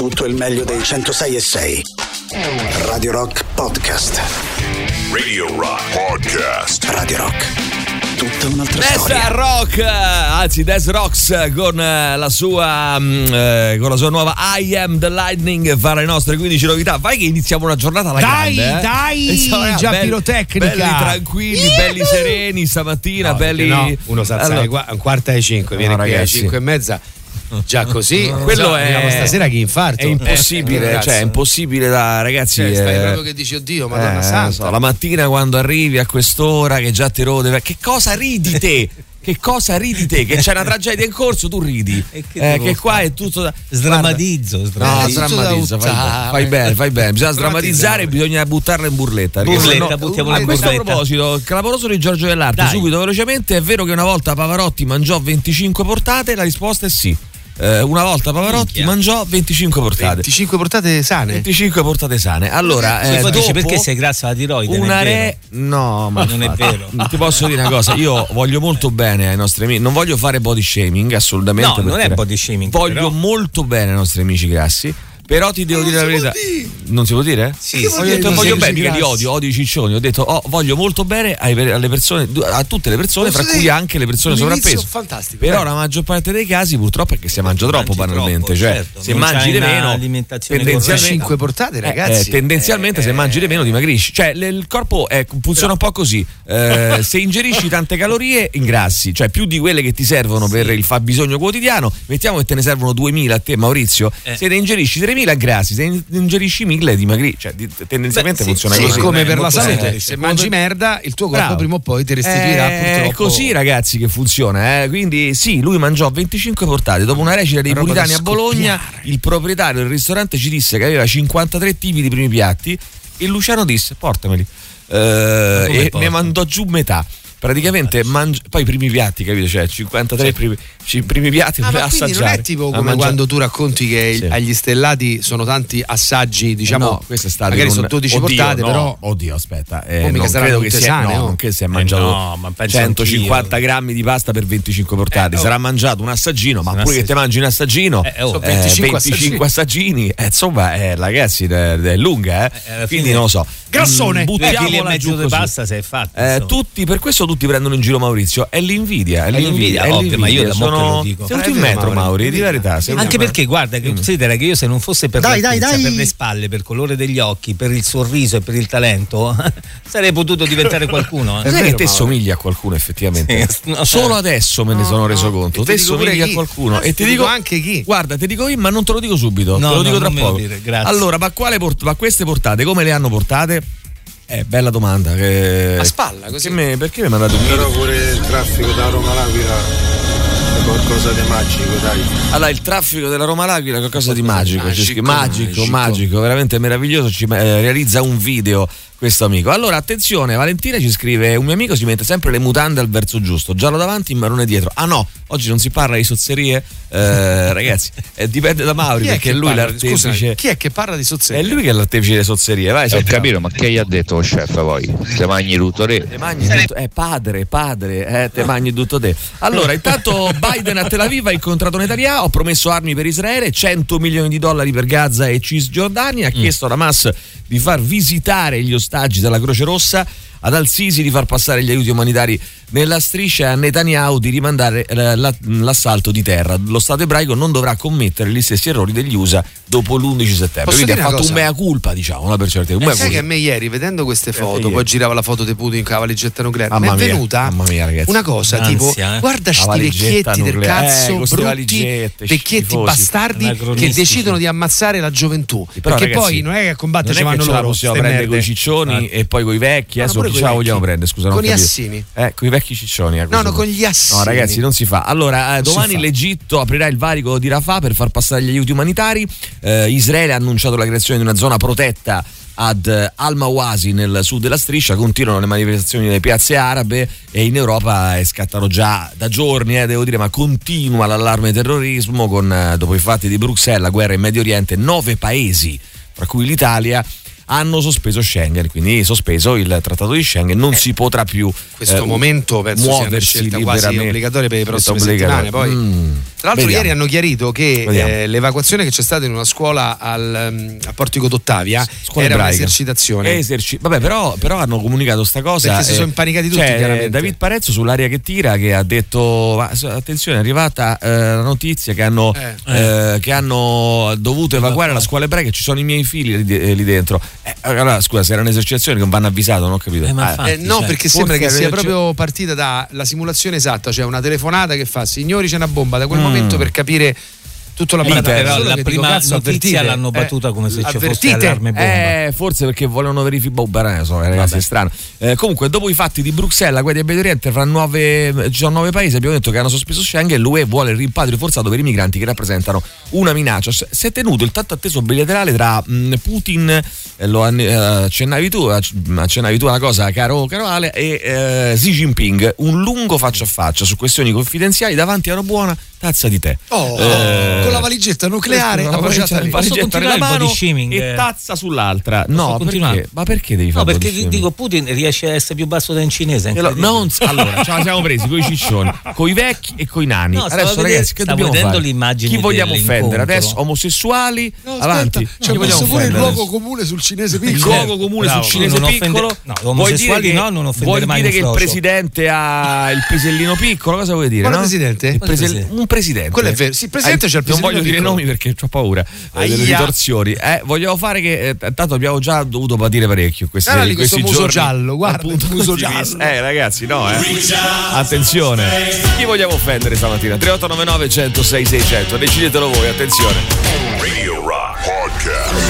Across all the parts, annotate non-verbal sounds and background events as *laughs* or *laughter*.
Tutto il meglio dei 106 e 6. Radio Rock Podcast. Radio Rock Podcast. Radio Rock. Tutta un'altra Des storia. Rock, anzi Des Rocks con la sua mm, eh, con la sua nuova I Am the Lightning fa le nostre 15 novità. Vai che iniziamo una giornata alla Dai, grande, eh. dai, Insomma, già belli- pirotecnica. Belli tranquilli, belli sereni stamattina, No, belli no, uno sa Allora, alle qua- un quarto alle 5, viene No, qui alle ragazzi. 5 e mezza. Già così, quello è stasera che infarto. È impossibile, Eh, cioè è impossibile da ragazzi. Cioè, stai eh, proprio che dici, oddio, Madonna eh, Santa. so, la mattina quando arrivi a quest'ora che già ti rode, che cosa ridi te? *laughs* Che cosa ridi te? Che c'è una tragedia in corso, tu ridi. E che Eh, che qua è tutto da. Sdrammatizzo, No, sdrammatizzo. sdrammatizza, fai, fai bene, fai bene. Bisogna sdrammatizzare, Drammatizzare. bisogna buttarla in burletta. Burletta, sennò- buttiamola A questo burletta. proposito, clamoroso di Giorgio Dell'Arte, Dai. subito velocemente, è vero che una volta Pavarotti mangiò 25 portate? La risposta è sì. Eh, una volta Pavarotti Minchia. mangiò 25 portate. 25 portate sane. 25 portate sane. Allora, eh, dopo perché sei grasso alla tiroide? non una è re no ma Non è infatti, vero. ti posso dire una cosa io voglio molto bene ai nostri amici non voglio fare body shaming assolutamente No, non è body shaming, voglio però- molto bene ai nostri amici grassi però ti devo dire la verità non si può dire? Sì, Ho detto voglio bene, mica li odio, odio i ciccioni. Ho detto oh, voglio molto bene alle persone, a tutte le persone, fra cui anche le persone sovrappeso. fantastico, Però eh. la maggior parte dei casi purtroppo è che si mangia troppo, Mangi banalmente. cioè, certo. se Non mangi c'hai di una meno, tendenzialmente, corretta. 5 portate, eh, ragazzi. eh, tendenzialmente se mangi di meno dimagrisci. Cioè il corpo funziona un po' così. Eh, *laughs* se ingerisci tante calorie ingrassi, cioè più di quelle che ti servono per il fabbisogno quotidiano, mettiamo che te ne servono 2000 a te Maurizio, Eh. se ne ingerisci 3000 grassi, se ingerisci 1000 dimagrisci. Cioè di- tendenzialmente Beh, sì, funziona Sì, così. come È per la salute. semplice. Se mangi merda, il tuo corpo Bravo. prima o poi ti restituirà Eh, È così ragazzi che funziona, eh. quindi sì, lui mangiò 25 portate, dopo una recita dei puritani a Bologna, il proprietario del ristorante ci disse che aveva 53 tipi di primi piatti e Luciano disse portameli Eh, come e porta? ne mandò giù metà. Praticamente mangi- poi i primi piatti, capito? Cioè 53 primi, ci- primi piatti Ah, da ma quindi non assaggiare. è tipo come quando tu racconti che Sì. agli stellati sono tanti assaggi, diciamo, no, questo è stato magari un- sono 12 Oddio, portate, no, però Oddio, aspetta, eh, Oh, non credo che sia sane, no, oh. non che si è Eh mangiato no, ma penso 150 anch'io. grammi di pasta per 25 portate. Eh, oh. Sarà mangiato un assaggino, ma pure che te mangi un assaggino, Eh, oh. eh, 25 25 assaggini, eh, insomma, eh, ragazzi, è, è lunga, eh. Eh, quindi non lo so. Grassone. Mm, Buttiamola mezzo giù di pasta fatto. Eh, insomma. tutti, per questo tutti prendono in giro Maurizio. È l'invidia. È È l'invidia. l'invidia, è ovvio, ma io da Sono- lo dico. Sei un Eh, in vero, metro, Mauri. Di verità. sei Anche perché guarda, che considera che io se non fosse per Dai, la dai, l'altezza, dai. per le spalle, per il colore degli occhi, per il sorriso e per il talento, *laughs* sarei potuto diventare qualcuno. Sai eh. che vero, te somigli a qualcuno effettivamente? Sì, no. Solo adesso me ne sono reso conto. Te somigli a qualcuno. E ti Ti dico anche chi. Guarda, ti dico io, ma non te lo dico subito. Te lo dico tra poco. Allora, ma queste portate, come le hanno portate? Eh, bella domanda. Che... A spalla, così. Che me- perché mi mandate un Però pure il traffico da Roma L'Aquila è qualcosa di magico, dai. Allora, il traffico della Roma L'Aquila è qualcosa di magico, magico, magico, magico. magico, veramente meraviglioso. Ci eh, realizza un video questo amico. Allora, attenzione, Valentina ci scrive: Un mio amico si mette sempre le mutande al verso giusto, giallo davanti, marrone dietro. Ah no, oggi non si parla di sozzerie, Eh, *laughs* ragazzi, eh, dipende da Mauri Chi è perché che è lui parla- l'artefice. chi è che parla di È sozzeria? lui che è l'artefice delle sozzerie, vai. Ho sentiamo. capito, ma che gli ha detto lo chef poi? Se mangi tutto te? Te mangi tutto, eh, padre, padre, eh, te mangi tutto te. Allora, intanto Biden a Tel Aviv ha incontrato Netanyahu, ha promesso armi per Israele, 100 milioni di dollari per Gaza e Cisgiordania, ha chiesto a Hamas di far visitare gli ostaggi della Croce Rossa, ad Al-Sisi di far passare gli aiuti umanitari nella striscia e a Netanyahu di rimandare eh, la- l'assalto di terra. Lo Stato ebraico non dovrà commettere gli stessi errori degli USA dopo l'11 settembre. Posso Quindi ha una fatto un cosa? mea culpa, diciamo, no, per certi un mea Eh, sai che a culpa. me ieri, vedendo queste foto, ieri. poi girava la foto di Putin con la valigetta nucleare, Mamma mi è mia, venuta mamma mia, una cosa Ansia, tipo: eh. guarda sti vecchietti del cazzo, Eh, ste brutti, vecchietti schifosi. bastardi che decidono di ammazzare la gioventù. Però, perché ragazzi, poi non è che a combattere non ci è che vanno ce la loro. possiamo prendere con i ciccioni e poi con i vecchi. No, Vecchi. vogliamo prendere? Scusa, Con ho i capito. assini. Eh, con i vecchi ciccioni. a No, no, con gli assini. No, ragazzi, non si fa. Allora, eh, domani l'Egitto aprirà il valico di Rafah per far passare gli aiuti umanitari. Eh, Israele ha annunciato la creazione di una zona protetta ad eh, Al-Mawasi nel sud della striscia continuano le manifestazioni nelle piazze arabe e in Europa eh, scattano già da giorni eh, devo dire ma continua l'allarme terrorismo con eh, dopo i fatti di Bruxelles la guerra in Medio Oriente nove paesi tra cui l'Italia hanno sospeso Schengen, quindi sospeso il trattato di Schengen, non si potrà più questo eh, momento penso sia una muoversi scelta quasi liberamente. obbligatoria per le Questa prossime settimane. Poi Mm. Tra l'altro Vediamo. ieri hanno chiarito che eh, l'evacuazione che c'è stata in una scuola al, um, a Portico d'Ottavia Scuola era ebraica. un'esercitazione. Eserci- Vabbè, però, però hanno comunicato sta cosa. Perché si eh, sono impanicati tutti, c'è chiaramente. David Parezzo sull'aria che tira che ha detto: attenzione, è arrivata eh, la notizia che hanno, Eh. eh, che hanno dovuto evacuare la scuola ebraica. Ci sono i miei figli lì, eh, lì dentro. Eh, allora, scusa, se era un'esercitazione che non vanno avvisato, non ho capito. Eh, ma Ah, infatti, Eh, no, cioè, perché sembra che sia proprio partita dalla simulazione esatta, cioè una telefonata che fa signori c'è una bomba da quel Mm. momento per capire tutto Eh, l'apparato. però la prima cazzo, notizia l'hanno battuta Eh, come se ci fosse avvertite. allarme bomba. Eh, forse perché volevano verificare. Boh, lo so, ragazzi, è strano. Eh, comunque, dopo i fatti di Bruxelles, la guardia Medio Oriente fra nove, ci sono nove paesi. Abbiamo detto che hanno sospeso Schengen. L'UE vuole il rimpatrio forzato per i migranti che rappresentano una minaccia. Si è tenuto il tanto atteso bilaterale tra mh, Putin, eh, lo eh, accennavi tu, acc- accennavi tu una cosa, caro, caro Ale, e eh, Xi Jinping. Un lungo faccia a faccia su questioni confidenziali davanti a una buona tazza di tè. Oh, Eh, con la valigetta nucleare la valigetta-. Posso valigetta nella il mano body shaming? e tazza sull'altra. No, perché? Ma perché devi No, fare perché body ti dico Putin riesce a essere più basso in cinese. lo- non- allora, ce la siamo presi con i *laughs* ciccioni, con i vecchi e con i nani. No, Adesso, vedere- ragazzi, che dobbiamo vedendo fare? l'immagine Chi vogliamo offendere? Adesso omosessuali? No, avanti. Messo vogliamo pure il luogo comune sul cinese Il piccolo. luogo comune sul cinese piccolo. no, vuoi omosessuali dire che, no, non offendere mai dire che il presidente ha il pisellino piccolo? Cosa vuoi dire? Quale no? Il presidente? Un presidente. Quello è vero. Sì, il presidente Eh, c'ha il Non pisellino voglio dire nomi perché ho paura eh, delle ritorsioni. Eh, vogliamo fare che eh, tanto abbiamo già dovuto patire parecchio questi, Guarda lì questi questo muso giorni giallo, guarda dal punto il muso *laughs* giallo. Eh ragazzi, no, eh. Attenzione. Chi vogliamo offendere stamattina? 3899 106 600. Decidetelo voi, attenzione. Radio Rock.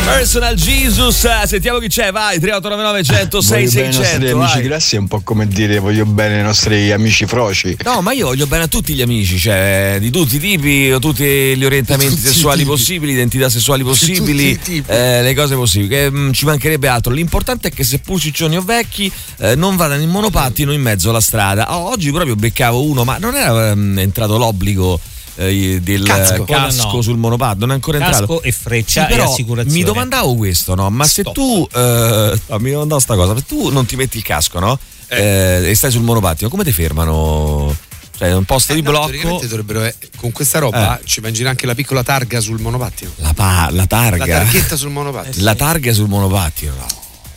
Personal Jesus, sentiamo chi c'è, vai 3899 106 voglio bene ai nostri 600. amici grassi è un po' come dire voglio bene ai nostri amici froci. No, ma io voglio bene a tutti gli amici, cioè di tutti i tipi, tutti gli orientamenti Tutti i sessuali possibili, identità sessuali possibili, i eh, le cose possibili, che mm, ci mancherebbe altro. L'importante è che seppur ciccioni o vecchi eh, non vadano in monopattino in mezzo alla strada. Oh, oggi proprio beccavo uno, ma non era mm, entrato l'obbligo eh, del Casco. casco, no? sul monopattino, non è ancora entrato. Casco e freccia Sì, e però assicurazione. mi domandavo questo, no? Ma se Stop. tu eh, no, mi domandavo sta cosa, se tu non ti metti il casco, no? Eh, e stai sul monopattino, come ti fermano? Cioè, un posto di Eh, no, blocco. dovrebbero, eh, con questa roba ci va in giro anche la piccola targa sul monopattino. La, pa- la targa. La targhetta sul monopattino. La targa sul monopattino. no.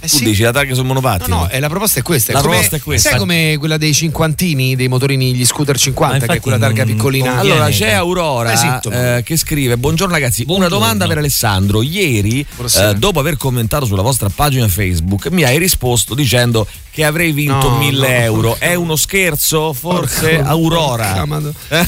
Eh tu sì. dici la targa sul No, monopattino? no, eh, la proposta è questa. La come- proposta è questa. Sai come quella dei cinquantini, dei motorini, gli scooter 50, Ma che è quella targa piccolina. Allora c'è Aurora eh, che scrive: Buongiorno ragazzi, una Buongiorno. domanda per Alessandro. Ieri, eh, dopo aver commentato sulla vostra pagina Facebook, mi hai risposto dicendo che avrei vinto No, 1000 no. euro. È uno scherzo? Forse Porca- Aurora. porca Eh,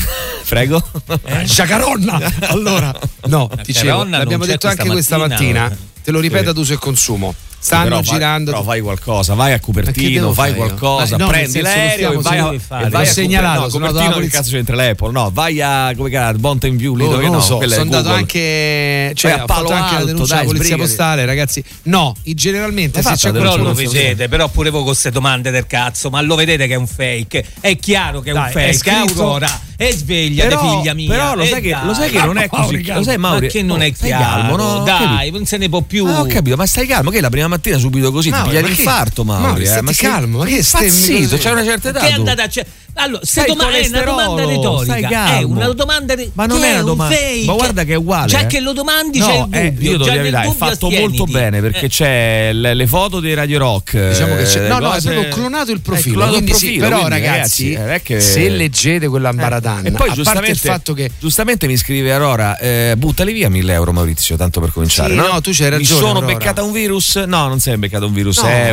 Prego. Eh, Giacaronna! Allora, no, dicevo, l'abbiamo detto anche questa mattina. Te lo ripeto ad uso e consumo. Stanno Però fai- girando. però fai qualcosa, vai a che Cupertino, fai qualcosa, no, prendi l'aereo e vai a, e vai l'ho a segnalato, no, Cupertino che cazzo c'entra l'Apple? No, vai a come chiama, Mountain View, lì No, dove non no, lo so, è sono andato anche cioè, a Palo anche la Alto, denuncia dai, polizia postale, ragazzi. No, generalmente se c'è Però lo vedete, però pure voi con queste domande del cazzo, ma lo vedete che è un fake. È chiaro che è un è fake, Aurora. E svegliate, Però- figlia mia. però lo sai che- lo sai che non è così. Lo sai Mauri? Ma che non è Oh, stai chiaro, calmo, no? Dai, non se ne può più. Ah, ho capito, ma stai calmo che la prima mattina subito così Mauri, ti piglia l'infarto, Mauri. Mauri, eh, ma sei- calmo, ma che Impazzito, stemmi così? c'hai una certa età. Che è andata a ce- Allora, se doma- è una domanda retorica. È una domanda re- Ma non che è una un domanda- fake. ma guarda che è uguale, Già eh. che lo domandi No, c'è il eh, dubbio. io devo già dire la nel verità, è fatto astieniti. molto bene perché Eh. c'è le, le foto dei Radio Rock. Diciamo che c'è, eh, no, no, è cose- proprio clonato il È profilo. clonato il quindi sì, profilo, però, quindi, ragazzi, eh, è che- se leggete quella Eh, Mbaradan, e poi a parte il giustamente, fatto che giustamente mi scrive Aurora, eh, buttali via 1000 euro Maurizio, tanto per cominciare. Sì, no? no, tu c'hai Mi ragione, sono Aurora. beccata un virus? No, non sei beccato un virus, è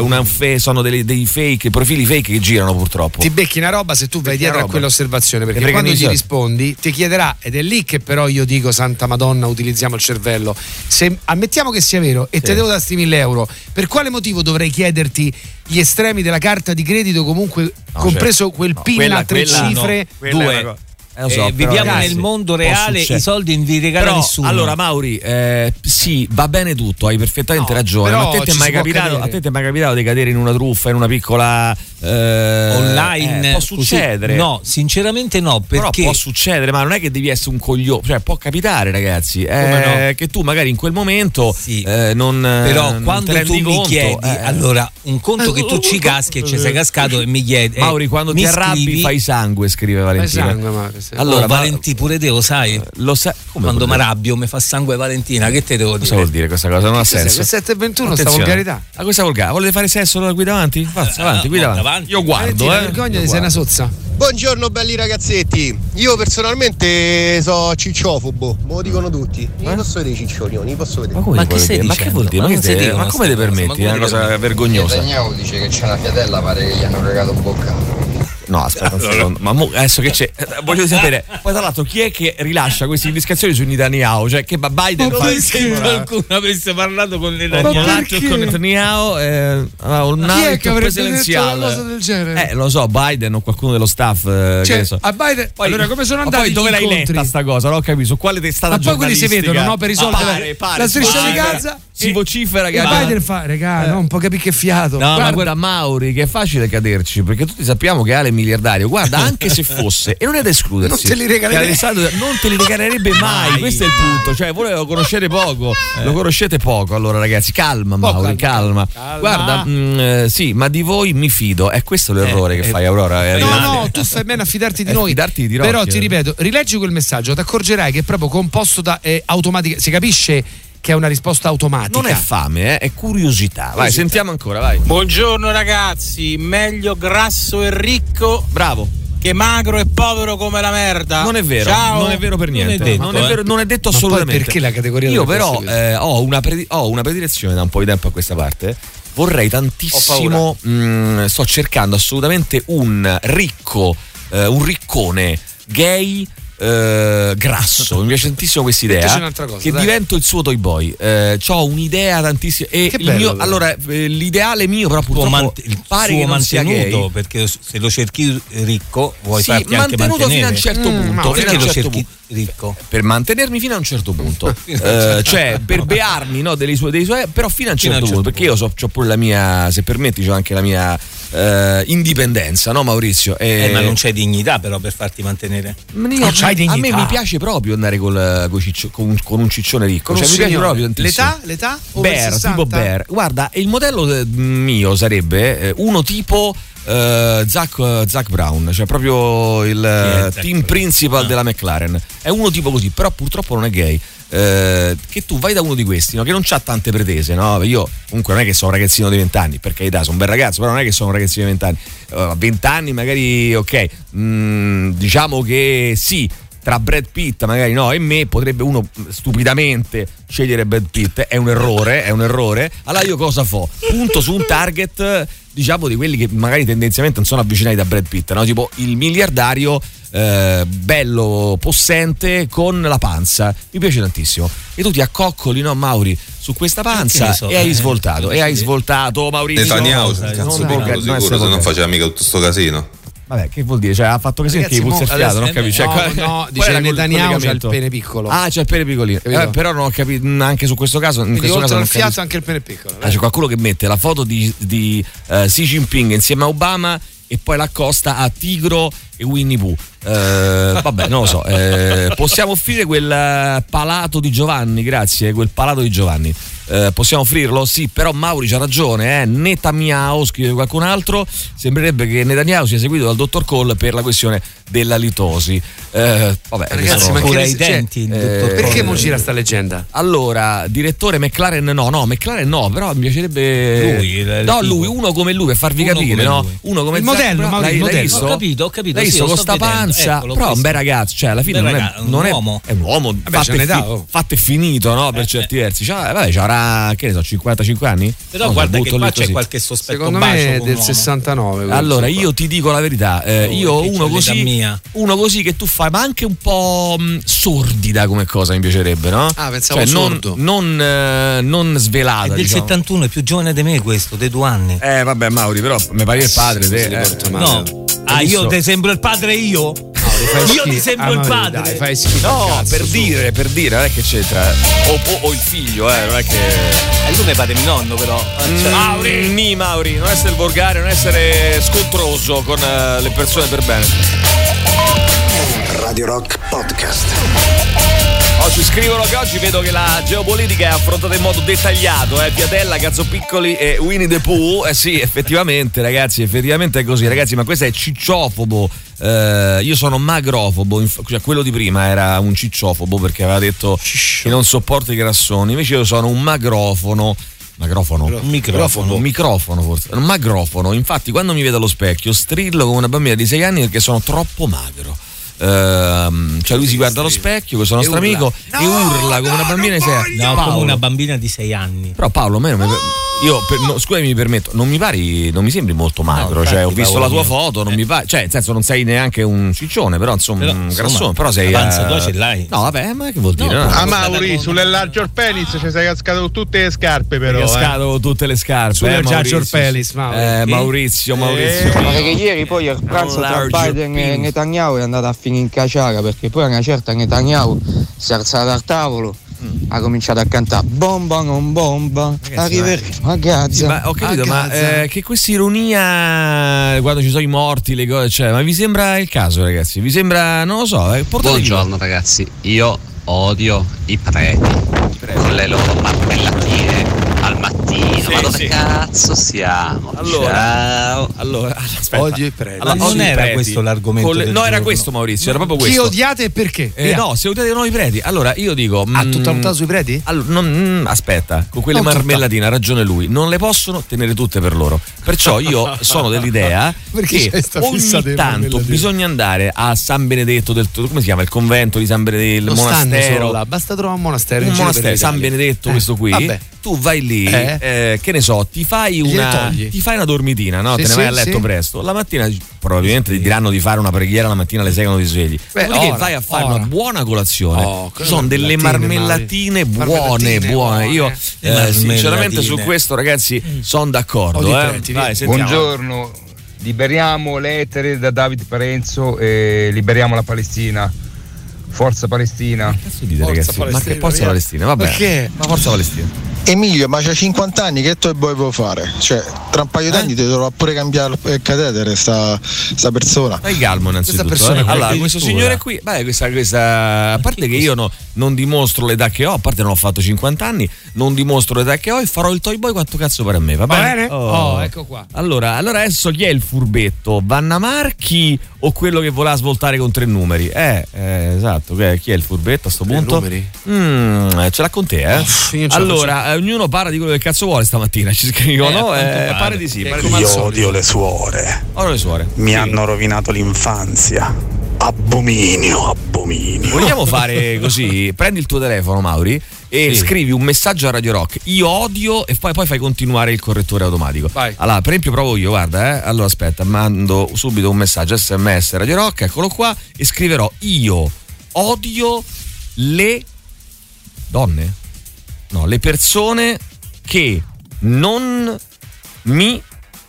sono dei, dei fake, profili fake che girano purtroppo. ti becchi una roba se tu vai dietro una a roba. quell'osservazione perché perché quando gli rispondi ti chiederà ed è lì che però io dico Santa Madonna utilizziamo il cervello se ammettiamo che sia vero e te devo dare sti 1000 euro per quale motivo dovrei chiederti gli estremi della carta di credito comunque No, compreso certo. quel No, pin a tre quella no. cifre è Due. Eh, Eh, so, però, viviamo ragazzi, nel mondo reale, i soldi non vi regala Però, nessuno. Allora, Mauri, eh, sì, va bene tutto, hai perfettamente No, ragione. però Ma a te, ti è mai capitato, cadere. a te ti è mai capitato di cadere in una truffa, in una piccola. eh, online eh, può così- succedere. no sinceramente no Però perché può succedere, ma non è che devi essere un coglione, cioè può capitare, ragazzi. eh, no? Che tu magari in quel momento Sì. eh, non. però non quando tu mi conto, chiedi eh, allora un conto che tu ci *laughs* caschi e ci sei cascato e mi chiedi eh, Mauri, quando ti arrabbi fai sangue, scrive Valentina. sangue, Mauri, Allora, oh, ma- Valentì, pure te lo sai. Lo sai come Quando mi arrabbio mi fa sangue Valentina, che te devo Cosa dire? vuol dire questa cosa? Non ha senso. Quel 7 e 21 sta volgarità. A questa volgarità? Volete fare sesso allora qui davanti? Forza, avanti, qui davanti. Io guardo, Valentina, eh. vergognati, Io sei una sozza. Buongiorno belli ragazzetti, io personalmente so cicciofobo, me lo dicono tutti. Io posso vedere i ciccioni, io li posso vedere. Ma, come Ma che stai? Ma che vuol dire? Ma Ma, te- ma come ti permetti? ma È una cosa vergognosa. Netanyahu dice che c'è una fiatella, pare che gli hanno regalato un boccato. No, aspetta un secondo. Ma mo- adesso che c'è? eh, Voglio sapere. Poi, tra l'altro, chi è che rilascia queste indiscrezioni su Netanyahu? Cioè, che Biden fa Come se qualcuno avesse parlato con Eh, Ma perché? atto con Netanyahu eh, un detto presidenziale. Eh, lo so, Biden o qualcuno dello staff. eh, Cioè, so. a Biden, Poi- allora come sono ma andati poi dove l'hai incontri? letta sta cosa? Non ho capito. Su quale testata Ma poi quelli si vedono, no? Per risolvere Ma la- pare, pare, la striscia di Gaza Si e- vocifera che ha- Biden fa, regà, no, un po' capì che fiato. No, Guarda, ma guarda Mauri, che è facile caderci, perché tutti sappiamo che Ale è miliardario. Guarda, *laughs* anche se fosse, e non è da escludersi. Non te li regalerebbe. non te li regalerebbe mai, Mai. questo è il punto. Cioè, voi lo conoscete poco, lo conoscete poco. Allora, ragazzi, calma, Poco, Mauri, calma. calma. Guarda, mm, eh, sì, ma di voi mi fido. È questo l'errore che eh, fai, Aurora. è No, no, tu fai bene a fidarti di Eh, noi. fidarti di Rocchi, Però ti eh. ripeto, rileggi quel messaggio, ti accorgerai che è proprio composto da eh, automatica. Si capisce che è una risposta automatica. Non è fame, eh, è curiosità. Vai, sentiamo ancora, vai. Buongiorno ragazzi, meglio grasso e ricco Bravo. che magro e povero come la merda. Non è vero, Ciao. non è vero per niente. detto, non, è vero- non è detto Ma poi assolutamente. perché la categoria Io però eh, ho, una predi- ho una predilezione da un po' di tempo a questa parte. Vorrei tantissimo. mm, sto cercando assolutamente un ricco, eh, un riccone gay. Eh, grasso, mi piace tantissimo questa idea. Cosa, che dai. divento il suo toy boy. Eh, ho un'idea tantissima. E Che il bello, mio- allora, eh, l'ideale mio, però, purtroppo mant- il pare suo che non sia gay. perché se lo cerchi ricco vuoi Sì, farti anche mantenuto fino a un mantenere. certo Mm, punto. fino perché un lo certo cerchi punto. ricco? per mantenermi fino a un certo punto, *laughs* Eh, cioè per bearmi no, delle sue, dei suoi, però fino a un Fino a certo, un certo punto, perché io so, ho pure la mia, se permetti, ho anche la mia eh, indipendenza, no Maurizio? E- Eh, ma non c'è dignità però per farti mantenere. Ma io- Non c'hai a me dignità. mi piace proprio andare col- coi ciccio- con, un- con un ciccione ricco, cioè mi piace proprio tantissimo. L'età? L'età? Bear, 60? tipo Bear. Guarda, il modello eh, mio sarebbe eh, uno tipo eh, Zach, Zach Brown, cioè proprio il Zach team Brown? principal Ah. della McLaren. È uno tipo così, però purtroppo non è gay. Eh, che tu vai da uno di questi, no? che non ha tante pretese, no? Io comunque non è che sono un ragazzino di 20 anni, per carità, sono un bel ragazzo, però non è che sono un ragazzino di 20 anni. A 20 anni magari, ok, mm, diciamo che sì, tra Brad Pitt magari no e me potrebbe uno stupidamente scegliere Brad Pitt è un errore è un errore allora io cosa fo? punto su un target diciamo di quelli che magari tendenzialmente non sono avvicinati da Brad Pitt no? tipo il miliardario eh, bello possente con la panza mi piace tantissimo e tu ti accoccoli no Mauri su questa panza so, e hai eh, svoltato e hai svoltato Maurizio Netanyahu, Non cazzo non se non volgare. faceva mica tutto sto casino. Vabbè, che vuol dire? Cioè, ha fatto così Ragazzi, i mo- puzzefiato, non adesso- capisci? no, Cioè, no, dice il Netanyahu c'ha il pene piccolo. Ah, c'è il pene piccolino. Eh, però non ho capito, anche su questo caso. In Quindi questo caso non fiato capisco. anche il pene piccolo. Ah, c'è qualcuno che mette la foto di, di, eh, Xi Jinping insieme a Obama e poi l'accosta a Tigro e Winnie Pooh. Eh, vabbè, non lo so. eh, possiamo offrire quel eh, palato di Giovanni, grazie, quel palato di Giovanni. Eh, possiamo offrirlo? Sì, però Mauri c'ha ragione, eh. Netanyahu, scrive qualcun altro, sembrerebbe che Netanyahu sia seguito dal dottor Cole per la questione della litosi. Eh, vabbè, Ragazzi, sono- ma che Pure ai cioè, denti, eh, dottor Perché mo gira sta leggenda? allora, direttore McLaren no, no, McLaren no, però mi piacerebbe Lui, il No, tipo. lui, uno come lui per farvi Uno capire, come no? lui. Uno come Il modello, Brown, Mauri, l'hai, il l'hai modello. visto? Ho capito, ho capito, L'hai sì, visto lo con sta vedendo, panza, ecco, l'ho però è un bel ragazzo, cioè alla fine non, ragazzo, è, un non è- uomo. è un uomo Vabbè, fatto, c'è e fi- oh. fatto e finito, no? Per certi versi. Cioè, vabbè, ci avrà, che ne so, 55 anni? Però so, guarda che qua c'è così. qualche sospetto Secondo bacio me è del un uomo. 69. questo Allora, io ti dico la verità, eh, Oh, io uno così, mia. uno così che tu fai, ma anche un po' mh, sordida come cosa mi piacerebbe, no? Ah, pensavo Cioè, non, sordo. non, eh, non È svelata. del diciamo. 71, è più giovane di me questo, dei due anni. Eh, vabbè, Mauri, però mi pare il padre. te, eh. No. Ah, io ti sembro il padre io? Fai Io ti schifo. sembro Ah, il padre. Dai, fai schifo. No, cazzo, per su. dire, per dire, non è che c'entra. O, o- o il figlio, eh, non è che. E lui mi pare mio nonno però. Cioè, Mauri, ni Mauri, non essere volgare, non essere scontroso con eh, le persone per bene. Radio Rock Podcast. Oggi scrivono che oggi vedo che la geopolitica è affrontata in modo dettagliato, eh? Piatella, Cazzo Piccoli e Winnie the Pooh. Eh sì, effettivamente, ragazzi, effettivamente è così, ragazzi, ma questo è cicciofobo. Eh, io sono magrofobo, inf- cioè quello di prima era un cicciofobo perché aveva detto che non sopporta i grassoni, invece io sono un magrofono. Magrofono? Microfono. Un microfono forse. Un magrofono. Infatti, quando mi vedo allo specchio, strillo come una bambina di 6 anni perché sono troppo magro. Ehm, cioè lui si guarda allo specchio, questo nostro urla. amico, e urla come una bambina di 6 anni. No, Paolo. come una bambina di 6 anni. Però Paolo, a me non mi- io per- no, scusami, mi permetto, non mi pari, non mi sembri molto magro. infatti, cioè, ho visto la tua mio. foto, non mi pare. Cioè, nel senso, non sei neanche un ciccione, però insomma, Però, un insomma, grassone. Però sei. la panza eh, tua ce l'hai. No, vabbè, ma che vuol dire? No, Ah, no, Mauri, sulle larger penis ci sei cascato con tutte le scarpe, però. Hai eh. cascato tutte le scarpe. Sulle eh, Giorgio Maurizio. Pelis, Mauri. Eh, Maurizio, Maurizio. Ma che ieri poi il pranzo tra Larger Biden e penis. Netanyahu è andato a finire in caciara perché poi a una certa Netanyahu si è alzato al tavolo ha cominciato a cantare bomba non bomba arriveremo a Gaza ma ho capito, ma eh, che questa ironia quando ci sono i morti, le cose, cioè, ma vi sembra il caso, ragazzi? Vi sembra, non lo so, eh, Buongiorno ragazzi, io odio i preti. Con le loro marmellatine mattino. Sì, Ma dove sì. cazzo siamo? Allora, Ciao. allora, aspetta. Odio i preti. Allora, non era preti. questo l'argomento le- del no, era giorno. questo, Maurizio, era proprio Chi questo. odiate e perché? Eh, no, se odiate noi i preti. Allora, io dico. Ah, mm, tutta puntata sui preti? Allora, non- mm, aspetta, con quelle Non tutta. marmellatine ha ragione lui. Non le possono tenere tutte per loro. Perciò io sono dell'idea *laughs* Perché che ogni tanto bisogna andare a San Benedetto del come si chiama? Il convento di San Benedetto, il Non monastero. là, basta trovare un monastero. un monastero, San. Benedetto, Eh, questo qui. Vabbè. Tu vai lì, Eh? eh, che ne so, ti fai una, ti fai una dormitina, no? Sì, Te ne sì, vai a letto sì. presto. La mattina probabilmente ti diranno di fare una preghiera la mattina alle 6 quando ti svegli. Beh, Dopodiché ora, vai a fare ora. una buona colazione. Oh, sono delle marmellatine, buone, buone. Io eh, Marmellatine. sinceramente su questo, ragazzi, sono d'accordo. I Eh. preti, Vai. Buongiorno, liberiamo l'etere da Davide Parenzo e liberiamo la Palestina. Forza Palestina. Cazzo dite, Forza ragazzi? ma Palestina, che forza via. Palestina? Vabbè. Perché? Ma forza Palestina. Emilio, ma c'ha 50 anni, che tu volevo fare? Cioè, tra un paio d'anni ti dovrà pure cambiare il catetere sta, sta persona. Fai calmo innanzitutto. Questa persona eh. Allora, è questo signore qui, beh, questa, questa- a parte che io no- non dimostro l'età che ho, a parte non ho fatto 50 anni, non dimostro l'età che ho e farò il toy boy quanto cazzo pare a me, va Va bene? bene? Oh, ecco qua. Allora, allora adesso chi è il furbetto? Vanna Marchi o quello che voleva svoltare con tre numeri? Eh, eh, esatto, che- chi è il furbetto a sto punto? Mm, eh, ce l'ha con te, eh? La allora, eh, ognuno parla di quello che cazzo vuole stamattina, ci scrivono. Eh, Eh, pare. pare. di sì, pare Io solito. odio le suore. Ora le suore. Mi Sì. hanno rovinato l'infanzia. Abominio, abominio. Vogliamo fare *laughs* così? Prendi il tuo telefono, Mauri, e Sì. scrivi un messaggio a Radio Rock. Io odio e poi, poi fai continuare il correttore automatico. Vai. Allora, per esempio, provo io, guarda, eh. Allora, aspetta, mando subito un messaggio SMS Radio Rock, eccolo qua, e scriverò io odio le donne. No, le persone che non mi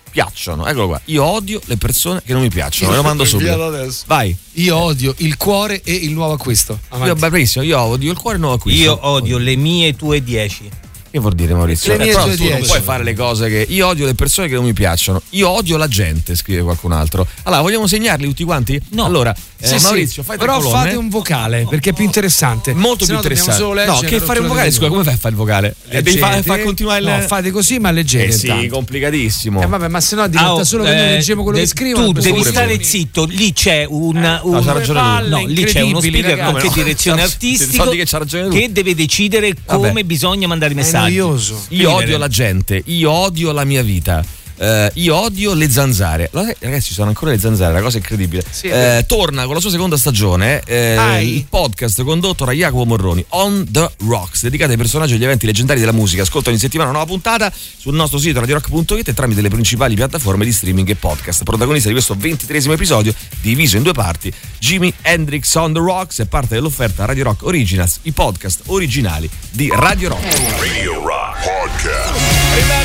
piacciono. Eccolo qua. Io odio le persone che non mi piacciono. Ve lo mando *laughs* subito. Vai. Io odio il cuore e il nuovo acquisto. Io, beh, benissimo, io odio il cuore nuovo acquisto. Io odio le mie tue 10. Che vuol dire Maurizio? Le mie però tu non puoi fare le cose che. Io odio le persone che non mi piacciono. Io odio la gente, scrive qualcun altro. Allora, vogliamo segnarli tutti quanti? No. Allora, Sì, eh, sì. Maurizio, fai Però colonne. fate un vocale perché è più interessante. Molto più no interessante. No, che fare un vocale? Scusa, come fai a fare il vocale? Eh, Devi far, Leggete. far continuare il. No, fate così, ma leggete. eh sì, intanto. complicatissimo. Eh, vabbè, ma se no diventa Ah, oh, solo che noi eh, leggiamo quello de- che scrivono. Tu devi stare zitto, lì c'è un, un- c'ha ragione no, lì c'è uno speaker ragazzi. che no? direzione Ti artistico fatti che che deve decidere come Vabbè. bisogna mandare i È messaggi. noioso. Io odio la gente, io odio la mia vita. Eh, io odio le zanzare. Ragazzi, ci sono ancora le zanzare, una cosa incredibile. Sì, Eh, torna con la sua seconda stagione eh, il podcast condotto da Jacopo Morroni On the Rocks, dedicato ai personaggi e agli eventi leggendari della musica. Ascolta ogni settimana una nuova puntata sul nostro sito radiorock.it e tramite le principali piattaforme di streaming e podcast. Protagonista di questo ventitresimo episodio, diviso in due parti, Jimi Hendrix On the Rocks è parte dell'offerta Radio Rock Originals, i podcast originali di Radio Rock. Radio Rock Podcast.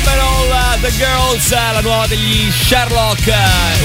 The girls, la nuova degli Sherlock,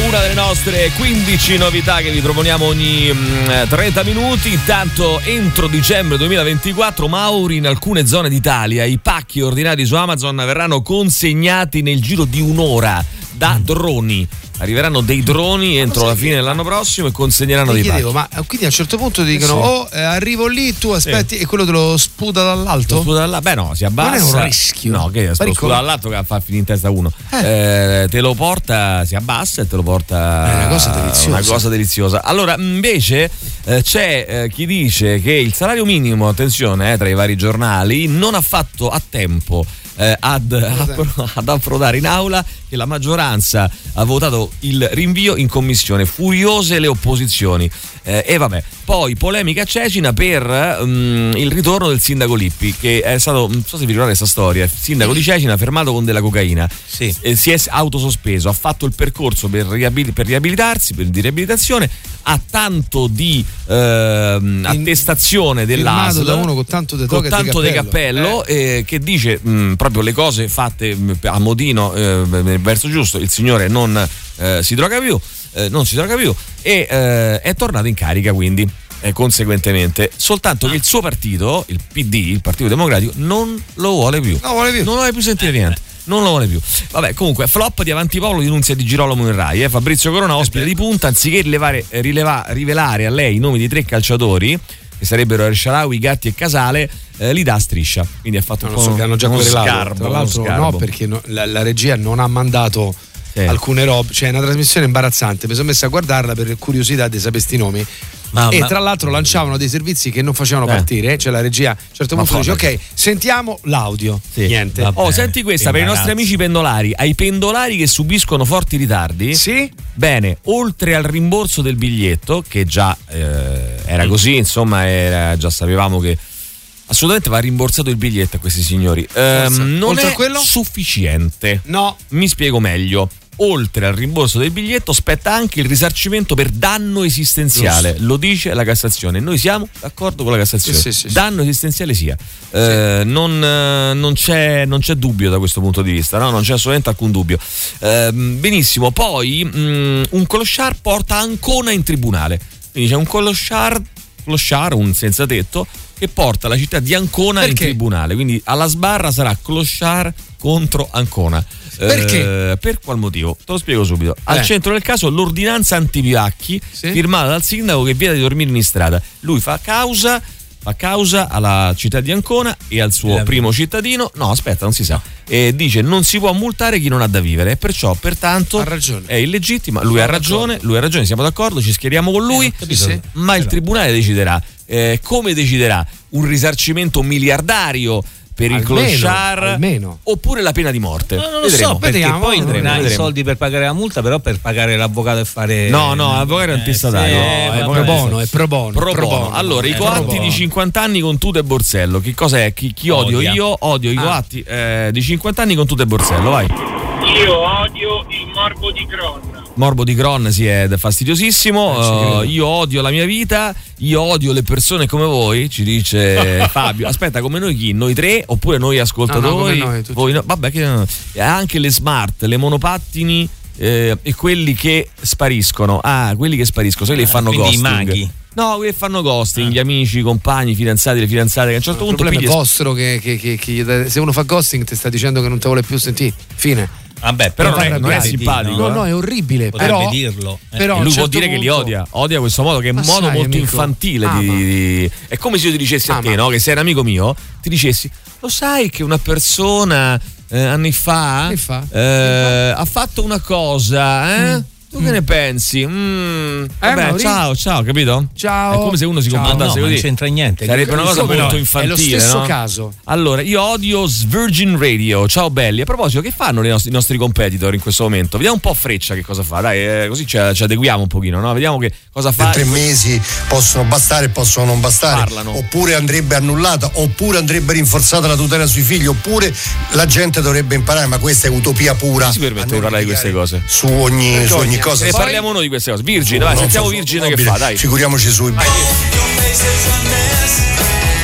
una delle nostre 15 novità che vi proponiamo ogni mm, eh, 30 minuti. Intanto entro dicembre 2024, Mauri, in alcune zone d'Italia, i pacchi ordinati su Amazon verranno consegnati nel giro di un'ora da droni. Arriveranno dei droni entro la fine dell'anno prossimo e consegneranno dei chiedevo, pacchi. ma eh, quindi a un certo punto ti dicono: sì. Oh, eh, arrivo lì, tu aspetti, e quello te lo sputa dall'alto? Lo sputa dalla- Beh, no, si abbassa. Non è un rischio. No, che lo sputa dall'alto che fa finire in testa uno. Eh, te lo porta, si abbassa e te lo porta. È una cosa deliziosa. Una cosa deliziosa. Allora, invece, eh, c'è eh, chi dice che il salario minimo, attenzione, eh, tra i vari giornali, non ha fatto a tempo. Eh, ad, appro- *laughs* ad approdare in aula che la maggioranza ha votato il rinvio in commissione. Furiose le opposizioni. Eh, e vabbè poi polemica a Cecina per mm, il ritorno del sindaco Lippi che è stato non so se vi ricordate questa storia il sindaco di Cecina fermato con della cocaina. Eh, si è autosospeso ha fatto il percorso per, riabil- per riabilitarsi per di riabilitazione ha tanto di ehm, attestazione dell'ASL da uno con tanto di con tanto di cappello. cappello eh, che dice mh, proprio le cose fatte mh, a modino eh, verso giusto il signore non eh, si droga più eh, non si droga più e eh, è tornato in carica quindi eh, conseguentemente soltanto che il suo partito il PD il Partito Democratico non lo vuole più non vuole più non vuole più sentire niente non lo vuole più. Vabbè, comunque, flop di Avanti Popolo di Nunzia di Girolamo in Rai. eh. Fabrizio Corona, ospite di punta, anziché rilevare- eh, rileva- rivelare a lei i nomi di tre calciatori, che sarebbero El Sharawi, Gatti e Casale, eh, li dà a striscia. Quindi ha fatto Non un po' so, che hanno già uno querelato. sgarbo, Tra uno l'altro, sgarbo. no, perché no- la, la regia non ha mandato alcune robe. Cioè, è una trasmissione imbarazzante. Mi sono messa a guardarla per curiosità di sapere sti nomi. Ma- e ma- tra l'altro lanciavano dei servizi che non facevano Eh. partire. Cioè, la regia a un certo Ma punto dice? Ok, sentiamo l'audio. Niente. Oh, senti questa per i nostri amici pendolari. Ai pendolari che subiscono forti ritardi. Sì. Bene, oltre al rimborso del biglietto, che già eh, era così, insomma, era- già sapevamo che. Assolutamente va rimborsato il biglietto a questi signori. Forza. non Oltre è quello? sufficiente. No. Mi spiego meglio. Oltre al rimborso del biglietto, spetta anche il risarcimento per danno esistenziale. Giusto. Lo dice la Cassazione. Noi siamo d'accordo con la Cassazione. Sì, sì, sì, danno esistenziale sia. Eh, non, eh, non c'è, non c'è dubbio da questo punto di vista, no? non c'è assolutamente alcun dubbio. Ehm, benissimo, poi mh, un clochard porta Ancona in tribunale. Quindi c'è un clochard, clochard, un senza tetto, che porta la città di Ancona in Perché? tribunale. Quindi alla sbarra sarà clochard contro Ancona. Perché? Eh, per qual motivo? Te lo spiego subito. Al Eh. centro del caso l'ordinanza antiviacchi firmata dal sindaco che vieta di dormire in strada. Lui fa causa, fa causa alla città di Ancona e al suo primo cittadino. No, aspetta, non si sa. E dice non si può multare chi non ha da vivere. E perciò, pertanto, è illegittima. Lui ha ragione, lui ha ragione, siamo d'accordo, ci schieriamo con lui. capito. Ma il tribunale deciderà. Eh, come deciderà? Un risarcimento miliardario per il Almeno, clochard almeno. oppure la pena di morte? No, non lo Vedremo. so, perché Vediamo, poi non vedremo, hai i vedremo. soldi per pagare la multa, però per pagare l'avvocato e fare. No, no, l'avvocato è antistatario. sì, No, vabbè, è pro bono, è pro bono. Pro pro bono. bono. Allora, i Eh, coatti pro bono. di 50 anni con tuta e borsello. Che cos'è? Chi, chi odio Odia. io? Odio i Ah. coatti eh, di 50 anni con tuta e borsello, vai. Io odio il morbo di Cron. Morbo di Cron si è fastidiosissimo. Eh, io odio la mia vita, io odio le persone come voi, ci dice *laughs* Fabio. Aspetta, come noi chi? Noi tre oppure noi ascoltatori? No, no, noi. Voi no? Vabbè, che, e anche le smart, le monopattini eh, e quelli che spariscono. Ah, quelli che spariscono, sai, li Ah, fanno i ghosting. maghi. No, quelli che fanno ghosting, gli amici, i compagni, i fidanzati, le fidanzate che a un certo Il punto problema è pigli- vostro che, che- che- che se uno fa ghosting ti sta dicendo che non ti vuole più sentire. Fine. Vabbè, Però non è, non è simpatico. No, eh. no, è orribile. Potrebbe Però, dirlo. eh. però lui certo dire che li punto- odia, odia questo modo che è un modo sai, molto amico, infantile ama. di, È come se io ti dicessi a te, no? Che sei un amico mio, ti dicessi, lo sai che una persona eh, anni fa, Anni fa? eh, ha fatto una cosa, eh? Tu che ne pensi? Mm, vabbè, Mauri? ciao, ciao, capito? Ciao. È come se uno si comportasse No, ma così. non c'entra niente. Sarebbe una cosa Come no? molto È lo infantile. stesso no? caso. Allora, io odio Virgin Radio. Ciao belli. A proposito, che fanno i nostri, i nostri competitor in questo momento? Vediamo un po' Freccia che cosa fa. Dai, eh, così ci, ci adeguiamo un pochino, no? Vediamo che cosa fa. tre mesi possono bastare, possono non bastare, Parlano. oppure andrebbe annullata, oppure andrebbe rinforzata la tutela sui figli, oppure la gente dovrebbe imparare, ma questa è utopia pura. si permette di parlare di queste cose? Su ogni, su ogni cosa. Ne parliamo noi di queste cose. Virgin, vai, sentiamo so, Virgin nobile. che fa, dai. Figuriamoci sui.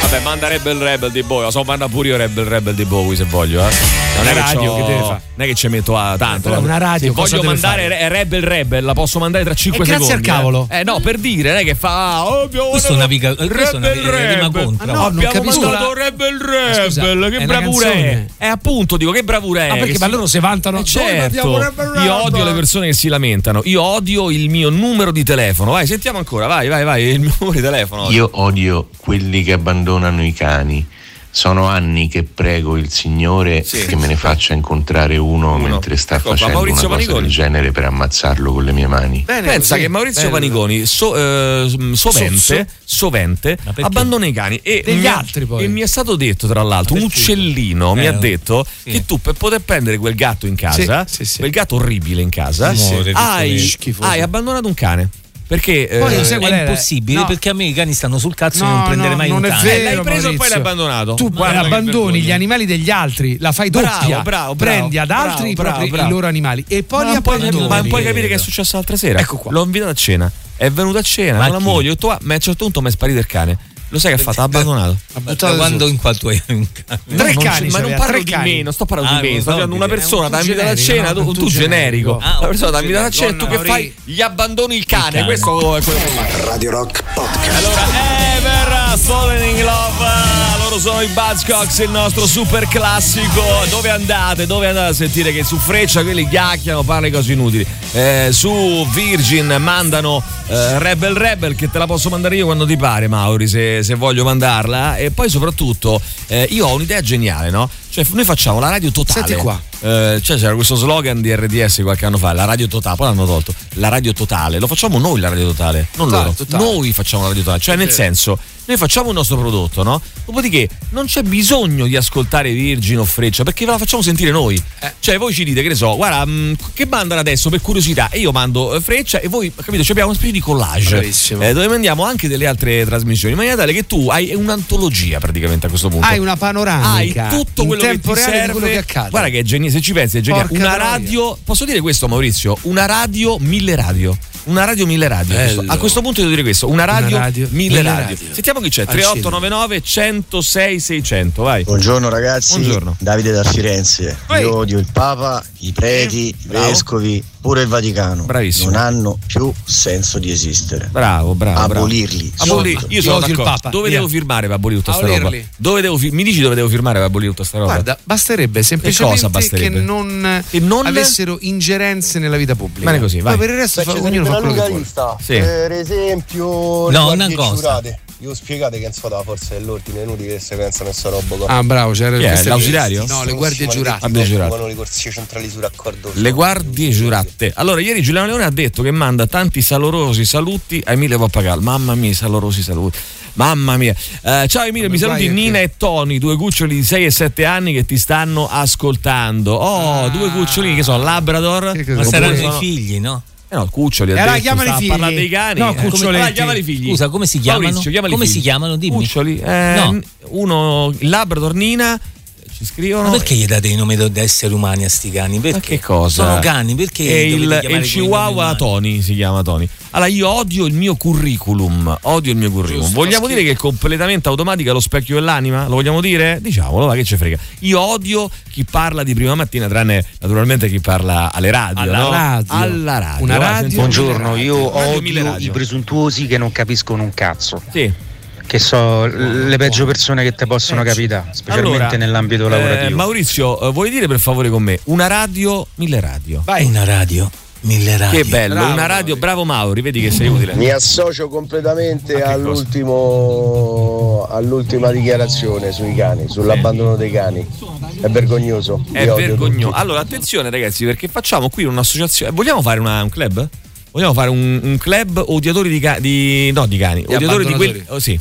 Vabbè, manda Rebel Rebel di Bowie. So, manda pure io Rebel Rebel di Bowie se voglio, eh. Non è che radio c'ho- che deve fare. Non è che ci metto a tanto. Però una radio Se voglio mandare fare? Re- Rebel Rebel, la posso mandare tra 5 E grazie secondi. al cavolo. Eh. Eh, no, per dire, non è che fa. ah, Oh, abbiamo Questo è una viga- questo è una Rebel vi- rima Rebel. contra. Ah, no, non abbiamo capisco mandato la- Rebel Ma scusa, Rebel. Che bravura è. Eh, appunto, dico, che bravura è. Ah, perché che ma si- loro se vantano. Eh, "Noi certo, Rebel io Rebel". odio le persone che si lamentano. Io odio il mio numero di telefono. Vai, sentiamo ancora. Vai, vai, vai. Il mio numero di telefono. Io odio quelli che abbandonano i cani. Sono anni che prego il Signore Sì. che me ne faccia incontrare uno, Uno. mentre sta Ecco facendo Maurizio una cosa Paniconi. del genere per ammazzarlo con le mie mani. Pensa che Maurizio Paniconi so- eh, sovente, Sosso? sovente perché? abbandona i cani e Degli mi altri poi. E mi è stato detto, tra l'altro, un uccellino mi Eh, ha detto sì. che tu per poter prendere quel gatto in casa, Sì, sì, sì. quel gatto orribile in casa, Sì, sì. hai, hai abbandonato un cane. Perché Poi eh, lo sai qual è era? impossibile No. perché a me i cani stanno sul cazzo e No, non prendere no, mai non un è cane. vero. l'hai preso e poi Maurizio. l'hai abbandonato. Tu Guarda abbandoni gli animali degli altri, la fai Bravo, doppia. bravo, bravo, prendi ad bravo, altri i bravo, propri- bravo. i loro animali e poi ma li puoi, abbandoni. ma puoi capire che è successo l'altra sera? Ecco qua. L'ho invitato a cena. È venuto a cena Ma con la moglie. Ho detto, ah, ma a un certo punto mi è sparito il cane. Lo sai che ha fatto? Ha abbandonato. Ma da quando in quanto hai un cane? No, Tre non cani ma non parlo tre di cani. me, non sto parlando Ah, di me, non sto una persona da tu invitata a cena, no? tu, tu generico. Ah, Una un persona da tu invitata a cena, tu che fai? Gli abbandoni il cane, cane. questo è quello che fa. Radio Rock Podcast. Allora, Ever Fallen in Love, loro sono i Buzzcocks, il nostro super classico. Dove andate? Dove andate a sentire che su Freccia quelli chiacchierano, parlano cose inutili. Eh, su Virgin mandano eh, Rebel Rebel che te la posso mandare io quando ti pare, Mauri, se, se voglio mandarla. E poi soprattutto eh, io ho un'idea geniale, no? Cioè noi facciamo la radio totale. Senti qua. Eh, cioè c'era questo slogan di RDS qualche anno fa, la radio totale, poi l'hanno tolto, la radio totale, lo facciamo noi la radio totale, non Totale, loro, totale. noi facciamo la radio totale, cioè nel senso, noi facciamo il nostro prodotto, no? Dopodiché non c'è bisogno di ascoltare Virgin o Freccia perché ve la facciamo sentire noi. Eh. Cioè voi ci dite, che ne so, guarda, mh, che mandano adesso per curiosità e io mando eh, Freccia e voi, capito, ci abbiamo una specie di collage Bravissimo. eh, dove mandiamo anche delle altre trasmissioni in maniera tale che tu hai un'antologia praticamente a questo punto. Hai una panoramica Hai tutto quello tempo reale serve. quello che accade. Guarda che è geniale, se ci pensi è geniale. Porca una radio, posso dire questo Maurizio? Una radio, mille radio. Una radio, mille radio. Bello. A questo punto devo dire questo, una radio, radio, mille, mille radio. radio. Sentiamo chi c'è, Al 3899 106 600, vai. Buongiorno ragazzi, Buongiorno. Davide da Firenze. Ehi. Io odio il Papa, i preti, i Bravo. vescovi, pure il Vaticano. Bravissimo. Non hanno più senso di esistere. Bravo, bravo. bravo. Abolirli. Aboli- subito. io sono Io il. Papa, Dove via. devo firmare per abolire tutta sta roba? Abolirli. Dove devo fi- mi dici dove devo firmare per abolire tutta sta roba? Guarda, basterebbe semplicemente cosa basterebbe? che non, Che non- avessero ingerenze nella vita pubblica. Bene così, vai. Poi per il resto fa, ognuno quello che vuole. Sì. Per esempio, No, una cosa. giurate. Io spiegate che non so la forza dell'ordine, è inutile che si pensano che sono roba qua. Ah, bravo, c'era Chi è? questa- L'ausiliario? No, le guardie giurate. Giurate. Vengono le corsie centrali su raccordo. Le guardie giurate. Allora, ieri Giuliano Leone ha detto che manda tanti salorosi saluti a Emilio Pappagallo. Mamma mia, salorosi saluti. Mamma mia. Eh, ciao Emilio, mi Come saluti guai Nina che- e Tony, due cuccioli di 6 e 7 anni che ti stanno ascoltando. Oh, due cucciolini che sono Labrador. Che? Ma saranno sono- i figli, no? Eh no, cuccioli. ha E allora detto, a figli. parlare dei cani. No, Eh, come- cuccioletti. allora, chiamali figli. Scusa, come si chiamano? Maurizio, Come figli. si chiamano? Dimmi. Cuccioli. Eh, No. Uno, il Labrador Nina. Ci scrivono. Ma perché gli date i nomi da esseri umani a sti cani? Perché? Ma che cosa? Sono cani, perché E il, il Chihuahua Tony si chiama Tony. Allora, io odio il mio curriculum. Odio il mio curriculum. Giusto, vogliamo dire che è completamente automatica lo specchio dell'anima? Lo vogliamo dire? Diciamolo, va che ci frega. Io odio chi parla di prima mattina, tranne naturalmente chi parla alle radio. Alla no? radio. Alla radio. Una radio. Buongiorno, io odio radio. i presuntuosi che non capiscono un cazzo. Sì. Che so le peggio persone che ti possono capitare, specialmente Allora, nell'ambito eh, lavorativo. Maurizio, eh, vuoi dire per favore con me una radio, mille radio? Vai. Una radio, mille radio. Che bello, Bravo, una radio, bravo Mauri, vedi che sei utile. Mi associo completamente all'ultimo, all'ultima dichiarazione sui cani, sull'abbandono dei cani. È vergognoso. È vergognoso. Allora, attenzione ragazzi, perché facciamo qui un'associazione. Vogliamo fare una- un club? Vogliamo fare un, un club odiatori di cani. no, di cani. Di odiatori di quelli. oh, sì.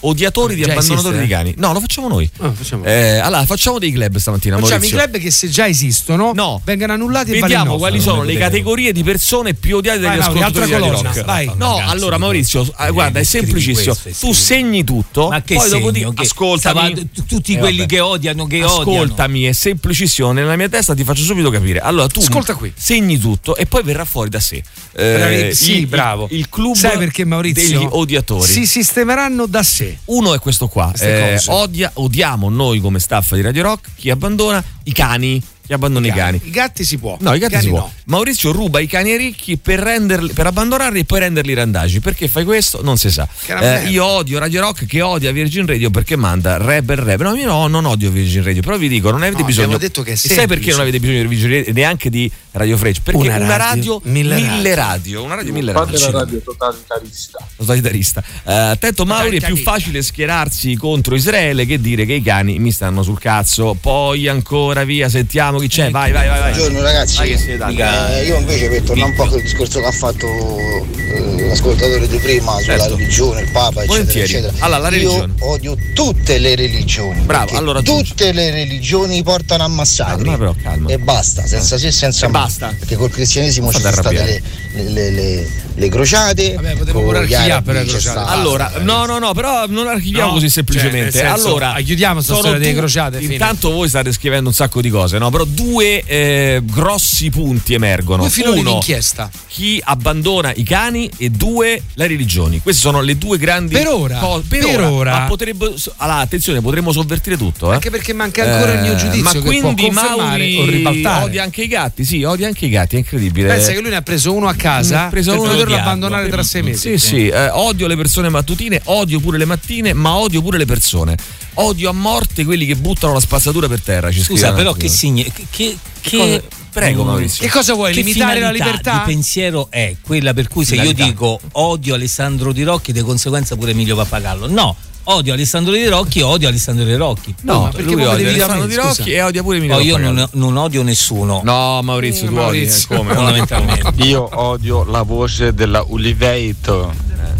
Odiatori di abbandonatori esiste, di cani. No, lo facciamo noi. Ah, facciamo. Eh, allora, facciamo dei club stamattina. Facciamo i Maurizio. club che se già esistono No. vengano annullati e Vediamo quali sono le categorie di persone più odiate dagli Vai, Mauri, ascoltatori altra di Radio colonna, Rock. vai. No, Ragazzi, allora Maurizio, eh, guarda, è semplicissimo. questo, Tu segni tutto, Ma che poi dopo segno? di Che- ascoltami. stava- tutti Eh, quelli che odiano, che odiano. Ascoltami, è semplicissimo. Nella mia testa ti faccio subito capire. Allora, tu Ascolta qui. segni tutto e poi verrà fuori da sé. Eh, sì, il, bravo. Il, il club Sai perché Maurizio? degli odiatori. Si sistemeranno da sé. Sì. Uno è questo qua. Eh, odia- odiamo noi come staff di Radio Rock chi abbandona i cani. Chi abbandona i cani. I gatti si può. No, i gatti si può. no. Maurizio ruba i cani ai ricchi per, renderli, per abbandonarli e poi renderli randagi. Perché fai questo? Non si sa. Eh, io odio Radio Rock che odia Virgin Radio perché manda rap e rap. No, io no, non odio Virgin Radio, però vi dico, non avete No, bisogno. abbiamo detto che è E sai perché non avete bisogno di Virgin Radio neanche di Radio Freccia? Perché Una una, radio, radio, mille mille, radio. radio. Una radio mille Fate radio. la radio totalitarista. Totalitarista. Eh, attento Mauri, è più facile schierarsi contro Israele che dire che i cani mi stanno sul cazzo. Poi ancora via, sentiamo chi c'è. Vai, vai, vai. vai. Buongiorno ragazzi, Vai. Eh, io invece per tornare un po' al discorso che ha fatto eh, l'ascoltatore di prima sulla Certo. religione, il Papa, eccetera, Volentieri. eccetera. Allora, la religione. Io odio tutte le religioni. Bravo, allora tutte le religioni portano a massacri. Calma, però, calma. E basta, senza sì e senza E ma. basta. Perché col cristianesimo ci sono state le, le- le- le- le crociate. Vabbè, potevo pure archiviare per le crociate. Allora, no, no, no, però non archiviamo No, così cioè, semplicemente. nel senso, allora, ah, chiudiamo sta sono storia delle crociate, fine. Intanto voi state scrivendo un sacco di cose, no? Però due eh, grossi punti emergono. Due filoni Uno, d'inchiesta. chi abbandona i cani e due, le religioni. Queste sono le due grandi Per ora, cose. per ora. Ma potrebbe, allora, attenzione, potremmo sovvertire tutto. Eh? Anche perché manca ancora il mio giudizio Ma quindi Mauri odia anche i gatti? Sì, odia anche i gatti, è incredibile. Pensa che lui ne ha preso uno a casa ha preso per uno poterlo abbandonare tra sei mesi. Sì, sì, eh, odio le persone mattutine, odio pure le mattine, ma odio pure le persone. Odio a morte quelli che buttano la spazzatura per terra. Ci Scusa, scrivono. però che significa. Che, che, cosa- Prego, Maurizio. Che cosa vuoi? che Limitare la libertà? di pensiero è quella per cui se Finalità. io dico odio Alessandro Di Rocchi, di conseguenza pure Emilio Pappagallo. No, odio Alessandro Di Rocchi, odio Alessandro Di Rocchi. No, ma perché lui odia Alessandro Di scusa? Rocchi e odia pure Emilio No, io non, non odio nessuno. No, Maurizio, Mm, tu Maurizio. odi. eh, Come? Fondamentalmente. Io odio la voce della Uliveito,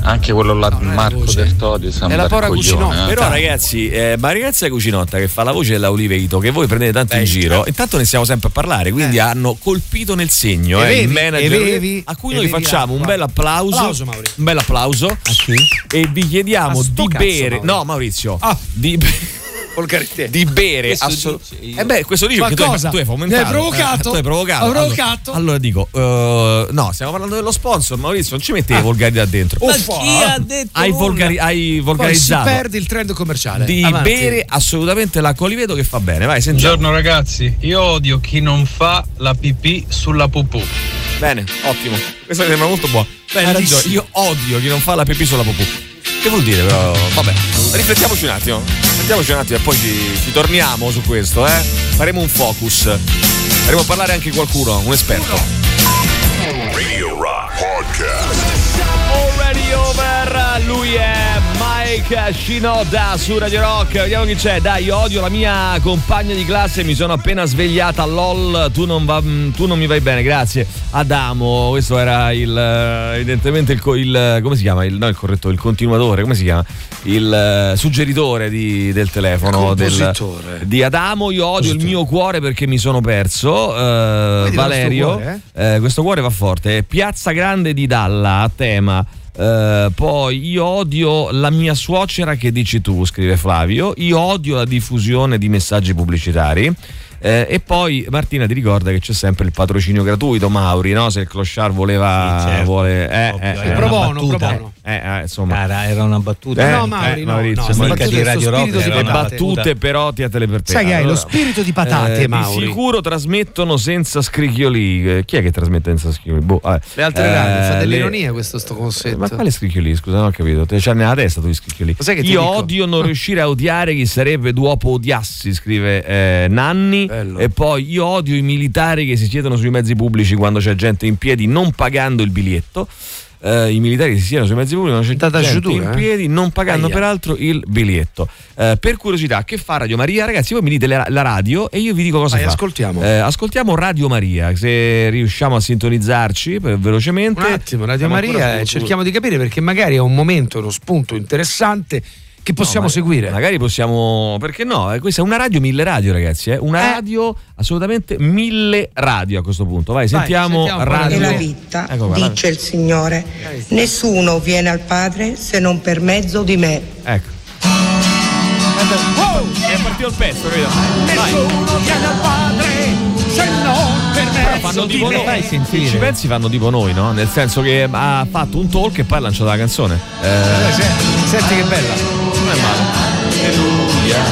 anche quello là di Marco voce. del Todio, È la pora cucinotta. eh. Però ragazzi, eh, ma ragazza Cucinotta che fa la voce della Oliveito, che voi prendete tanto in giro, intanto ne stiamo sempre a parlare, quindi hanno colpito nel segno eh, il manager e vedi, a cui noi facciamo un bel applauso, Applauso, Mauri. un bel applauso e vi chiediamo A di cazzo, bere, Mauri. no Maurizio, Ah. di, be- Volgarità. di bere assolutamente. Eh beh, questo dice Ma perché tu hai- cosa? tu hai Mi fomentato. hai provocato? eh, tu hai provocato. Ho Allora- provocato? Allora, dico, eh, no, stiamo parlando dello sponsor, Maurizio, non ci metti volgarità dentro. Ma Uffa. chi ha detto Hai, volgari- hai Poi si volgarizzato perde il trend commerciale. di Avanti. bere assolutamente l'acqua Oliveto che fa bene. Vai, sentiamo. Buongiorno ragazzi, io odio chi non fa la pipì sulla pupù. Bene, ottimo. Questo mi sembra molto buono. Ragione, io odio chi non fa la pipì sulla popù. Che vuol dire però? Vabbè, riflettiamoci un attimo. Riflettiamoci un attimo e poi ci, ci torniamo su questo, eh. Faremo un focus. Faremo parlare anche qualcuno, un esperto. Radio Rock Podcast. Already over, lui è Mike Shinoda su Radio Rock. Vediamo chi c'è. Dai, io odio la mia compagna di classe. Mi sono appena svegliata. LOL, tu non, va- mm, tu non mi vai bene. Grazie. Adamo, questo era il. eh, Evidentemente il. il- come si chiama? Il, no, il corretto, il continuatore. Come si chiama? Il eh, suggeritore di- del telefono del, di Adamo. Io odio il mio cuore perché mi sono perso. Eh, Vedi Valerio. questo cuore, Eh, questo cuore va forte. Piazza Grande di Dalla a tema. Eh, poi io odio la mia suocera che dici tu, scrive Flavio. Io odio la diffusione di messaggi pubblicitari. Eh, e poi Martina ti ricorda che c'è sempre il patrocinio gratuito, Mauri, no? Se il clochard voleva. Sì, certo. vuole, eh, eh, pro bono, pro bono. Eh, eh, insomma. Cara, era una battuta. Eh, no, Mauri, no, Maurizio, no, mica di Radio Rock, di le battute però tiatele per te. Sai che hai lo Allora, spirito di patate, eh, Mauri. Di sicuro trasmettono senza scricchioli. Eh, Chi è che trasmette senza scricchioli? Boh, vabbè. Le altre Eh, radio, fa le- dell'ironia questo sto consetto. Ma quale scricchioli? Scusa, non ho capito. Te c'hai nella testa tu i scricchioli. Ti Io dico? odio non riuscire a odiare chi sarebbe dopo odiassi, scrive eh, Nanni. Bello. E poi io odio i militari che si siedono sui mezzi pubblici quando c'è gente in piedi non pagando il biglietto. Eh, I militari si siedono sui mezzi pubblici gente giudura, in eh? piedi non pagando Aia. peraltro il biglietto. Eh, per curiosità, che fa Radio Maria? Ragazzi, voi mi dite la, la radio e io vi dico cosa Vai, fa. ascoltiamo. Eh, ascoltiamo Radio Maria, se riusciamo a sintonizzarci per- velocemente. Un attimo, Radio Siamo Maria, cerchiamo di capire perché magari è un momento, uno spunto interessante che possiamo ma- seguire. Magari possiamo, perché no? Eh, Questa è una radio mille radio, ragazzi. Eh? Una Eh. radio assolutamente mille radio a questo punto. Vai, Vai, sentiamo, sentiamo radio. la Nella vita, Ecco qua, dice il Signore, nessuno viene al Padre se non per mezzo di me. Ecco. È partito il pezzo, vedo. Vai. viene al Padre se non per Però fanno tipo noi. Se ci pensi fanno tipo noi, no? Nel senso che ha fatto un talk e poi ha lanciato la canzone. Eh, Senti che bella. Alleluia.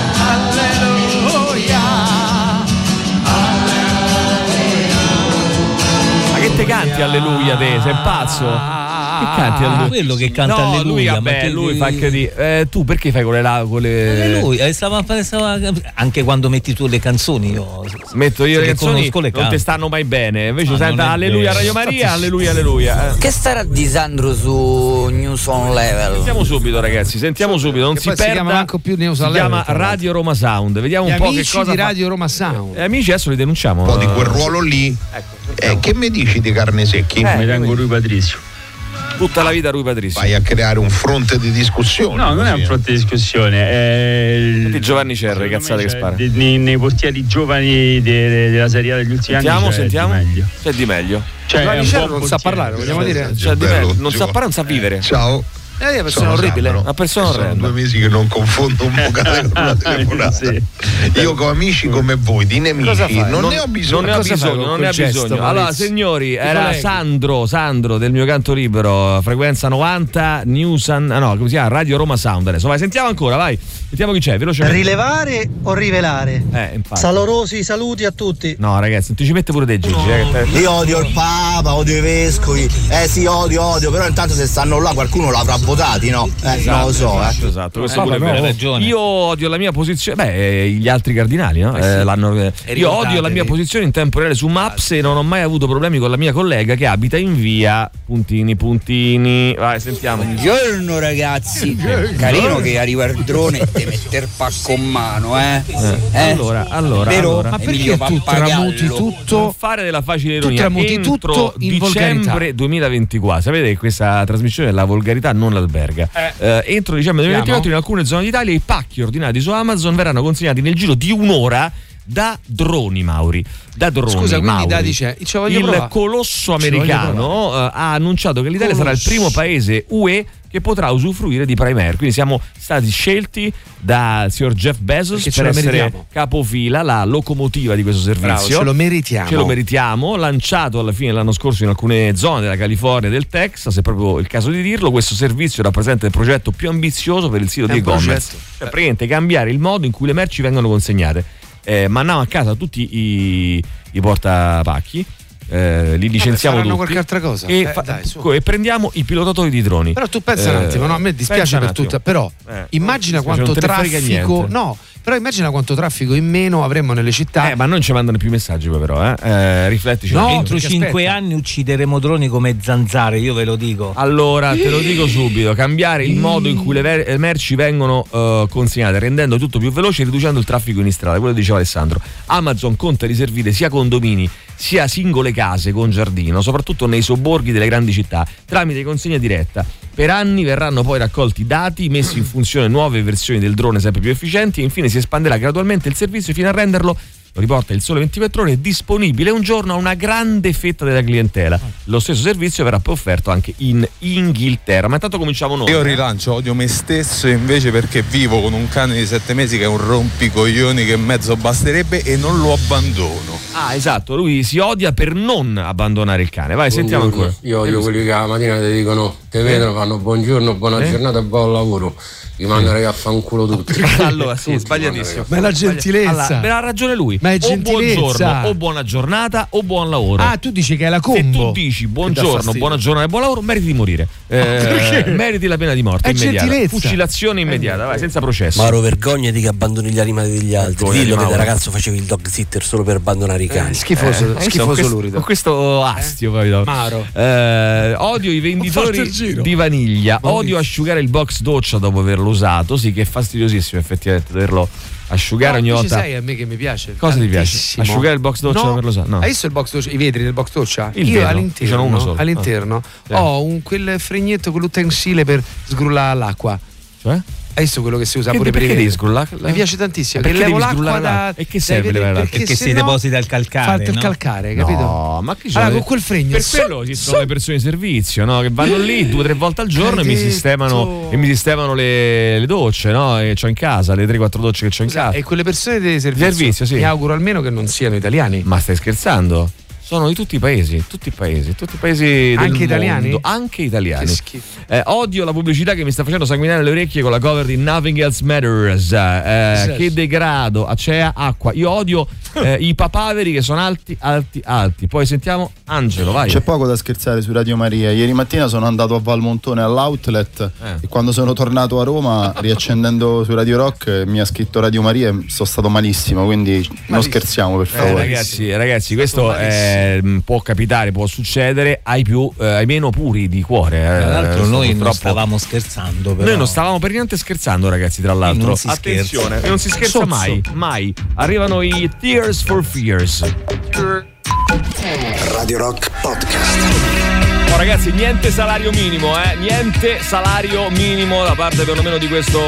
Ma che te canti alleluia te? Sei pazzo? Che canti alleluia? quello che canta no, alleluia, Lui, ma vabbè, che- lui fa anche di. eh, tu perché fai con le. la- Con le... Alleluia, eh, stava- stava- anche quando metti tu le canzoni io Metto io le che canzoni le non ti stanno mai bene. Invece Ma senta Alleluia vero. Radio Maria, Alleluia, Alleluia. eh. Che starà di Sandro su News on Level? Sentiamo subito, ragazzi. Sentiamo subito. Non Che si poi si perda. chiama manco più News si on Level, chiama tra l'altro. Radio Roma Sound. Vediamo Gli un po' che cosa di fa- Radio Roma Sound. Eh, amici, adesso li denunciamo. Un po' di quel ruolo lì. Eh, che mi dici di carne secchi? Eh, mi tengo lui Patrizio. Tutta la vita Rui Patrizio. Vai a creare un fronte di discussione. No, non è un fronte di discussione, è il- Giovanni Cerre, cazzate che cioè, spara. de- nei, nei portieri giovani de- della Serie A degli ultimi Sentiamo, anni c'è sentiamo. di meglio. C'è di meglio. Cioè, Giovanni buon non sa portiere. parlare, vogliamo dire? C'è di bello, meglio. Non sa parlare, non sa vivere. Ciao. Eh, è una persona Sono orribile. Sandro. Una persona Sono orrenda. due mesi che non confondo un vocale con una *laughs* telefonata. Io con amici come voi, di nemici, fai? non, ne ho bisogno. Non ne bisogno, non ne gesto, bisogno. Allora, signori, era colleghi. Sandro, Sandro del mio canto libero, frequenza 90, News, ah, no, come si chiama? Radio Roma Sound. Adesso vai, sentiamo ancora, vai. Sentiamo chi c'è, velocemente. Rilevare o rivelare? Eh, infatti. Salorosi saluti a tutti. No, ragazzi, non ti ci mette pure te, Gigi. eh, che te- Io odio il Papa, odio i vescovi. Eh sì, odio, odio, però intanto se stanno là qualcuno l'avrà votati, no? Eh, non lo so, esatto, eh. esatto, questo Eh, pure è hai ragione. Io odio la mia posizione, beh, eh, gli altri cardinali, no? Eh sì. Eh, l'hanno- eh, io odio la mia posizione in tempo reale su Maps e non ho mai avuto problemi con la mia collega che abita in via puntini puntini. Vai, sentiamo. Buongiorno ragazzi, carino che arriva il drone e ti mette il pacco in mano, eh? Eh, allora, allora, Vero? allora. Ma perché tu tramuti tutto? Fare della facile Tu ironia tramuti entro tutto in dicembre volgarità. 2024 sapete che questa trasmissione la volgarità non l'alberga. Eh, entro dicembre 2024 in alcune zone d'Italia i pacchi ordinati su Amazon verranno consegnati nel giro di un'ora da droni Mauri da droni Scusa, Mauri. da dice, il provare. colosso americano eh, ha annunciato che l'Italia sarà il Colosso. primo paese UE che potrà usufruire di Prime Air quindi siamo stati scelti dal signor Jeff Bezos Perché ce per essere meritiamo. capofila la locomotiva di questo servizio Bravo, ce lo meritiamo. ce lo meritiamo, lanciato alla fine dell'anno scorso in alcune zone della California e del Texas, è proprio il caso di dirlo, questo servizio rappresenta il progetto più ambizioso per il sito È di e-commerce. Cioè, praticamente cambiare il modo in cui le merci vengono consegnate. Eh, mandiamo a casa tutti i, i portapacchi, eh, li licenziamo faranno tutti qualche altra cosa. E, Eh, fa- dai, e prendiamo i pilotatori di droni. Però tu pensa un Eh, attimo, no? a me pensa dispiace un per tutta, però Eh, immagina quanto traffico, no, però immagina quanto traffico in meno avremmo nelle città. Eh, ma non ci mandano più messaggi poi però, eh? Eh, riflettici. No. Entro perché cinque aspetta. anni uccideremo droni come zanzare, io ve lo dico. Allora, te lo dico subito, cambiare il modo in cui le ver- le merci vengono eh, consegnate, rendendo tutto più veloce e riducendo il traffico in strada, quello che diceva Alessandro. Amazon conta di servire sia condomini sia singole case con giardino, soprattutto nei sobborghi delle grandi città, tramite consegna diretta. Per anni verranno poi raccolti dati, messi in funzione nuove versioni del drone sempre più efficienti e infine si espanderà gradualmente il servizio fino a renderlo lo riporta il sole 24 ore, è disponibile un giorno a una grande fetta della clientela. Lo stesso servizio verrà poi offerto anche in Inghilterra. Ma intanto cominciamo noi. Io eh. rilancio, odio me stesso invece perché vivo con un cane di sette mesi che è un rompicoglioni che mezzo basterebbe e non lo abbandono. Ah, esatto, lui si odia per non abbandonare il cane. Vai, sentiamo ancora. Io odio quelli che la mattina ti dicono, ti vedono, fanno buongiorno, buona Eh? giornata e buon lavoro. Gli mandano a fanculo tutti. *laughs* allora, sì, sbagliatissimo. Ma è la gentilezza. Allora, beh, ha ragione lui. Ma è o gentilezza. buongiorno, o buona giornata, o buon lavoro. Ah, tu dici che è la Se combo. tu dici buongiorno, buona giornata e buon lavoro, meriti di morire. *laughs* Eh, meriti la pena di morte È immediata. gentilezza. Fucilazione immediata, vai, senza processo. Maro, vergognati che abbandoni gli animali degli altri. Dillo che Mauro. da ragazzo facevi il dog sitter solo per abbandonare i cani. schifoso, Eh, schifoso con questo- lurido. Con questo astio, poi, no. Maro. Eh, odio i venditori *laughs* di vaniglia. Odio asciugare il box doccia dopo averlo usato. Sì, che è fastidiosissimo effettivamente doverlo asciugare ogni No, invece volta. sai a me che mi piace. Cosa ti piace? Asciugare il box doccia no. dopo averlo usato? No. Hai visto il box doccia, i vetri del box doccia? Il Io vetro, all'interno, uno solo. all'interno Ah. Ho un, quel fregnetto, quell'utensile per sgrullare l'acqua. Cioè? Hai visto quello che si usa Che- pure per i perché vetri? devi sgrullare? Mi piace tantissimo. Perché che levo l'acqua da. E che serve levare l'acqua? Perché se si no deposita il calcare, Fa il no? calcare, No, capito? ma che Allora, con quel fregno. Per su- quello esistono su- le persone di servizio, no? Che vanno lì due o tre volte al giorno e mi e mi sistemano le, le docce, no? E c'ho in casa, le 3-4 docce che c'ho in casa. E quelle persone di servizio, Servizio, sì. mi auguro almeno che non siano italiani. Ma stai scherzando? Sono di tutti i paesi, tutti i paesi, tutti i paesi del Anche italiani? mondo, anche italiani. Eh, odio la pubblicità che mi sta facendo sanguinare le orecchie con la cover di Nothing Else Matters. Eh, che degrado, acea, acqua. Io odio eh, i papaveri che sono alti, alti, alti. Poi sentiamo Angelo, vai. C'è poco da scherzare su Radio Maria. Ieri mattina sono andato a Valmontone all'outlet Eh. e quando sono tornato a Roma, *laughs* riaccendendo su Radio Rock, mi ha scritto Radio Maria e sono stato malissimo. Quindi non scherziamo, per Eh, favore. ragazzi, ragazzi, questo eh, mh, può capitare, può succedere ai più, eh, ai meno puri di cuore. eh. Tra l'altro noi non purtroppo- stavamo scherzando però. Noi non stavamo per niente scherzando, ragazzi. Tra l'altro, non attenzione, scherza. non si scherza Sozzo. mai, mai. Arrivano i Tears for Fears. Radio Rock Podcast. Ragazzi, niente salario minimo, eh? Niente salario minimo da parte perlomeno di questo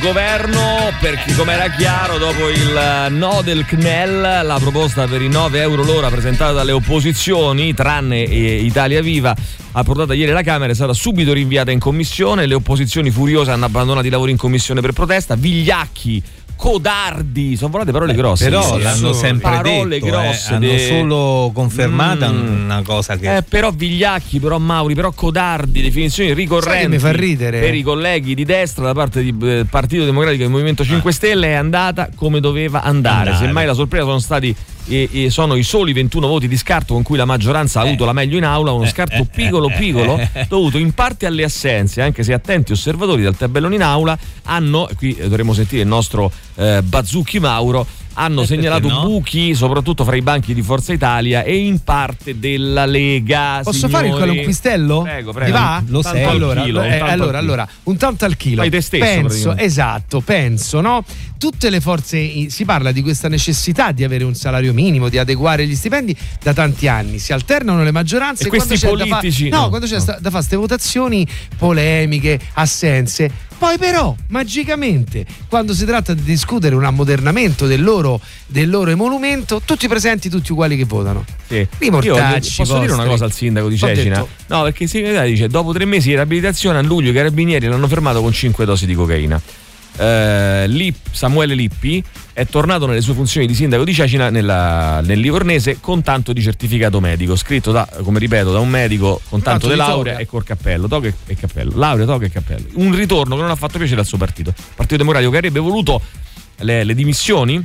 governo, perché come era chiaro, dopo il eh, no del CNEL, la proposta per i 9 euro l'ora presentata dalle opposizioni, tranne eh, Italia Viva, approdata ieri alla Camera, è stata subito rinviata in commissione. Le opposizioni furiose hanno abbandonato i lavori in commissione per protesta. Vigliacchi. Codardi, sono volate parole grosse. Però l'hanno sempre parole detto, eh, grosse. hanno de- solo confermata Mm. una cosa che eh, però Vigliacchi, però Mauri, però Codardi, definizioni ricorrenti mi fa ridere? per i colleghi di destra da parte del Partito Democratico e del Movimento 5 Stelle è andata come doveva andare. Andare. Semmai la sorpresa sono stati e, e sono i soli 21 voti di scarto con cui la maggioranza ha avuto la meglio in aula, uno scarto piccolo *laughs* piccolo dovuto in parte alle assenze, anche se attenti osservatori del tabellone in aula hanno, e qui eh, dovremo sentire il nostro eh, Bazzucchi Mauro, hanno Eh, segnalato no? buchi soprattutto fra i banchi di Forza Italia e in parte della Lega. Posso fare il signori. conquistello? Prego, prego. Ti va? Lo Tanto sei. allora, Chilo, un eh, tanto al allora, chilo. allora, un tanto al chilo. Fai te stesso, penso, esatto, penso, no? Tutte le forze, si parla di questa necessità di avere un salario minimo, di adeguare gli stipendi da tanti anni. Si alternano le maggioranze E quando questi c'è da fa- politici- no, no, quando c'è no. da fare queste votazioni polemiche, assenze. Poi però, magicamente, quando si tratta di discutere un ammodernamento del loro, del loro emolumento, tutti presenti, tutti uguali che votano. Sì. Io posso dire una vostri. cosa al sindaco di Cecina? detto- No, perché il sindaco dice dopo tre mesi di riabilitazione a luglio i carabinieri l'hanno fermato con 5 dosi di cocaina. Eh, Lip- Samuele Lippi è tornato nelle sue funzioni di sindaco di Cecina nella- nel Livornese con tanto di certificato medico, scritto da, come ripeto, da un medico con tanto Tanto di laurea toga. e col cappello, toga e- cappello, laurea, toga e cappello. Un ritorno che non ha fatto piacere al suo partito, Partito Democratico che avrebbe voluto le, le dimissioni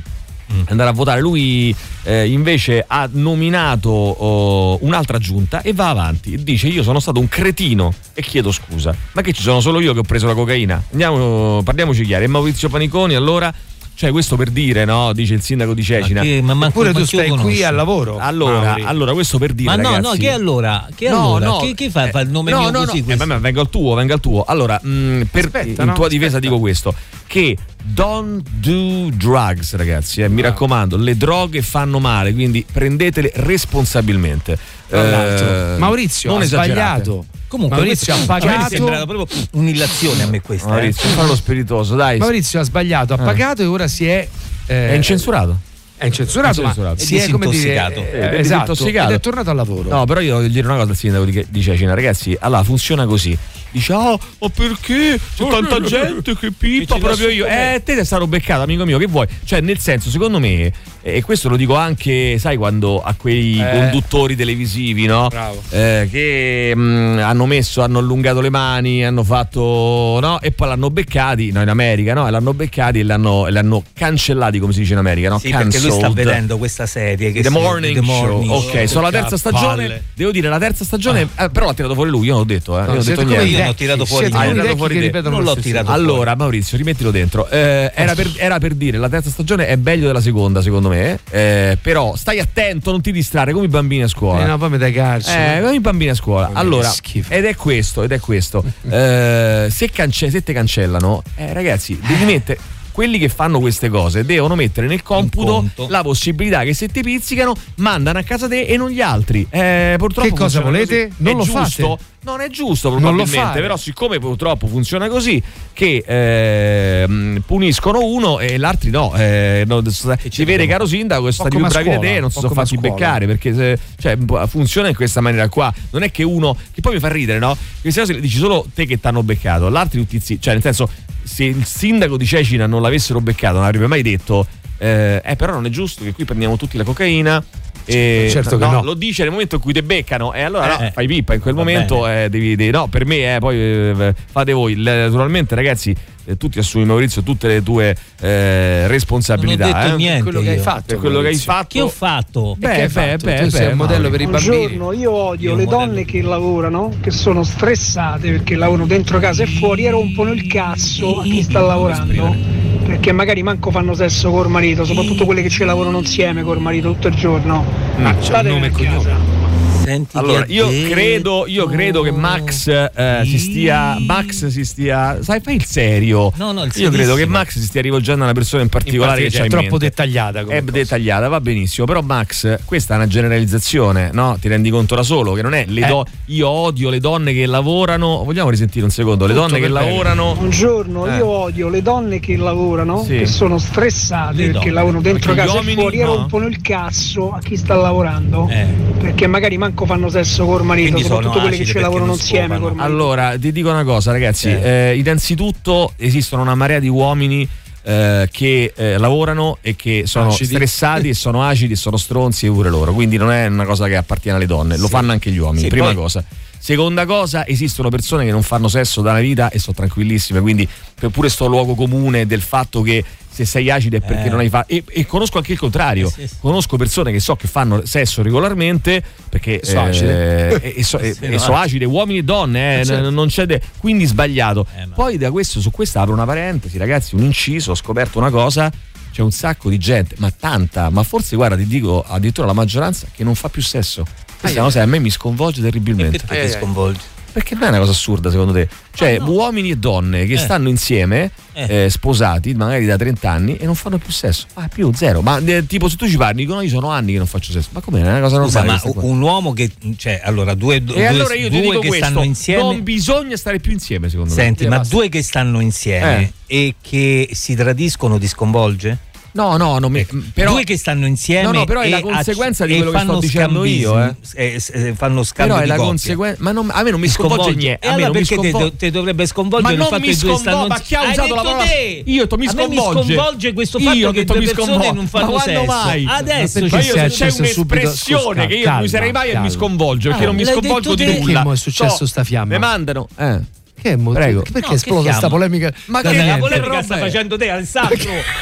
andare a votare. Lui eh, invece ha nominato oh, un'altra giunta e va avanti. Dice: Io sono stato un cretino e chiedo scusa. Ma che ci sono solo io che ho preso la cocaina? Andiamo, parliamoci chiaro. E Maurizio Paniconi allora. Cioè, questo per dire, no? Dice il sindaco di Cecina. Ma che- ma manco- Eppure tu ma stai qui al lavoro. Allora, allora, questo per dire. Ma no, ragazzi, no, che allora? Che No, allora? no, Chi, chi fa, fa il nome no, mio no, così? no. Eh, vabbè, venga al tuo, venga al tuo. Allora, mh, per, Aspetta, in no? tua difesa Aspetta. dico questo: che don't do drugs, ragazzi. eh, mi raccomando, le droghe fanno male, quindi prendetele responsabilmente. Tra l'altro, Eh, Maurizio non ha esagerate. sbagliato. Comunque, Maurizio ha cioè, mi è pagato. sembrata proprio un'illazione a me questa. eh. Maurizio, fa lo spiritoso, dai. Maurizio ha sbagliato, ha Eh. pagato e ora si è. eh, È incensurato. È incensurato, si è come dire. eh, È esatto, ed è tornato al lavoro. No, però io voglio dire una cosa al sindaco di, di Cecina, ragazzi. Allora funziona così. Dice, oh, ma perché c'è tanta gente che pippa proprio io? Eh, te sei stato beccato, amico mio, che vuoi? Cioè, nel senso, secondo me, e questo lo dico anche, sai, quando a quei Eh. conduttori televisivi, no? Bravo. Eh, che mh, hanno messo, hanno allungato le mani, hanno fatto, no? E poi l'hanno beccati, no, in America, no? E l'hanno beccati e l'hanno, l'hanno cancellati, come si dice in America, no? Sì, perché lui sta vedendo questa serie che The si- Morning, The Morning Show. Ok, sono la terza stagione. palle. Devo dire, la terza stagione. eh, però l'ha tirato fuori lui, io non ho detto, eh. io non ho detto niente. Vecchi, tirato fuori fuori te. ripetono Non l'ho tirato Allora, Maurizio, rimettilo dentro. Eh, era, per, era per dire, la terza stagione è meglio della seconda, secondo me. eh, però stai attento, non ti distrarre come i bambini a scuola. Eh no, poi mi dai calcio. Eh, come i bambini a scuola. Allora, schifo. ed è questo, ed è questo. Eh, se, cance- se te cancellano, eh, ragazzi, devi mettere. Quelli che fanno queste cose devono mettere nel computo la possibilità che se ti pizzicano mandano a casa te e non gli altri. Eh, purtroppo Che cosa volete? così. Non È lo giusto? fate. Non è giusto probabilmente, però siccome purtroppo funziona così che ehm, puniscono uno e l'altro no, eh, no, si vede caro sindaco che sono stati più bravi di te e non si sono fatti beccare perché se- cioè, funziona in questa maniera qua non è che uno che poi mi fa ridere no queste cose le dici solo te che t'hanno beccato l'altro tutti zitti cioè nel senso se il sindaco di Cecina non l'avessero beccato non avrebbe mai detto eh, eh, però non è giusto che qui prendiamo tutti la cocaina E- Certo che no. Lo dice nel momento in cui te beccano, e allora Eh, no, fai pippa. In quel momento eh, devi, devi- No, per me, eh, poi eh, fate voi. Naturalmente, ragazzi. Eh, Tu ti assumi Maurizio tutte le tue eh, responsabilità. Non ho detto eh. niente quello che hai fatto, quello che hai fatto. Che ho fatto? Beh, beh, fatto? beh, Tu sei beh, un modello Mauri. per i bambini. Buongiorno, io odio Io le donne che lavorano, che sono stressate perché lavorano dentro casa e fuori e rompono il cazzo a chi sta lavorando. Perché magari manco fanno sesso col marito, soprattutto quelle che ci lavorano insieme col marito tutto il giorno. Ah, c'è un nome e cognome. Senti Allora, io credo, io credo che Max eh, si stia. Max si stia. Sai, fai il serio. No, no, il io credo che. Max si stia rivolgendo a una persona in particolare In che cioè, troppo mente. dettagliata come È cosa. dettagliata, va benissimo. Però, Max, questa è una generalizzazione, no? Ti rendi conto da solo che non è le Eh. do- io odio le donne che lavorano. Vogliamo risentire un secondo? Le Tutto donne che bene. lavorano. Buongiorno, Eh. io odio le donne che lavorano, Sì. che sono stressate Le perché donne. lavorano dentro Perché casa e fuori e no. rompono il cazzo a chi sta lavorando. Eh. Perché magari manco fanno sesso col marito, Quindi sono soprattutto quelle che ci lavorano insieme. Allora, ti dico una cosa, ragazzi. Eh. Eh, innanzitutto esistono una marea di uomini eh, che eh, lavorano e che sono Acidi. stressati e sono acidi e sono stronzi pure loro. Quindi non è una cosa che appartiene alle donne, lo Sì. fanno anche gli uomini. Sì, prima poi- cosa. Seconda cosa, esistono persone che non fanno sesso da una vita e sono tranquillissime, quindi per pure sto luogo comune del fatto che se sei acido è perché Eh. non hai fatto. E, e conosco anche il contrario. Eh, sì, sì. Conosco persone che so che fanno sesso regolarmente perché E so acide. eh, e, so, Sì, e no, so acide. uomini e donne, eh, Eh, certo. n- non c'è de- quindi sbagliato. Eh, ma- Poi da questo, su questa apro una parentesi, ragazzi, un inciso, ho scoperto una cosa. C'è un sacco di gente, ma tanta, ma forse guarda, ti dico addirittura la maggioranza che non fa più sesso. Questa cosa a me mi sconvolge terribilmente. Perché Eh, ti eh. sconvolgi? Perché non è una cosa assurda secondo te? Cioè, Ah, no. uomini e donne che Eh. stanno insieme, Eh. eh, sposati, magari da 30 anni, e non fanno più sesso. Ah, più zero. Ma eh, tipo se tu ci parli, dicono io sono anni che non faccio sesso. Ma com'è? È una cosa Scusa, normale. ma questa qua. un uomo che. Cioè, allora, due, due, E allora io ti due dico che questo: stanno insieme. non bisogna stare più insieme, secondo Senti, me. ma basta. due che stanno insieme e che si tradiscono ti sconvolge? No, no, non mi, però, due che stanno insieme No, no, però è e la ac- conseguenza di e quello che sto dicendo io, eh. scambismo, eh, eh, fanno scambio però è di la conseguenza. Ma non- a me non mi sconvolge niente. E A me allora perché sconvolge. te, te dovrebbe sconvolgere Ma il fatto che due stanno ma chi ha usato la parola- te! Io to mi me sconvolge. questo fatto che due mi persone non fanno sesso. mai? Adesso c'è subito- un'espressione che io non userei mai e mi sconvolge perché Ah, non mi l'hai sconvolgo di nulla. Mo è successo So, sta fiamma? Mi mandano. Eh. Che è mo- Prego. Perché No, è che esplosa sta fiamma? polemica? Ma che la polemica sta è? facendo te, Alessandro.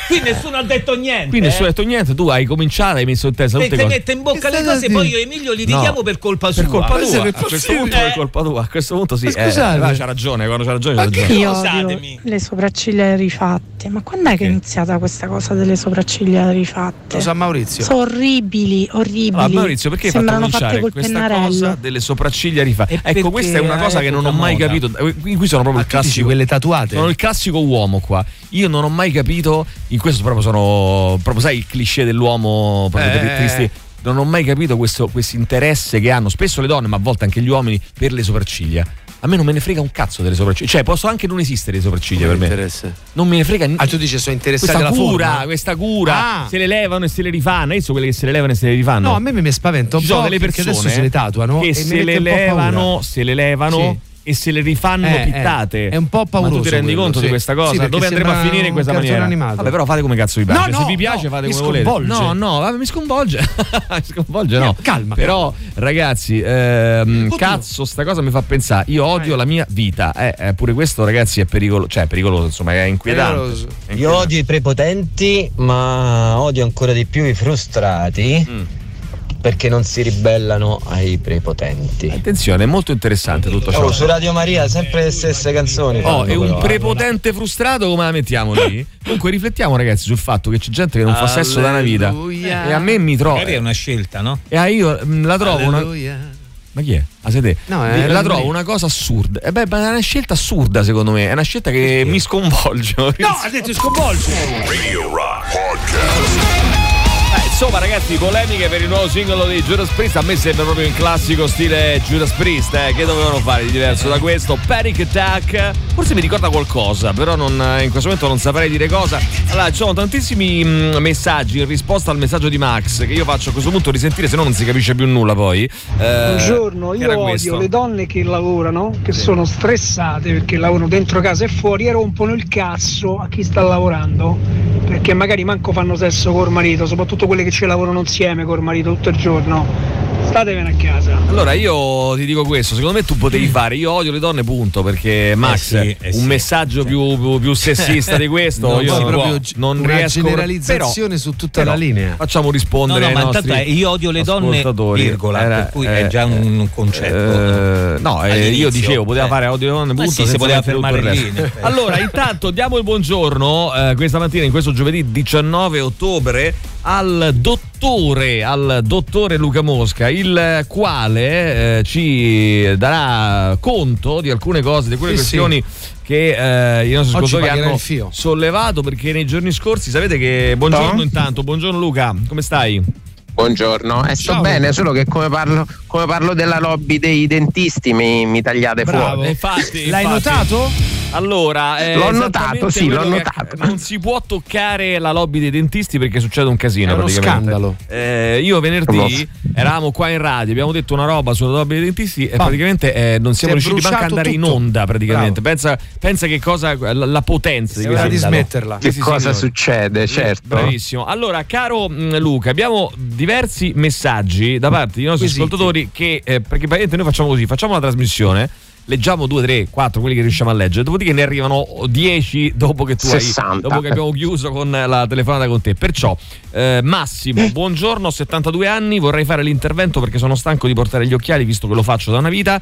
Qui nessuno ha detto niente. Qui nessuno ha eh. detto niente, tu hai cominciato, hai messo in testa Te, tutte te cose. mette in bocca le cose, poi io e Emilio litighiamo No. per colpa sua. Per colpa Ma tua, a questo punto Eh. colpa tua, a questo punto sì. Ma eh, scusate. va, c'ha ragione, quando c'ha ragione, c'ha Ma ragione. Io Scusatemi. le sopracciglia rifatte. Ma quando è che è iniziata questa cosa delle sopracciglia rifatte? Lo sa Maurizio. Sono orribili, orribili. Allora, Maurizio, perché hai fatto cominciare col questa pennarello. cosa delle sopracciglia rifatte? Ecco, perché questa è una cosa che non ho mai capito. Eh, Qui qui sono proprio Ma il tu dici classico. quelle tatuate? Sono il classico uomo qua. Io non ho mai capito. In questo proprio sono. Proprio sai il cliché dell'uomo proprio Eh. tri- tristi. Non ho mai capito questo interesse che hanno spesso le donne, ma a volte anche gli uomini, per le sopracciglia. A me non me ne frega un cazzo delle sopracciglia. Cioè, possono anche non esistere le sopracciglia per me. interesse. Non me ne frega niente. Ah, tu dici sono interessati Questa alla cura, forma? questa cura, Ah. se le levano e se le rifanno. Io so quelle che se le levano e se le rifanno. No, a me mi spaventa un Ci po' sono delle perché persone adesso se le tatuano che e se le un po' paura. levano, se le levano. E se le rifanno Eh, eh, pittate. è un po' Ma pauroso tu ti rendi quello, conto sì. di questa cosa? Sì, Dove andremo a finire in questa maniera? animato. Vabbè, però fate come cazzo vi piace. No, se no, vi piace, no, fate mi come volete. sconvolge. No, no, vabbè, mi sconvolge. *laughs* mi sconvolge, no. Calma, Però, ragazzi, ehm, cazzo, sta cosa mi fa pensare. Io odio la mia vita. Eh, eh, pure questo, ragazzi, è pericoloso. Cioè, è pericoloso, insomma, è inquietante. Pericoloso. Io odio i prepotenti, ma odio ancora di più i frustrati Mm. Perché non si ribellano ai prepotenti. Attenzione, è molto interessante tutto ciò. Oh, su Radio Maria sempre le stesse canzoni. Oh, è un però, eh. prepotente frustrato come la mettiamo lì? Comunque riflettiamo ragazzi sul fatto che c'è gente che non fa sesso da una vita Alleluia. e a me mi trovo Magari è una scelta, no? e a io mh, la trovo una Alleluia. ma chi è? Ah, sei te? No, Eh, è la trovo una cosa assurda. E beh, ma è una scelta assurda secondo me, è una scelta che mi sconvolge. *laughs* No, ha detto sconvolge. Radio Rock Podcast. Eh, insomma, ragazzi, polemiche per il nuovo singolo di Judas Priest. A me sembra proprio in classico stile Judas Priest. Eh. Che dovevano fare di diverso da questo? Panic Attack. Forse mi ricorda qualcosa, però non- in questo momento non saprei dire cosa. Allora, ci sono tantissimi mm, messaggi in risposta al messaggio di Max. Che io faccio a questo punto risentire, se no non si capisce più nulla poi. Eh, Buongiorno, io odio questo? le donne che lavorano, che sono stressate perché lavorano dentro casa e fuori e rompono il cazzo a chi sta lavorando. Perché magari manco fanno sesso col marito, soprattutto quelle che che ci lavorano insieme col marito tutto il giorno. Statevene a casa. Allora io ti dico questo, secondo me tu potevi fare io odio le donne punto perché Max Eh sì, eh un sì. messaggio più, più- più sessista di questo Non io si non, può. non Una riesco generalizzazione però- su tutta però la linea. Facciamo rispondere No, no, ai ma è io odio le donne, virgola, per cui è già un concetto. Eh, no, eh, All'inizio, io dicevo, poteva eh. fare odio le donne Ma punto sì, senza poteva fermare il lì. Allora, intanto diamo il buongiorno eh, questa mattina, in questo giovedì 19 ottobre, al dottore, al dottore Luca Mosca, il quale eh, ci darà conto di alcune cose, di alcune Sì, questioni che eh, i nostri ascoltatori hanno sollevato perché nei giorni scorsi sapete che buongiorno intanto, buongiorno Luca, come stai? Buongiorno, eh, sto Ciao. bene, solo che come parlo, come parlo della lobby dei dentisti mi, mi tagliate fuori. Infatti, L'hai infatti. notato? Allora, eh, L'ho notato, sì, l'ho notato. Non si può toccare la lobby dei dentisti perché succede un casino. È uno scandalo. Eh, io venerdì eravamo qua in radio, abbiamo detto una roba sulla lobby dei dentisti e Pam. praticamente eh, non siamo Si riusciti manco ad andare in tutto. onda. Praticamente. Pensa, pensa che cosa la, la potenza di di smetterla. Che sì, cosa sì, succede? Certo. Bravissimo. Allora, caro mh, Luca, abbiamo diversi messaggi da parte dei nostri Quesiti. ascoltatori che, eh, perché praticamente noi facciamo così, facciamo una trasmissione, leggiamo due, tre, quattro, quelli che riusciamo a leggere, dopodiché ne arrivano 10 dopo che tu 60. hai, dopo che abbiamo chiuso con la telefonata con te. Perciò, eh, Massimo, buongiorno, ho 72 anni, vorrei fare l'intervento perché sono stanco di portare gli occhiali, visto che lo faccio da una vita.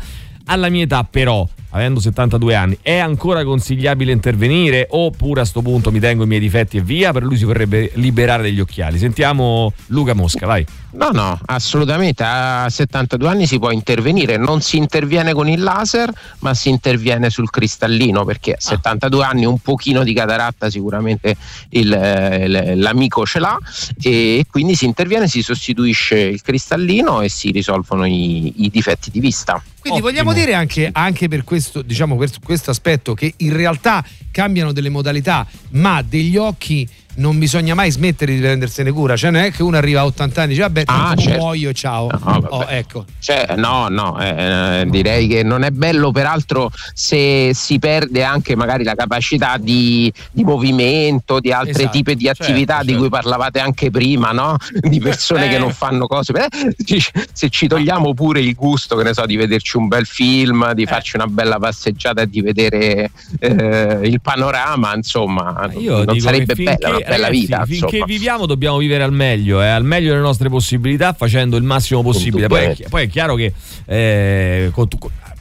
Alla mia età, però, avendo 72 anni, è ancora consigliabile intervenire oppure a sto punto mi tengo i miei difetti e via? Per lui si vorrebbe liberare degli occhiali. Sentiamo Luca Mosca, vai. No, no, assolutamente. A 72 anni si può intervenire. Non si interviene con il laser, ma si interviene sul cristallino perché a 72 anni un pochino di cataratta sicuramente il, eh, l'amico ce l'ha e quindi si interviene, si sostituisce il cristallino e si risolvono i, i difetti di vista. Quindi vogliamo dire anche, anche per questo, diciamo, per questo aspetto che in realtà cambiano delle modalità, ma degli occhi non bisogna mai smettere di prendersene cura. Cioè, non è che uno arriva a 80 anni e dice, vabbè, Ah, certo. muoio, ciao. No, vabbè. Oh, ecco. Cioè, no, no, eh, direi che non è bello, peraltro, se si perde anche magari la capacità di, di movimento, di altre Esatto, tipi di attività certo, di cui parlavate anche prima, no? Di persone Eh. che non fanno cose. Dici, se ci togliamo pure il gusto, che ne so, di vederci un bel film, Eh. di farci una bella passeggiata e di vedere eh, il panorama, insomma, Io non sarebbe bella ragazzi, vita. Finché insomma. viviamo dobbiamo vivere al meglio, eh, al meglio delle nostre possibilità, facendo il massimo possibile. Poi è, chi- poi è chiaro che eh, con-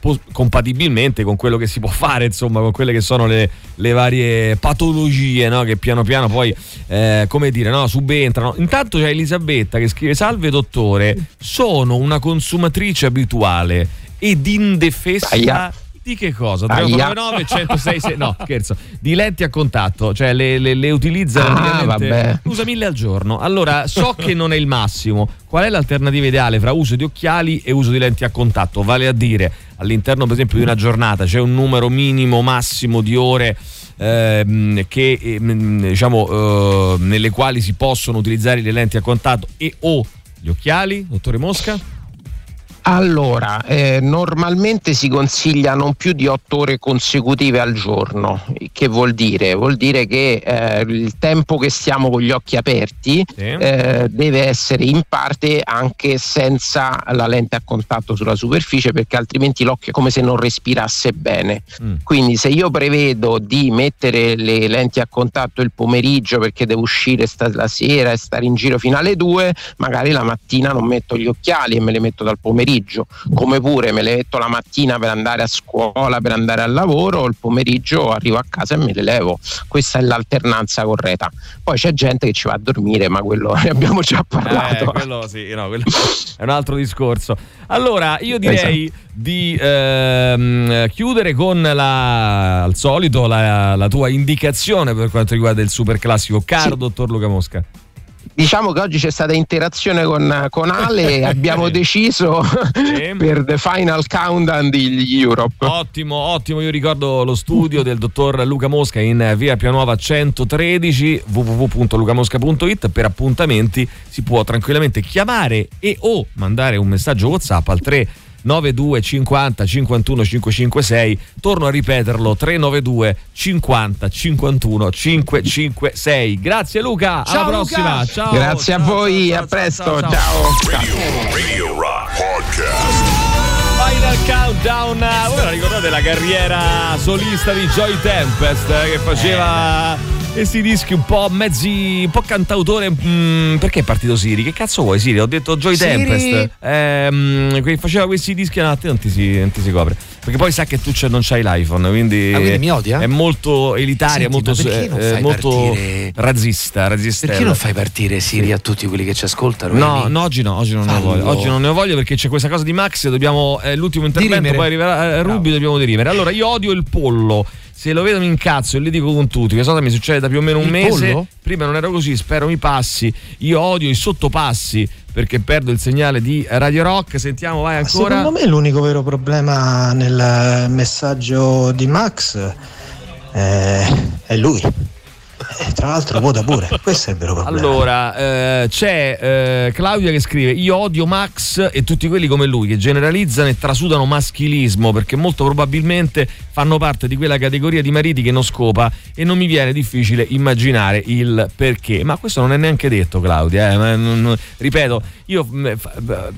con- compatibilmente con quello che si può fare, insomma, con quelle che sono le, le varie patologie no? che piano piano poi, eh, come dire, no? subentrano. Intanto c'è Elisabetta che scrive: Salve dottore, sono una consumatrice abituale ed indefessa. Aia. Di che cosa? Aia. 399 106 no scherzo di lenti a contatto cioè le, le- le utilizza Ah, vabbè. usa mille al giorno allora so che non è il massimo qual è l'alternativa ideale fra uso di occhiali e uso di lenti a contatto vale a dire all'interno per esempio di una giornata c'è un numero minimo massimo di ore ehm, che ehm, diciamo eh, nelle quali si possono utilizzare le lenti a contatto e o gli occhiali dottore Mosca Allora, eh, normalmente si consiglia non più di 8 ore consecutive al giorno. Che vuol dire? Vuol dire che eh, il tempo che stiamo con gli occhi aperti eh, deve essere in parte anche senza la lente a contatto sulla superficie, perché altrimenti l'occhio è come se non respirasse bene. Quindi se io prevedo di mettere le lenti a contatto il pomeriggio perché devo uscire sta- la sera e stare in giro fino alle 2, magari la mattina non metto gli occhiali e me le metto dal pomeriggio. Come pure me le metto la mattina per andare a scuola, per andare al lavoro, il pomeriggio arrivo a casa e me le levo. Questa è l'alternanza corretta. Poi c'è gente che ci va a dormire, ma quello ne abbiamo già parlato. Eh, quello sì, no, quello è un altro discorso. Allora, io direi Esatto. di ehm, chiudere con la, al solito la, la tua indicazione per quanto riguarda il super classico, caro dottor Luca Mosca. Diciamo che oggi c'è stata interazione con, con Ale e abbiamo *laughs* deciso per the final countdown di Europe. Ottimo, ottimo. Io ricordo lo studio del dottor Luca Mosca in via Pianuova 113 www.lucamosca.it per appuntamenti si può tranquillamente chiamare e o mandare un messaggio WhatsApp al 92 50 51 556. Torno a ripeterlo 392 50 51 556. Grazie Luca, alla Ciao, prossima. Luca. Ciao. Grazie a ciao, voi, ciao, a presto, ciao. ciao. Radio Rock Podcast. Final Countdown, voi la ricordate la carriera solista di Joy Tempest eh, che faceva questi dischi un po' mezzi, un po' cantautore. mm, perché è partito Siri? Che cazzo vuoi Siri? Ho detto Joy Siri. Tempest. Ehm, faceva questi dischi, no, a te non ti si, non ti si copre. Perché poi sa che tu non c'hai l'iPhone, quindi, Ah, quindi mi odia? è molto elitaria, Senti, molto, eh, molto razzista, razzista. Perché non fai partire Siri a tutti quelli che ci ascoltano? No, no, oggi no, oggi non ne voglia. Oggi non ne ho voglia perché c'è questa cosa di Max, dobbiamo eh, l'ultimo intervento, Dirimere. poi arriverà eh, Rubi, dobbiamo dirimere. Allora, io odio il pollo. Se lo vedo mi incazzo e li dico con tutti. Questa cosa mi succede da più o meno un Il mese. pollo? Prima non ero così, spero mi passi. Io odio i sottopassi perché perdo il segnale di Radio Rock. Sentiamo, vai ancora. Secondo me l'unico vero problema nel messaggio di Max eh, è lui. E tra l'altro vota pure, *laughs* questo è il vero problema. Allora, eh, c'è eh, Claudia che scrive: Io odio Max e tutti quelli come lui che generalizzano e trasudano maschilismo perché molto probabilmente fanno parte di quella categoria di mariti che non scopa e non mi viene difficile immaginare il perché. Ma questo non è neanche detto, Claudia. eh, ripeto, io mm,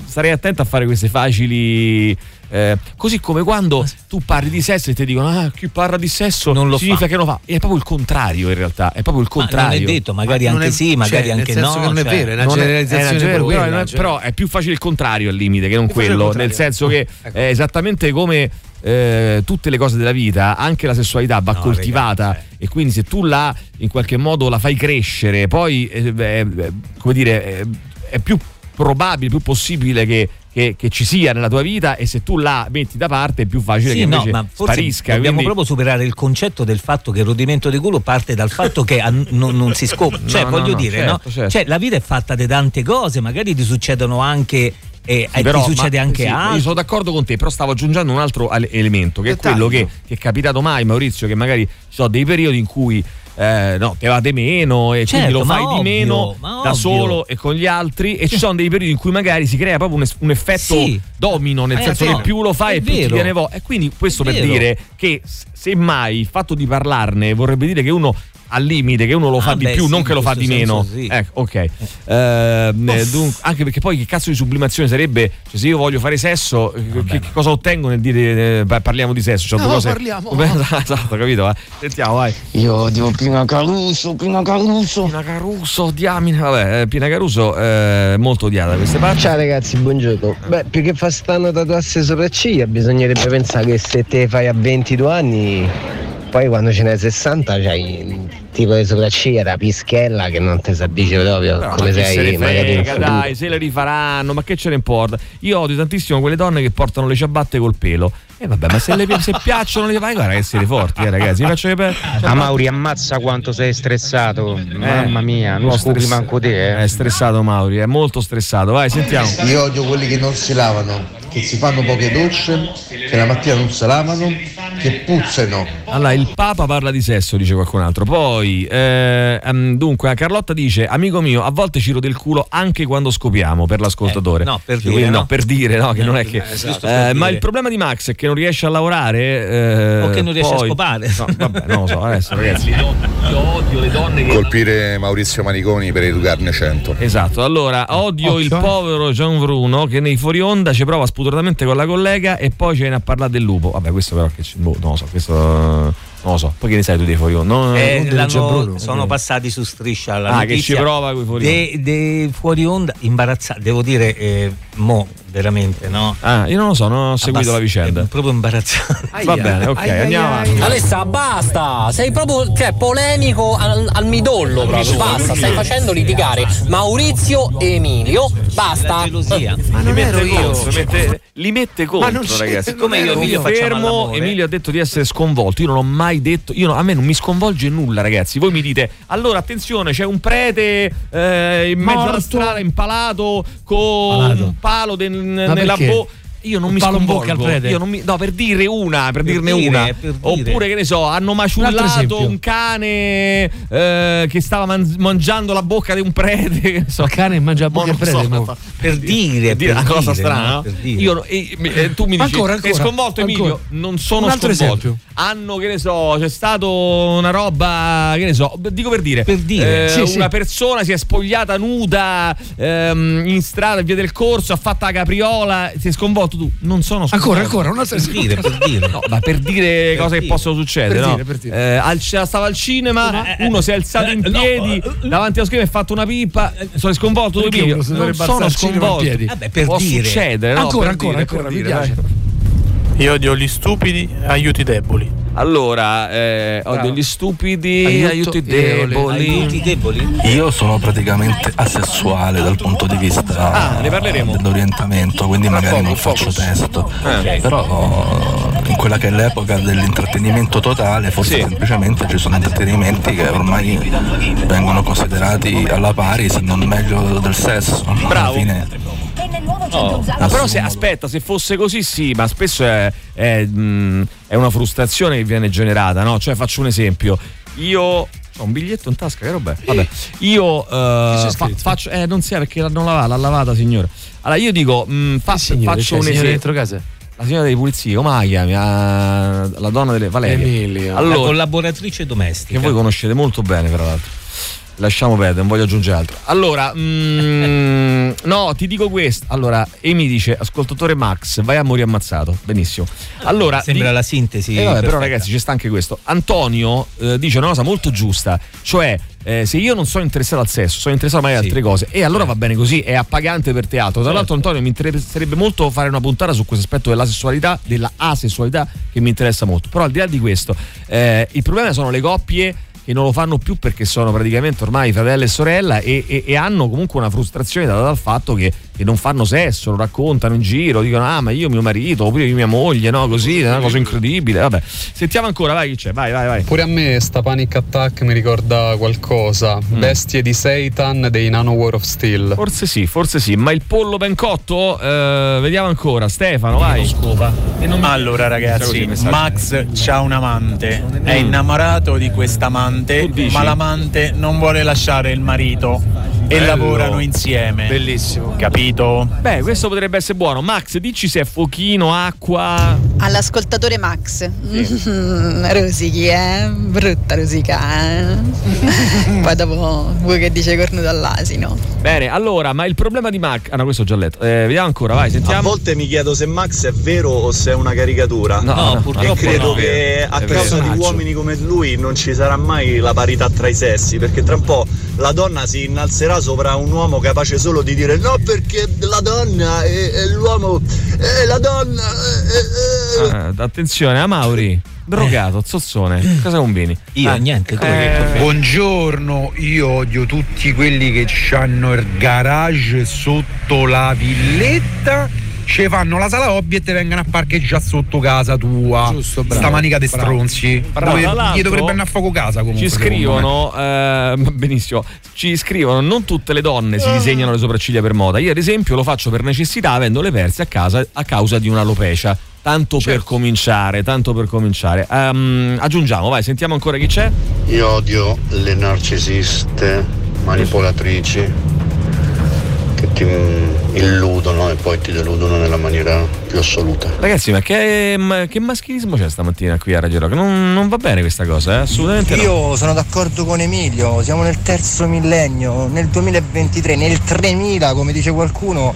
starei attento a fare queste facili. Eh, così come quando tu parli di sesso e ti dicono ah chi parla di sesso Non lo significa fa. che non fa è proprio il contrario in realtà è proprio il Ma contrario non è detto, magari Ma anche è- sì, magari cioè, nel anche senso no. che non è cioè. vero, è una Non è- generalizzazione è però, quella, è- cioè. però è più facile il contrario al limite che non Più quello, nel senso che Ecco. è esattamente come eh, tutte le cose della vita, anche la sessualità va No, coltivata ragazzi, e quindi se tu la in qualche modo la fai crescere, poi eh, eh, eh, come dire, eh, è più probabile, più possibile che, che- che ci sia nella tua vita e se tu la metti da parte è più facile Sì, che no, invece ma forse sparisca. dobbiamo quindi- proprio superare il concetto del fatto che il rodimento di culo parte dal fatto che an- non, non si scopa. *laughs* Cioè, No, no, voglio no, dire, certo, no? certo. Cioè, la vita è fatta di tante cose, magari ti succedono anche. E Sì, e però, ti succede ma- anche sì, altro. Io sono d'accordo con te, però stavo aggiungendo un altro elemento, che è Dettaglio. quello che, che è capitato mai, Maurizio, che magari ci sono dei periodi in cui eh, no, te vade meno e quindi Certo, lo ma fai di ovvio, meno ma da ovvio. solo e con gli altri e ci sono dei periodi in cui magari si crea proprio un, es- un effetto Sì. domino, nel Eh, senso no, che più lo fai e più ti vero. viene voglia. E quindi questo È per vero. dire che semmai il fatto di parlarne vorrebbe dire che uno al limite, che uno lo fa Ah, di beh, più, sì, non che lo fa di meno. sì. Ecco, ok. Ehm, eh, dunque, anche perché poi che cazzo di sublimazione sarebbe? Cioè, se io voglio fare sesso, eh, che, che cosa ottengo nel dire eh, pa- parliamo di sesso? Cioè, No, due cose... parliamo. *laughs* esatto, capito? va. Sentiamo, vai. Io odio Pina Caruso, Pina Caruso. Pina Caruso, diamine. Vabbè, eh, Pina Caruso è molto odiata da queste parti. Ciao ragazzi, buongiorno. Beh, più che fa stanno tatuarsi sopracciglia, bisognerebbe pensare che se te fai a 22 anni, poi quando ce n'hai 60 c'hai un tipo di sopracciglia da pischella che non ti sa dice proprio Però, come ma se sei ne magari frega, dai, se le rifaranno, ma che ce ne importa? Io odio tantissimo quelle donne che portano le ciabatte col pelo. E vabbè, ma se, le, se piacciono le vai, guarda che siete forti, eh, ragazzi. Faccio capire. A Mauri, ammazza quanto sei stressato. Mamma mia, non scopi manco te, È stressato Mauri, è molto stressato. Vai, sentiamo. Io odio quelli che non si lavano, che si fanno poche docce, che la mattina non si lavano, che puzzano. Allora, il Papa parla di sesso, dice qualcun altro. Poi, eh, ehm, dunque, Carlotta dice: Amico mio, a volte ci rode il culo anche quando scopiamo per l'ascoltatore. Eh, no, per Quindi, dire, no, no? per dire, no, che non è che. Eh, eh, per ma il problema di Max è che non riesce a lavorare. eh, O che non riesce a poi- scopare. No, vabbè, non lo so. Adesso, ragazzi, io odio le donne che. Colpire Maurizio Maniconi per educarne 100. Esatto, allora odio il povero Gian Bruno che nei fuori onda ci prova spudoratamente con la collega e poi ce ne a parlare del lupo. Vabbè, questo però che ci- boh, non lo so, questo non lo so. Poi che ne sai tu dei fuori onda? Non- Eh, non Bruno. sono passati su striscia la Ah, che notizia ci prova coi fuori dei, dei fuori onda imbarazzati devo dire eh, mo veramente no Ah, io non lo so, non ho seguito Abbast- la vicenda. è proprio imbarazzante *laughs* Va bene, ok, andiamo avanti. Alessa, basta! Sei proprio cioè, polemico al, al midollo proprio. Basta, stai facendo litigare Maurizio e Emilio. Basta. Ma li mette contro, li mette, contro, non ragazzi. come io Emilio facciamo fermo. Emilio ha detto di essere sconvolto. Io non ho mai detto, io no- a me non mi sconvolge nulla, ragazzi. Voi mi dite, allora attenzione, c'è un prete eh, in mezzo alla strada impalato con Palato. un palo de- nella bocca. Io non Un mi sconvolgo. Io non mi- no, per dire una, per, dirne dire, una. per dire. Oppure che ne so, hanno maciullato esempio. un cane eh, che stava man- mangiando la bocca di un prete. Che so. Il cane mangia la bocca Ma non prete. so, mo. fa- Per dire, per dire per una cosa strana, no? Per. Io, eh, eh, tu mi dici, Ancora, ancora, sconvolto ancora. Emilio? Non sono Un sconvolto. esempio. Hanno, che ne so, c'è stato una roba, che ne so, dico per dire, Per dire. eh, Sì, sì. una persona si è spogliata nuda ehm, in strada, via del corso, ha fatto la capriola, si è sconvolto tu. Non sono sconvolto. Ancora, ancora, un altro Per dire, per dire. No, ma per dire cose che dire. possono succedere, Per no? dire, per dire. Eh, al- stava al cinema, Eh, eh, uno si è alzato in eh, no, piedi eh, davanti allo schermo e ha fatto una pipa. Sono sconvolto tu Perché uno Non sono in sconvolto. piedi? Vabbè, per Può dire. succedere, no? Ancora, Per ancora, dire, ancora, per mi piace. Io odio gli stupidi, aiuti deboli. Allora, eh, odio Bravo. gli stupidi, Aiuto aiuto i i deboli. Aiuti deboli? Io sono praticamente asessuale dal punto di vista Ah, ne parleremo. dell'orientamento, quindi magari non faccio testo. Eh. Però in quella che è l'epoca dell'intrattenimento totale, forse Sì. semplicemente ci sono intrattenimenti che ormai vengono considerati alla pari, se non meglio del sesso. Bravo. Alla fine Oh. Ma però se aspetta, se fosse così sì, ma spesso è, è, mh, è una frustrazione che viene generata, no? Cioè faccio un esempio. Io ho un biglietto in tasca, che roba è? Vabbè. Io eh, fa- faccio eh non si è perché l'hanno lavata, l'ha lavata signora. Allora io dico, mh, fa- Signore, faccio cioè, un esempio. dentro casa. La signora dei pulizie, come la chiami? Ah, la donna delle Valeria. Emilio. La Allora, collaboratrice domestica. che voi conoscete molto bene, tra l'altro. Lasciamo perdere, non voglio aggiungere altro. Allora, mm, *laughs* no, ti dico questo. Allora, e mi dice, ascoltatore Max, vai a morire ammazzato. Benissimo. Allora, Sembra di- la sintesi. eh, vabbè, però ragazzi, ci sta anche questo. Antonio eh, dice una cosa molto giusta, cioè eh, se io non sono interessato al sesso, sono interessato magari Sì. altre cose e allora va bene così, è appagante per teatro. Tra l'altro Antonio mi interesserebbe molto fare una puntata su questo aspetto della sessualità, della asessualità che mi interessa molto. Però al di là di questo, eh, il problema sono le coppie che non lo fanno più perché sono praticamente ormai fratello e sorella e, e- e hanno comunque una frustrazione data dal fatto che, che non fanno sesso, lo raccontano in giro, dicono ah ma io mio marito oppure io mia moglie, no così, è una cosa incredibile, vabbè. Sentiamo ancora, vai chi c'è, vai vai vai. Pure a me sta Panic Attack mi ricorda qualcosa. Mm. Bestie di Satan dei Nano War of Steel. Forse sì, forse sì, ma il pollo ben cotto, eh, vediamo ancora, Stefano vai. Allora ragazzi. Max c'ha un amante, è Mm. innamorato di quest'amante, ma l'amante non vuole lasciare il marito e lavorano insieme. Bellissimo. Capito? Beh, questo potrebbe essere buono. Max, dici se è fuochino, acqua. All'ascoltatore Max. Mm, rosichi, eh? Brutta rosica, eh? *laughs* Poi dopo vuoi che dice cornuto all'asino. Bene, allora, ma il problema di Max. Ah, no, questo ho già letto. Eh, vediamo ancora, vai, A sentiamo. volte mi chiedo se Max è vero o se è una caricatura. No, No, no, e purtroppo credo no. che a È causa vero. di uomini come lui non ci sarà mai la parità tra i sessi, perché tra un po' la donna si innalzerà sopra un uomo capace solo di dire no perché la donna e, e l'uomo e la donna e- Ah, attenzione, a Mauri. Drogato, zozzone. Cosa combini? Io, Ah, niente, tu eh, Buongiorno, io odio tutti quelli che hanno il garage sotto la villetta. Ci fanno la sala hobby e te vengono a parcheggiare sotto casa tua. Giusto, bravo, Sta manica di stronzi. Bravo, Dove gli dovrebbe andare a fuoco casa comunque. Ci scrivono, eh, *laughs* benissimo, ci scrivono, non tutte le donne si disegnano le sopracciglia per moda. Io ad esempio lo faccio per necessità avendole perse a casa a causa di un'alopecia. Tanto per cominciare, tanto per cominciare. Ehm, aggiungiamo, vai, sentiamo ancora chi c'è. Io odio le narcisiste manipolatrici che ti illudono e poi ti deludono nella maniera più assoluta. Ragazzi, ma che, ma che maschilismo c'è stamattina qui a Radio Rock? Non, non va bene questa cosa, eh? assolutamente no. Io sono d'accordo con Emilio, siamo nel terzo millennio, nel 2023, nel 3000 come dice qualcuno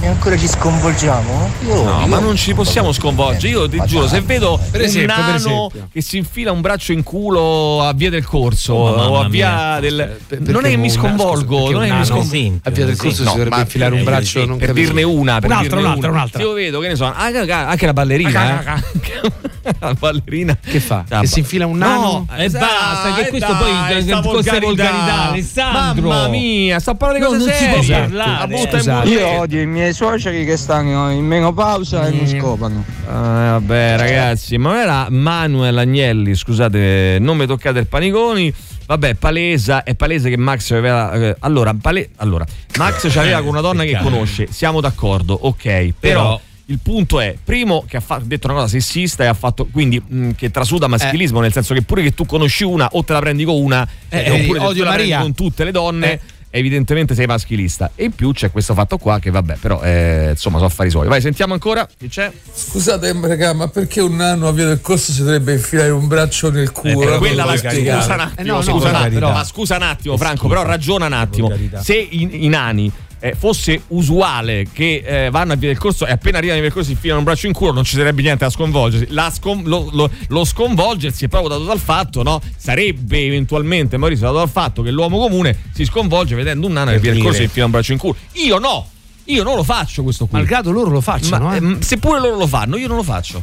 e ancora ci sconvolgiamo? Io, No, io- ma non ci possiamo sconvolgere. Io ti Ma giuro, se vedo Per un esempio, per nano che si infila un braccio in culo a via del corso Oh, o a via mia. del. Per- non è che mi un- sconvolgo, non è che mi un sconvolgo. a via del corso si dovrebbe infilare un per- braccio, non per dirne una, per Un'altra, dirne un'altra, una. un'altra. Io vedo che ne so, anche, anche la ballerina. eh. la ballerina Che fa? Che si infila un nano? E basta, che eh, questo dai, poi sta con queste volgarità, Alessandro. Mamma mia, sta parlando di No, cose non si può serie. parlare. Bocca. Io odio i miei suoceri che stanno in menopausa e non scopano. Ah, vabbè, ragazzi, ma non era Manuel Agnelli, scusate, non mi toccate il paniconi. Vabbè, palesa, è palese che Max aveva. eh, allora, pale- allora, Max ci aveva con una donna che Peccato. conosce, siamo d'accordo, ok. Però, Però- il punto è, primo, che ha fa- detto una cosa sessista e ha fatto quindi mh, che trasuda maschilismo, nel senso che pure che tu conosci una o te la prendi con una, Eh, eh, oppure eh, odio la prendi Maria. con tutte le donne. Eh. Evidentemente sei maschilista. E in più c'è questo fatto qua che vabbè, però eh, insomma sono affari suoi. Vai, sentiamo ancora. Chi c'è? Scusate, raga, ma perché un anno a via del corso si dovrebbe infilare un braccio nel culo? Eh, La quella la scusa un attimo, scusa un attimo, ma scusa un attimo, Franco, però ragiona un attimo. Se in, i nani eh, fosse usuale che eh, vanno a via del corso e appena arrivano a via del corso infilano un braccio in culo, non ci sarebbe niente da sconvolgersi. Scon- lo, lo- lo sconvolgersi è proprio dato dal fatto, no? Sarebbe eventualmente Maurizio dato dal fatto che l'uomo comune si sconvolge vedendo un nano a via del corso si infila un braccio in culo. Io no! Io non lo faccio questo qui. Malgrado loro lo facciano, Ma, eh. ehm, seppure loro lo fanno, io non lo faccio.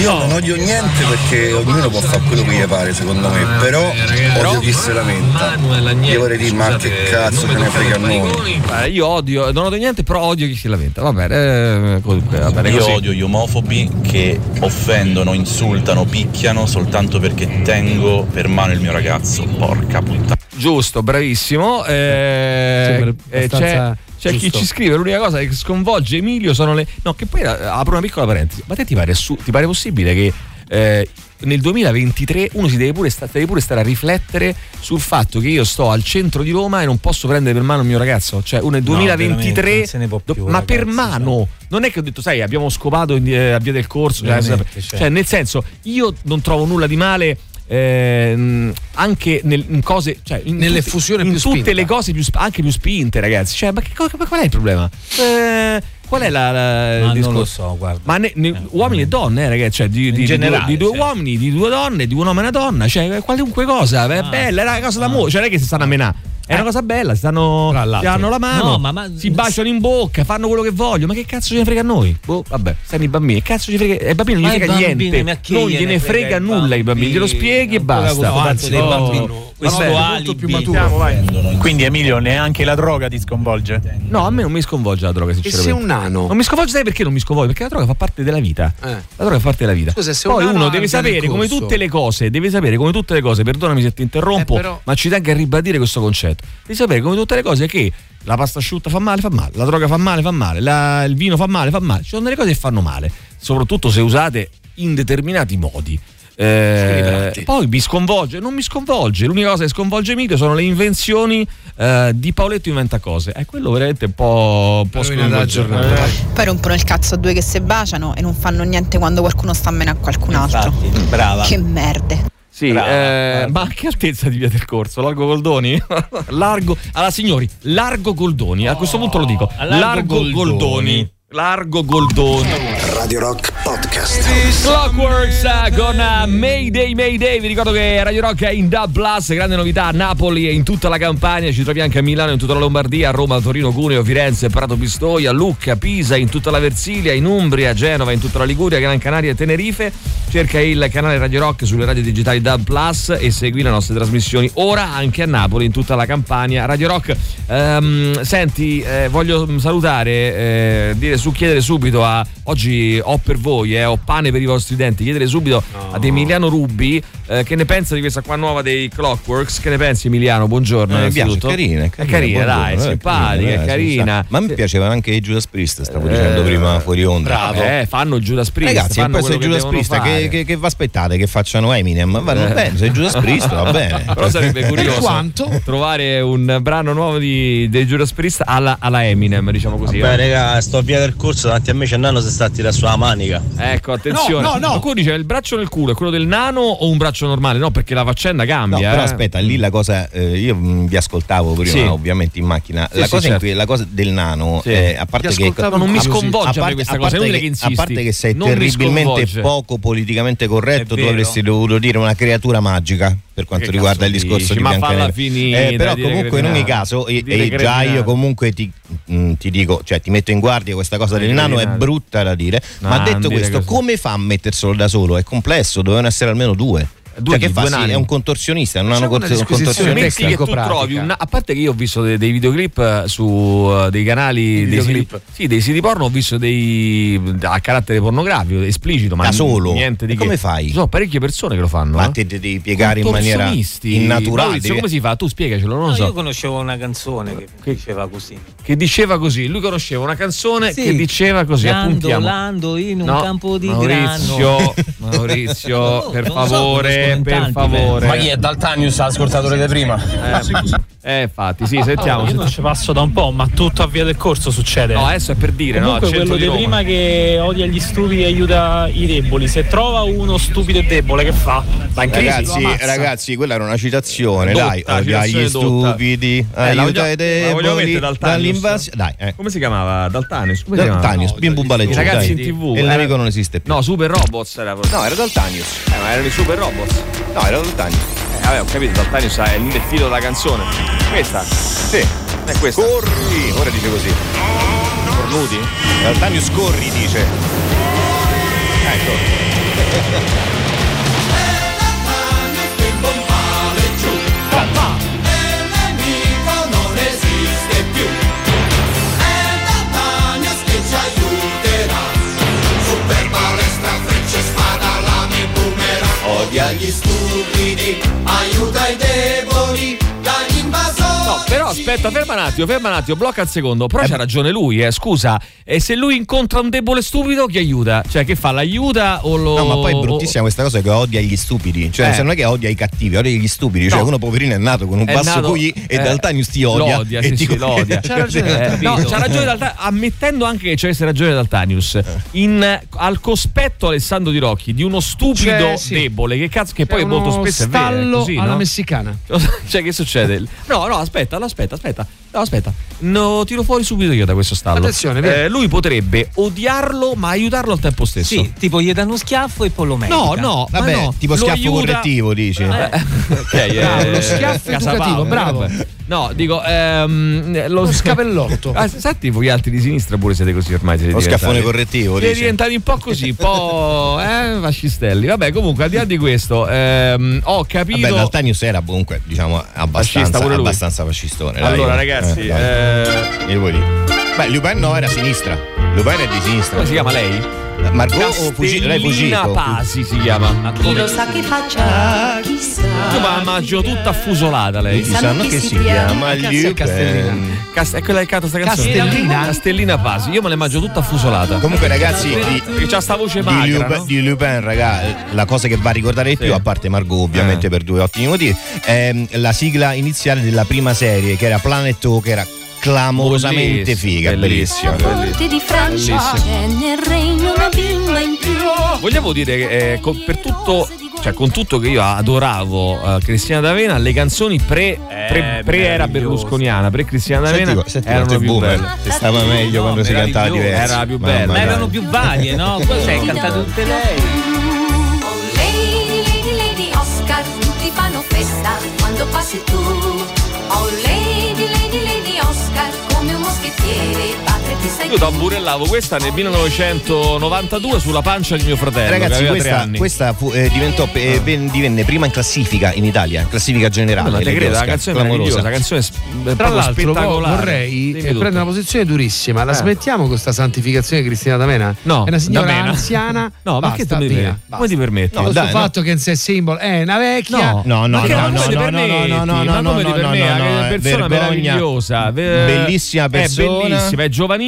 Io non odio niente perché ognuno può fare quello che gli pare secondo me, però odio chi se lamenta. Io vorrei dire ma che cazzo ce ne frega a noi. Eh, io odio, non odio niente, però odio chi si lamenta. Va bene, eh, comunque, va bene Io così. odio gli omofobi che offendono, insultano, picchiano soltanto perché tengo per mano il mio ragazzo. Porca puttana. Giusto, bravissimo. Eh, Sembra eh, c'è abbastanza c'è chi giusto. ci scrive: l'unica cosa che sconvolge Emilio sono le. No, che poi eh, apro una piccola parentesi. Ma te ti pare, assu- ti pare possibile che eh, nel 2023 uno si deve pure, sta- deve pure stare a riflettere sul fatto che io sto al centro di Roma e non posso prendere per mano il mio ragazzo? Cioè, uno nel No, 2023. veramente, non se ne può do- più, ma ragazzi, per mano, non è che ho detto, sai, abbiamo scopato in- eh, a via del corso. Cioè, cioè. cioè, nel senso, io non trovo nulla di male. Ehm, anche nel- in cose cioè in Nell'effusione in più tutte le cose più, anche più spinte ragazzi. Cioè ma, che, ma qual è il problema? Eh, qual è la, la- non discorso lo so, guarda. ma ne- ne- uomini e donne eh, ragazzi cioè di, di- di generale, due, di due cioè. uomini di due donne di un uomo e una donna cioè qualunque cosa è bella è una cosa d'amore cioè non è che si stanno a menare è una cosa bella, si stanno, si danno la mano, No, ma- ma- si baciano in bocca, fanno quello che vogliono. Ma che cazzo ce ne frega a noi? Boh, vabbè, stanno i bambini. Che cazzo ci frega? Ai bambini non gli frega bambini, niente. Non gliene frega nulla ai bambini, glielo spieghi e basta. fatto dei bambini, questo Vabbè. alibi. Andiamo, vai. Quindi Emilio, neanche la droga ti sconvolge? No, a me non mi sconvolge la droga, sinceramente. sei un nano? Non mi sconvolge, sai perché non mi sconvolge? Perché la droga fa parte della vita. Eh. La droga fa parte della vita. Scusa, se un Poi nano uno deve sapere come tutte le cose, deve sapere come tutte le cose, perdonami se ti interrompo, Eh, però- ma ci tengo a ribadire questo concetto. Devi sapere come tutte le cose che la pasta asciutta fa male, fa male, la droga fa male, fa male, la- il vino fa male, fa male. Ci sono delle cose che fanno male, soprattutto se usate in determinati modi. Eh, poi mi sconvolge, non mi sconvolge. L'unica cosa che sconvolge Emilio sono le invenzioni eh, di Paoletto inventa cose. È quello veramente un po', un po' sconvolgente. Eh. Poi rompono il cazzo a due che se baciano e non fanno niente quando qualcuno sta a meno a qualcun altro. brava. Che merde. Sì, eh, ma a che altezza di via del corso? Largo Goldoni? *laughs* largo. Allora, signori, largo Goldoni. A questo punto lo dico. largo Largo Goldoni. Goldoni. Largo Goldoni. Radio Rock Podcast. Clockworks con eh, Mayday Mayday. Vi ricordo che Radio Rock è in Dub Plus, grande novità a Napoli e in tutta la Campania. Ci trovi anche a Milano, in tutta la Lombardia, a Roma, Torino, Cuneo, Firenze, Prato Pistoia, Lucca, Pisa, in tutta la Versilia, in Umbria, Genova, in tutta la Liguria, Gran Canaria e Tenerife. Cerca il canale Radio Rock sulle radio digitali Dub Plus e segui le nostre trasmissioni ora anche a Napoli, in tutta la Campania. Radio Rock, ehm, senti, eh, voglio salutare, eh, dire su chiedere subito a oggi ho per voi, eh, ho pane per i vostri denti. Chiedere subito ad Emiliano Rubbi eh, che ne pensa di questa qua nuova dei Clockworks. Che ne pensi, Emiliano? Buongiorno. Eh, mi piace, è carina, è È carina, dai, eh, simpatica, è carina, ci carina. Ma mi piacevano anche i Judas Priest, stavo Eh, dicendo prima fuori onda. Bravo. Eh, fanno il Judas Priest. Ragazzi, e fanno poi se Judas Priest, che, che, che vi aspettate? Che facciano Eminem? Vanno Eh. bene, se Judas Priest va bene. *laughs* Però sarebbe curioso Quanto? trovare un brano nuovo di, dei Judas Priest alla, alla Eminem, diciamo così. Beh, eh. raga, sto via del corso davanti a me c'è nano se sta a tirare sulla manica. Ecco, attenzione. No, no, no. Qualcuno dice il braccio nel culo è quello del nano o un braccio normale? No, perché la faccenda No, cambia. però eh. aspetta, lì la cosa, eh, io mm, vi ascoltavo prima, Sì. ovviamente in macchina. Sì, la, sì, cosa in certo. cui- la cosa del nano, Sì. eh, a parte che non mi sconvolge a questa cosa, inutile che a parte che sei Non terribilmente poco politicamente corretto, tu avresti dovuto dire una creatura magica per quanto Che riguarda il discorso dici? di Biancaneve. finita, Eh, però dire comunque in ogni caso, e, Dire e già io comunque ti, mm, ti dico, cioè ti metto in guardia questa cosa del nano è brutta da dire, No, ma detto questo, come fa a metterselo da solo? È complesso, dovevano essere almeno due. Due Cioè, che fa? Due Sì, nani? è un contorsionista, non hanno una contorsionista. Che tu trovi un- a parte che io ho visto dei, dei videoclip eh, su eh, dei canali dei siti, sì, dei siti porno ho visto dei a carattere pornografico esplicito ma Da solo? niente di E che come fai? ci sono parecchie persone che lo fanno Ma eh. te devi piegare in maniera innaturale. Maurizio, come si fa? Tu spiegacelo, non No, lo so. Io conoscevo una canzone che, diceva così. Che diceva così, lui conosceva una canzone Sì. che diceva così, appuntiamo. Landolando in un No, campo di Maurizio, grano. Maurizio, *laughs* per non so, favore, per tanti, favore. Ma chi è Daltanius, ascoltatore di prima? Eh, infatti, sì, sentiamo. Io non ci passo da un po', ma tutto a via del corso succede. No, adesso è per dire, Comunque no? quello di Roma. prima che odia gli stupidi e aiuta i deboli. Se trova uno stupido e debole, che fa? Va in crisi? Ragazzi, ragazzi, quella era una citazione, Dotta, dai, odia gli dotta. stupidi, Eh, aiuta i deboli dall'invasione. Dai, eh. Come si chiamava? Daltanius? Come? Daltanius, bim bum I ragazzi dai. in tv. E il era- nemico non esiste più. No, Super Robots era No, era Daltanius. Eh, ma erano i Super Robots. No, era Daltanius. Vabbè, ho capito, Daltanius è il filo della canzone. Questa? Sì. È questa. Corri, ora dice così. Cornuti? Daltanius corri, dice. Ecco. *laughs* Odia gli stupidi, aiuta i deboli. No, però aspetta, ferma un attimo, ferma un attimo, blocca il secondo. Però c'ha ragione lui, eh, scusa. E se lui incontra un debole stupido, chi aiuta? Cioè, che fa? L'aiuta o lo. No, ma poi è bruttissima questa cosa che odia gli stupidi. Cioè, Eh. se non è che odia i cattivi, odia gli stupidi. Cioè, No. uno poverino è nato con un È basso nato- QI e eh, Daltanius ti lo odia. odia, e sì, ti sì, lo odia. *laughs* C'ha ragione Eh, Daltanius. no, c'ha ragione Daltanius, ammettendo anche che ci avesse ragione Daltanius. In, al cospetto Alessandro Di Rocchi di uno stupido C'è, sì. debole, che cazzo, che C'è poi molto spesso è vero. così, alla no? messicana. *laughs* cioè, che succede? No, no, aspetta, aspetta, aspetta. No, aspetta. No, tiro fuori subito io da questo stallo. Attenzione? Eh, lui potrebbe odiarlo, ma aiutarlo al tempo stesso. Sì, tipo gli danno schiaffo e poi lo medica. No, no, Vabbè, ma no, tipo schiaffo aiuta- correttivo, dici. Ok, Bravo, eh, lo schiaffo Casa educativo, Power, bravo. *laughs* No, dico, ehm, lo, Lo scapellotto. *laughs* Ah, senti, voi altri di sinistra pure siete così ormai. Siete Lo scaffone correttivo, Siete dici. diventati un po' così, un po' eh, fascistelli. Vabbè, comunque, al di là di questo, ehm, ho capito. Vabbè, Daltanius era comunque, diciamo, Fascista abbastanza, pure lui. abbastanza fascistone. dai. Allora, ragazzi, dai. eh, Io vuoi dire? Beh, Lupin no, era a sinistra. Lupin è di sinistra. come si chiama lei? Margot o Fugi- lei Castellina Fugito? Pasi si chiama. Chi lo sa che faccia, chissà. Io ma la mangio tutta affusolata lei. Sanno che si chiama Castellina? Lupin. Cast- è quella che canta sta canzone? Castellina? Castellina Pasi. Io me le mangio tutta affusolata. Comunque, ragazzi, di, Perché c'ha sta voce di magra, Lupin, no? di Lupin, raga, la cosa che va a ricordare di Sì. più, a parte Margot, ovviamente, Eh. per due ottimi motivi, è la sigla iniziale della prima serie, che era Planet O, che era clamorosamente figa, bellissima. bellissima. Corte di Francia c'è nel regno una bimba in più. Vogliamo dire che eh, con, per tutto, cioè con tutto che io adoravo eh, Cristina D'Avena, le canzoni pre, pre, pre era berlusconiana, pre Cristina D'Avena Senti, senti erano più boomer, belle. che stava meglio quando si cantava diverso. Era più bella. Ma erano più varie, no? Poi sei cantate tutte lei. Oh Oscar, tutti fanno festa quando passi tu. Oh Oscar, come un ti sei Io tamburellavo questa nel 1992 sulla pancia di mio fratello. che Ragazzi, questa, anni. questa fu- eh, diventò, eh, ven- divenne prima in classifica in Italia, in classifica generale. ma te credo, la canzone meravigliosa, la canzone è s- è Tra l'altro vorrei eh, prendere una posizione durissima. La Eh. smettiamo con questa santificazione di Cristina D'Amena? No, È una signora *laughs* anziana. No, ma che via. Come ti permetti? No, dai, no. fatto che un sex symbol è una vecchia. No. No, no, Ma che- no, ma no, come ti no, no, permetti? no, no, Ma no, come no, ti no, permetti? no, È no, una è persona vergogna. meravigliosa, ve- Bellissima persona. È bellissima, è giovanissima, è bellissima Oh, mi fa persona. vergogna. No, no, no,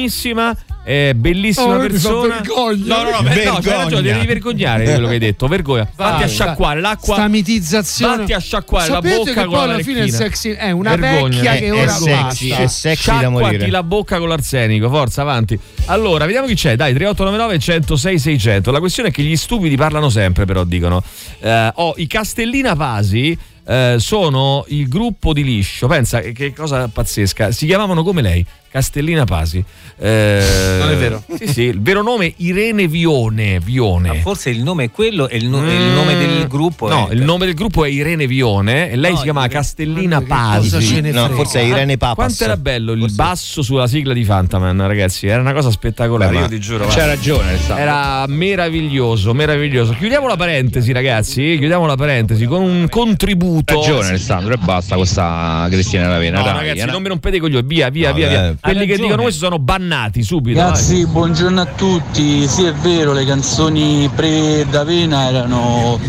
beh, no, c'hai ragione, devi vergognare di quello che hai detto. Vergogna. Vatti a sciacquare l'acqua. Sta mitizzazione. Vatti a sciacquare la Sapete bocca che con poi la alla fine il lecchina. sex symbol è una Vergogna. vecchia È- che è ora sexy, basta. è sexy da Sciacquati morire. la bocca con l'arsenico, forza, avanti. Allora, vediamo chi c'è. Dai, 3899 106 600. La questione è che gli stupidi parlano sempre, però dicono. Eh, oh, i Castellina Pasi eh, sono il gruppo di liscio. Pensa che cosa pazzesca. Si chiamavano come lei. Castellina Pasi. Eh, Non è vero. Sì, sì, il vero nome Irene Vione. Vione. Forse il nome è quello e il, no- e il nome del gruppo No, è il nome del gruppo è Irene Vione e lei si chiama Castellina Pasi. No, forse è Irene Papas. Quanto era bello il basso sulla sigla di Fantaman, ragazzi? Era una cosa spettacolare. Beh, ma io ti giuro. c'ha ragione, Alessandro. Era meraviglioso, meraviglioso. Chiudiamo la parentesi, ragazzi. Chiudiamo la parentesi con un contributo. ragione Alessandro e basta questa Cristina Ravena No, dai, ragazzi, eh. non mi rompete i coglioni. Via, via, No, via. via. Quelli che dicono questo sono bannati subito. Ragazzi, buongiorno a tutti. Sì, è vero, le canzoni pre-D'Avena erano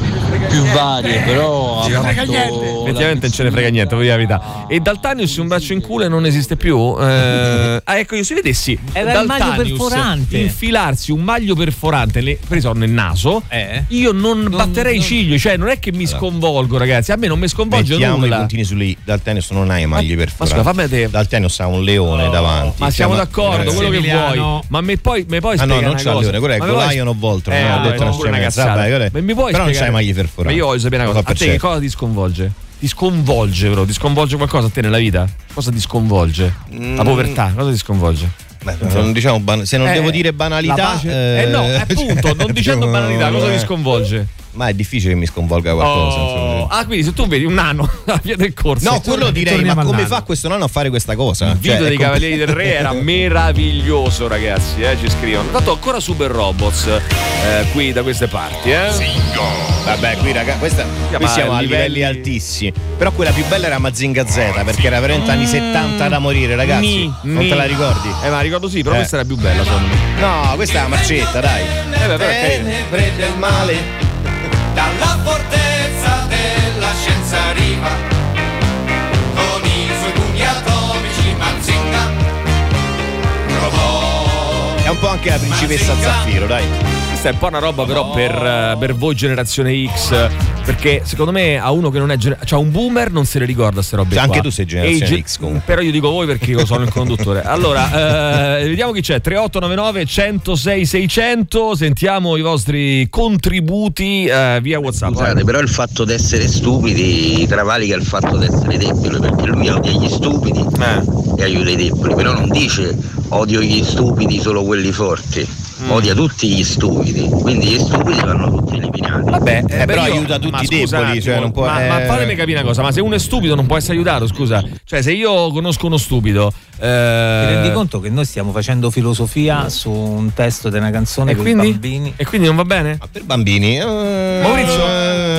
più varie, però Effettivamente non ce ne frega niente, voglio la verità. E Daltanius un braccio in culo e non esiste più? Eh, ah, ecco, io se vedessi Era il maglio Daltanius perforante. infilarsi un maglio perforante preso nel naso, io non, batterei i cigli, cioè non è che mi sconvolgo, ragazzi. A me non mi sconvolge Mettiamo i nulla. puntini su lì. Daltenius non ha i magli per ma scusa, fammi. Daltenius ha un leone davanti. Ma siamo Si chiama- d'accordo, eh, quello che vuoi. Ma me poi, me poi Ah no, spiega non c'ha il leone, quello è Ma mi puoi- Lion of Voltron. Eh, ho vabbè, detto una scemenza. Ma Però non c'hai i magli perforati. Ma io voglio sapere una cosa. A te che cosa ti sconvolge? Ti sconvolge, però, ti sconvolge qualcosa a te nella vita? Cosa ti sconvolge? La povertà, cosa ti sconvolge? Beh, non diciamo ban- se non Eh, devo dire banalità, pace- Eh, no, appunto, *laughs* non dicendo banalità, cosa ti sconvolge? Ma è difficile che mi sconvolga qualcosa. Oh. Ah, quindi se tu vedi un nano *laughs* alla via del corso. No, quello direi, ma come fa questo nonno a fare questa cosa? Il video Cioè, dei Cavalieri del Re era *laughs* meraviglioso, ragazzi. Eh, ci scrivono. Tanto ancora Super Robots eh, qui da queste parti. Eh? Vabbè, qui raga, questa, qui siamo a livelli- livelli altissimi. Però quella più bella era Mazinga Z perché era veramente anni 70 da morire, ragazzi. Ni, non ni. te la ricordi? Eh, ma ricordo sì, però Eh. questa era più bella, secondo me. No, questa è la marcetta, dai. Eh, beh, però carino. prende il male. Dalla fortezza della scienza arriva con i suoi pugni atomici Mazinga provò È un po' anche la principessa Zaffiro, dai. Questa è un po' una roba però per, eh, per voi generazione X perché secondo me a uno che non è gener- cioè un boomer non se le ricorda queste robe Cioè, anche tu sei generazione X, comunque. però io dico voi perché io sono il conduttore. *laughs* Allora eh, vediamo chi c'è. 3899 106 600 sentiamo i vostri contributi eh, via whatsapp Scusate, però il fatto di essere stupidi travalica il fatto di essere deboli, perché lui odia gli stupidi. Eh. E aiuta i deboli, però non dice odio gli stupidi solo quelli forti, Mm. odia tutti gli stupidi, quindi gli stupidi vanno tutti eliminati. Vabbè, Eh, però io- aiuta tutti ma i deboli, cioè, non può- ma, ma eh. fatemi capire una cosa, ma se uno è stupido non può essere aiutato, scusa. Cioè, se io conosco uno stupido. Ti rendi Eh, conto che noi stiamo facendo filosofia su un testo di una canzone e con quindi? bambini? E quindi non va bene? Per bambini. eh, Maurizio,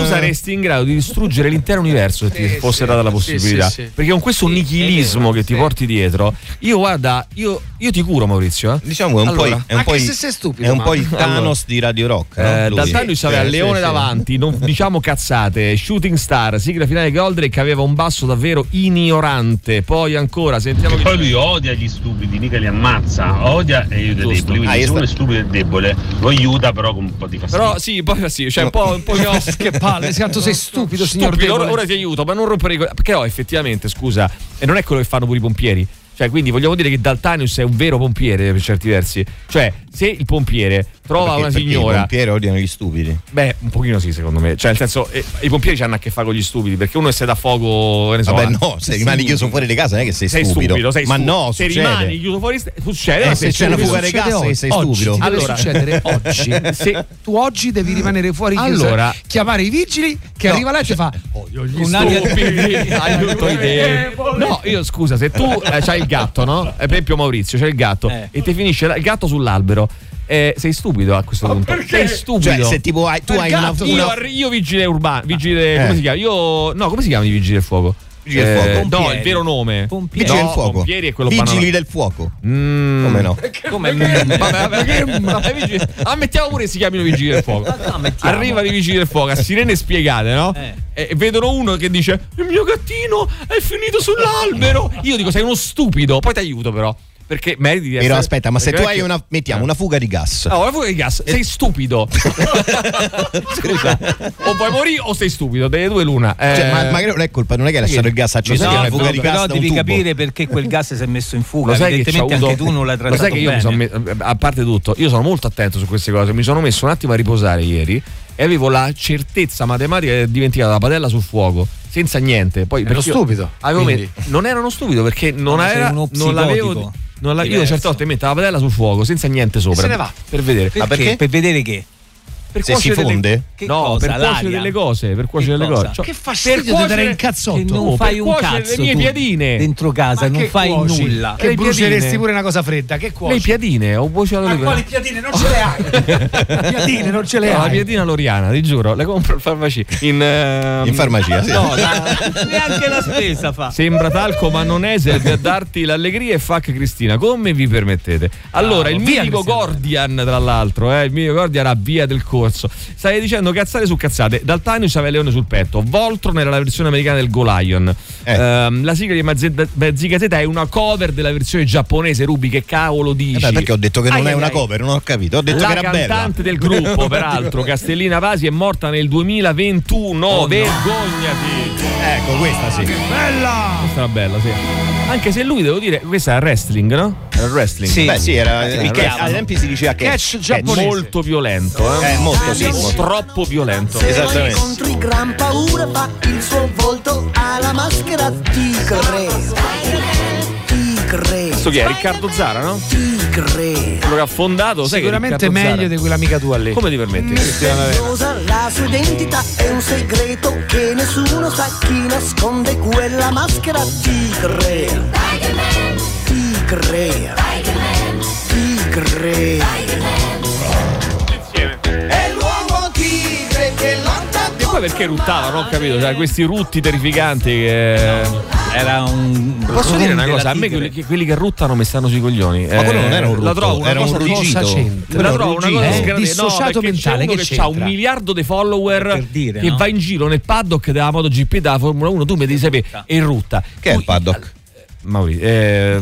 tu saresti in grado di distruggere l'intero universo se ti fosse data la possibilità. sì, sì. Perché con questo nichilismo che ti porti dietro, io guarda, io, io ti curo, Maurizio. eh. Diciamo è un po' Allora, il- è un Anche po' se il- sei stupido, È un ma- po' il Allora. Thanos di Radio Rock. no? Eh, Lui. Daltanius aveva Eh, il sì, leone sì. davanti, non diciamo cazzate. Shooting Star, sigla finale Goldrake aveva un basso davvero ignorante. Poi ancora sentiamo chi Poi lui odia gli stupidi, mica li ammazza, odia e aiuta i deboli. Ah, Quindi io se uno sta- è stupido e debole, lo aiuta però con un po' di fastidio. Però sì, poi sì, cioè un po', un po' no. *laughs* che palle, quanto sei stupido, signor Stupido, ora, ora ti aiuto, ma non rompere i co- Perché no, effettivamente, scusa, e non è quello che fanno pure i pompieri. Cioè, quindi vogliamo dire che Daltanius è un vero pompiere per certi versi. Cioè, se il pompiere trova Perché- una perché signora. I pompieri odiano gli stupidi. Beh, un pochino sì, secondo me. Cioè, nel senso, eh, i pompieri hanno a che fare con gli stupidi, perché uno se dà fuoco, ne so. Vabbè, eh. no, se rimani chiuso fuori di casa non è che sei, sei stupido. stupido, sei Ma stupido. no, se succede. rimani chiuso fuori, succede. Eh, ma se sei c'è una fuga di gas Succede sei oggi, stupido. Allora- succedere *laughs* oggi. Se- Tu oggi devi rimanere fuori chiuso, Allora- chiamare i vigili che No, arriva là e ti fa Gli stupidi, aiuto i deboli. No, io scusa, se tu eh, c'hai il gatto, no? Eh, Per esempio Maurizio, c'hai il gatto Eh. e ti finisce il gatto sull'albero. Eh, sei stupido a questo punto. Sei stupido. Cioè, se tipo hai, tu Per hai una, una- io, io vigile urbano, vigile, Eh. come si chiama? Io no, come si chiamano i vigili del fuoco? Vigili del fuoco. no, Pompieri. il vero nome. Pompieri. Vigili No, del fuoco. Pompieri è quello Vigili banale. del fuoco. Mm. Come no? Come *laughs* Vabbè, vabbè, che- vabbè, vigili- Ammettiamo pure che si chiamino vigili del fuoco. ammettiamo. Arrivano i vigili del fuoco a sirene spiegate, no? Eh. E vedono uno che dice: Il mio gattino è finito sull'albero. Io dico: Sei uno stupido. Poi ti aiuto, però. Perché meriti di Però essere- aspetta, ma se tu non hai una, mettiamo, una fuga di gas. No, la fuga di gas, sei stupido. *laughs* Scusa, o vuoi morire o sei stupido, delle due l'una. Eh, Cioè, ma magari non è colpa, non è che hai lasciato il gas acceso, Lo sai è una fuga di gas però un devi tubo. capire perché quel gas si è messo in fuga. Lo sai che Evidentemente avuto- anche tu non l'hai Lo trattato sai che io mi sono bene. me- a parte tutto, io sono molto attento su queste cose. Mi sono messo un attimo a riposare ieri e avevo la certezza matematica di aver dimenticato la padella sul fuoco. Senza niente. Poi Ero stupido, avevo quindi. me- non erano stupido perché non, sei era, uno non l'avevo. La- io certe volte metto la padella sul fuoco senza niente sopra. se ne va. Per vedere. Perché? Per vedere che? Per Se si cuocere delle- fonde? Che no, cosa? per cuocere delle cose, per cuocere delle cose. Cioè, Che per fastidio di dare cuocere- in cazzotto. Non Oh, fai per un cazzo le mie piadine. dentro casa, Ma non fai cuoci? nulla. Che Le bruceresti piadine. pure una cosa fredda. Che cuoci? Le piadine, ho cuocinato Ma le quali piadine? Non ce le hai. *laughs* piadine non ce le No, la hai. piadina loriana, ti giuro, le compro in farmacia. In, ehm, In farmacia, sì. No, *laughs* Neanche la spesa fa. Sembra talco, ma non è. Serve a darti l'allegria e fuck Cristina. Come vi permettete? Allora, il mitico Cristiano. Gordian, tra l'altro, eh, il mitico Gordian a via del corso. Stai dicendo cazzate su cazzate. Daltanius aveva il leone sul petto. Voltron era la versione americana del Golion. Eh. Ehm, la sigla di Mazzica Z è una cover della versione giapponese. Rubi, che cavolo dici? Eh beh, perché ho detto che non Ai, è ai, una ai. cover, non ho capito. Ho detto la che era bella. cantante del gruppo, peraltro, *laughs* Castellina Vasi, è morta nel 2021. Oh, no. Vergognati! Ecco, questa sì. Bella! Questa era bella, sì. Anche se lui, devo dire, questa è wrestling, no? Era wrestling. Sì. Beh, sì, era. Sì, era catch- ai tempi si diceva catch. Catch giapponese. Molto violento, eh? Eh, molto, sì, molto. Troppo violento. Esattamente. Incontri gran paura fa il suo volto alla maschera tigre. Tigre. Questo chi è? Riccardo Zara, no? Tigre. Quello che ha fondato, sai che Sicuramente Riccardo meglio Zara- di quell'amica tua lì. Come ti permetti? Misteriosa la sua identità è un segreto che nessuno sa chi nasconde quella maschera tigre. Tigre. Tigre. È poi perché ruttava, non ho capito, cioè, questi rutti terrificanti che... Era un. Posso dire una cosa? A me quelli che, quelli che ruttano mi stanno sui coglioni. Ma quello non era un La rutto, trovo una era un cosa ruggito. cosa c'entra? La trovo una cosa Eh, dissociato no, mentale, che che ha un miliardo di follower Per dire, che no? va in giro nel paddock della MotoGP della Formula 1, tu mi devi sapere e rutta. Che è il paddock? Maurizio, eh,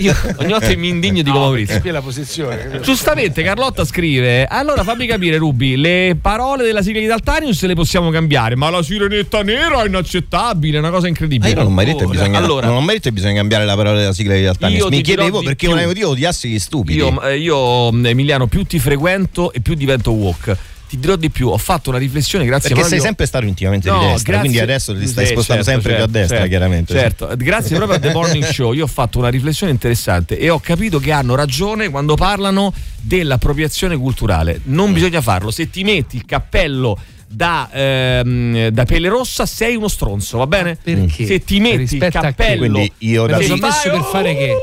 io ogni volta che mi indigno dico Maurizio. Qui è la posizione. Giustamente Carlotta scrive Allora fammi capire Rubi Le parole della sigla di Daltanius le possiamo cambiare Ma la sirenetta nera è inaccettabile È una cosa Ma incredibile io non ho mai detto che bisogna, Allora non ho mai detto che bisogna cambiare la parola della sigla di Daltanius. Io Mi chiedevo di perché più. io odiassi gli stupidi. io, eh, io, mh, Emiliano più ti frequento E più divento walk Ti dirò di più Ho fatto una riflessione grazie perché proprio- sei sempre stato intimamente No, di destra, grazie- quindi adesso ti stai Sì, spostando certo, sempre più a certo, destra, certo, chiaramente. Certo, grazie proprio a The Morning Show. Io ho fatto una riflessione interessante e ho capito che hanno ragione quando parlano dell'appropriazione culturale. Non bisogna farlo. Se ti metti il cappello da, ehm, da pelle rossa sei uno stronzo, va bene? Perché? Se ti metti il a cappello Quindi io da messo per fare che?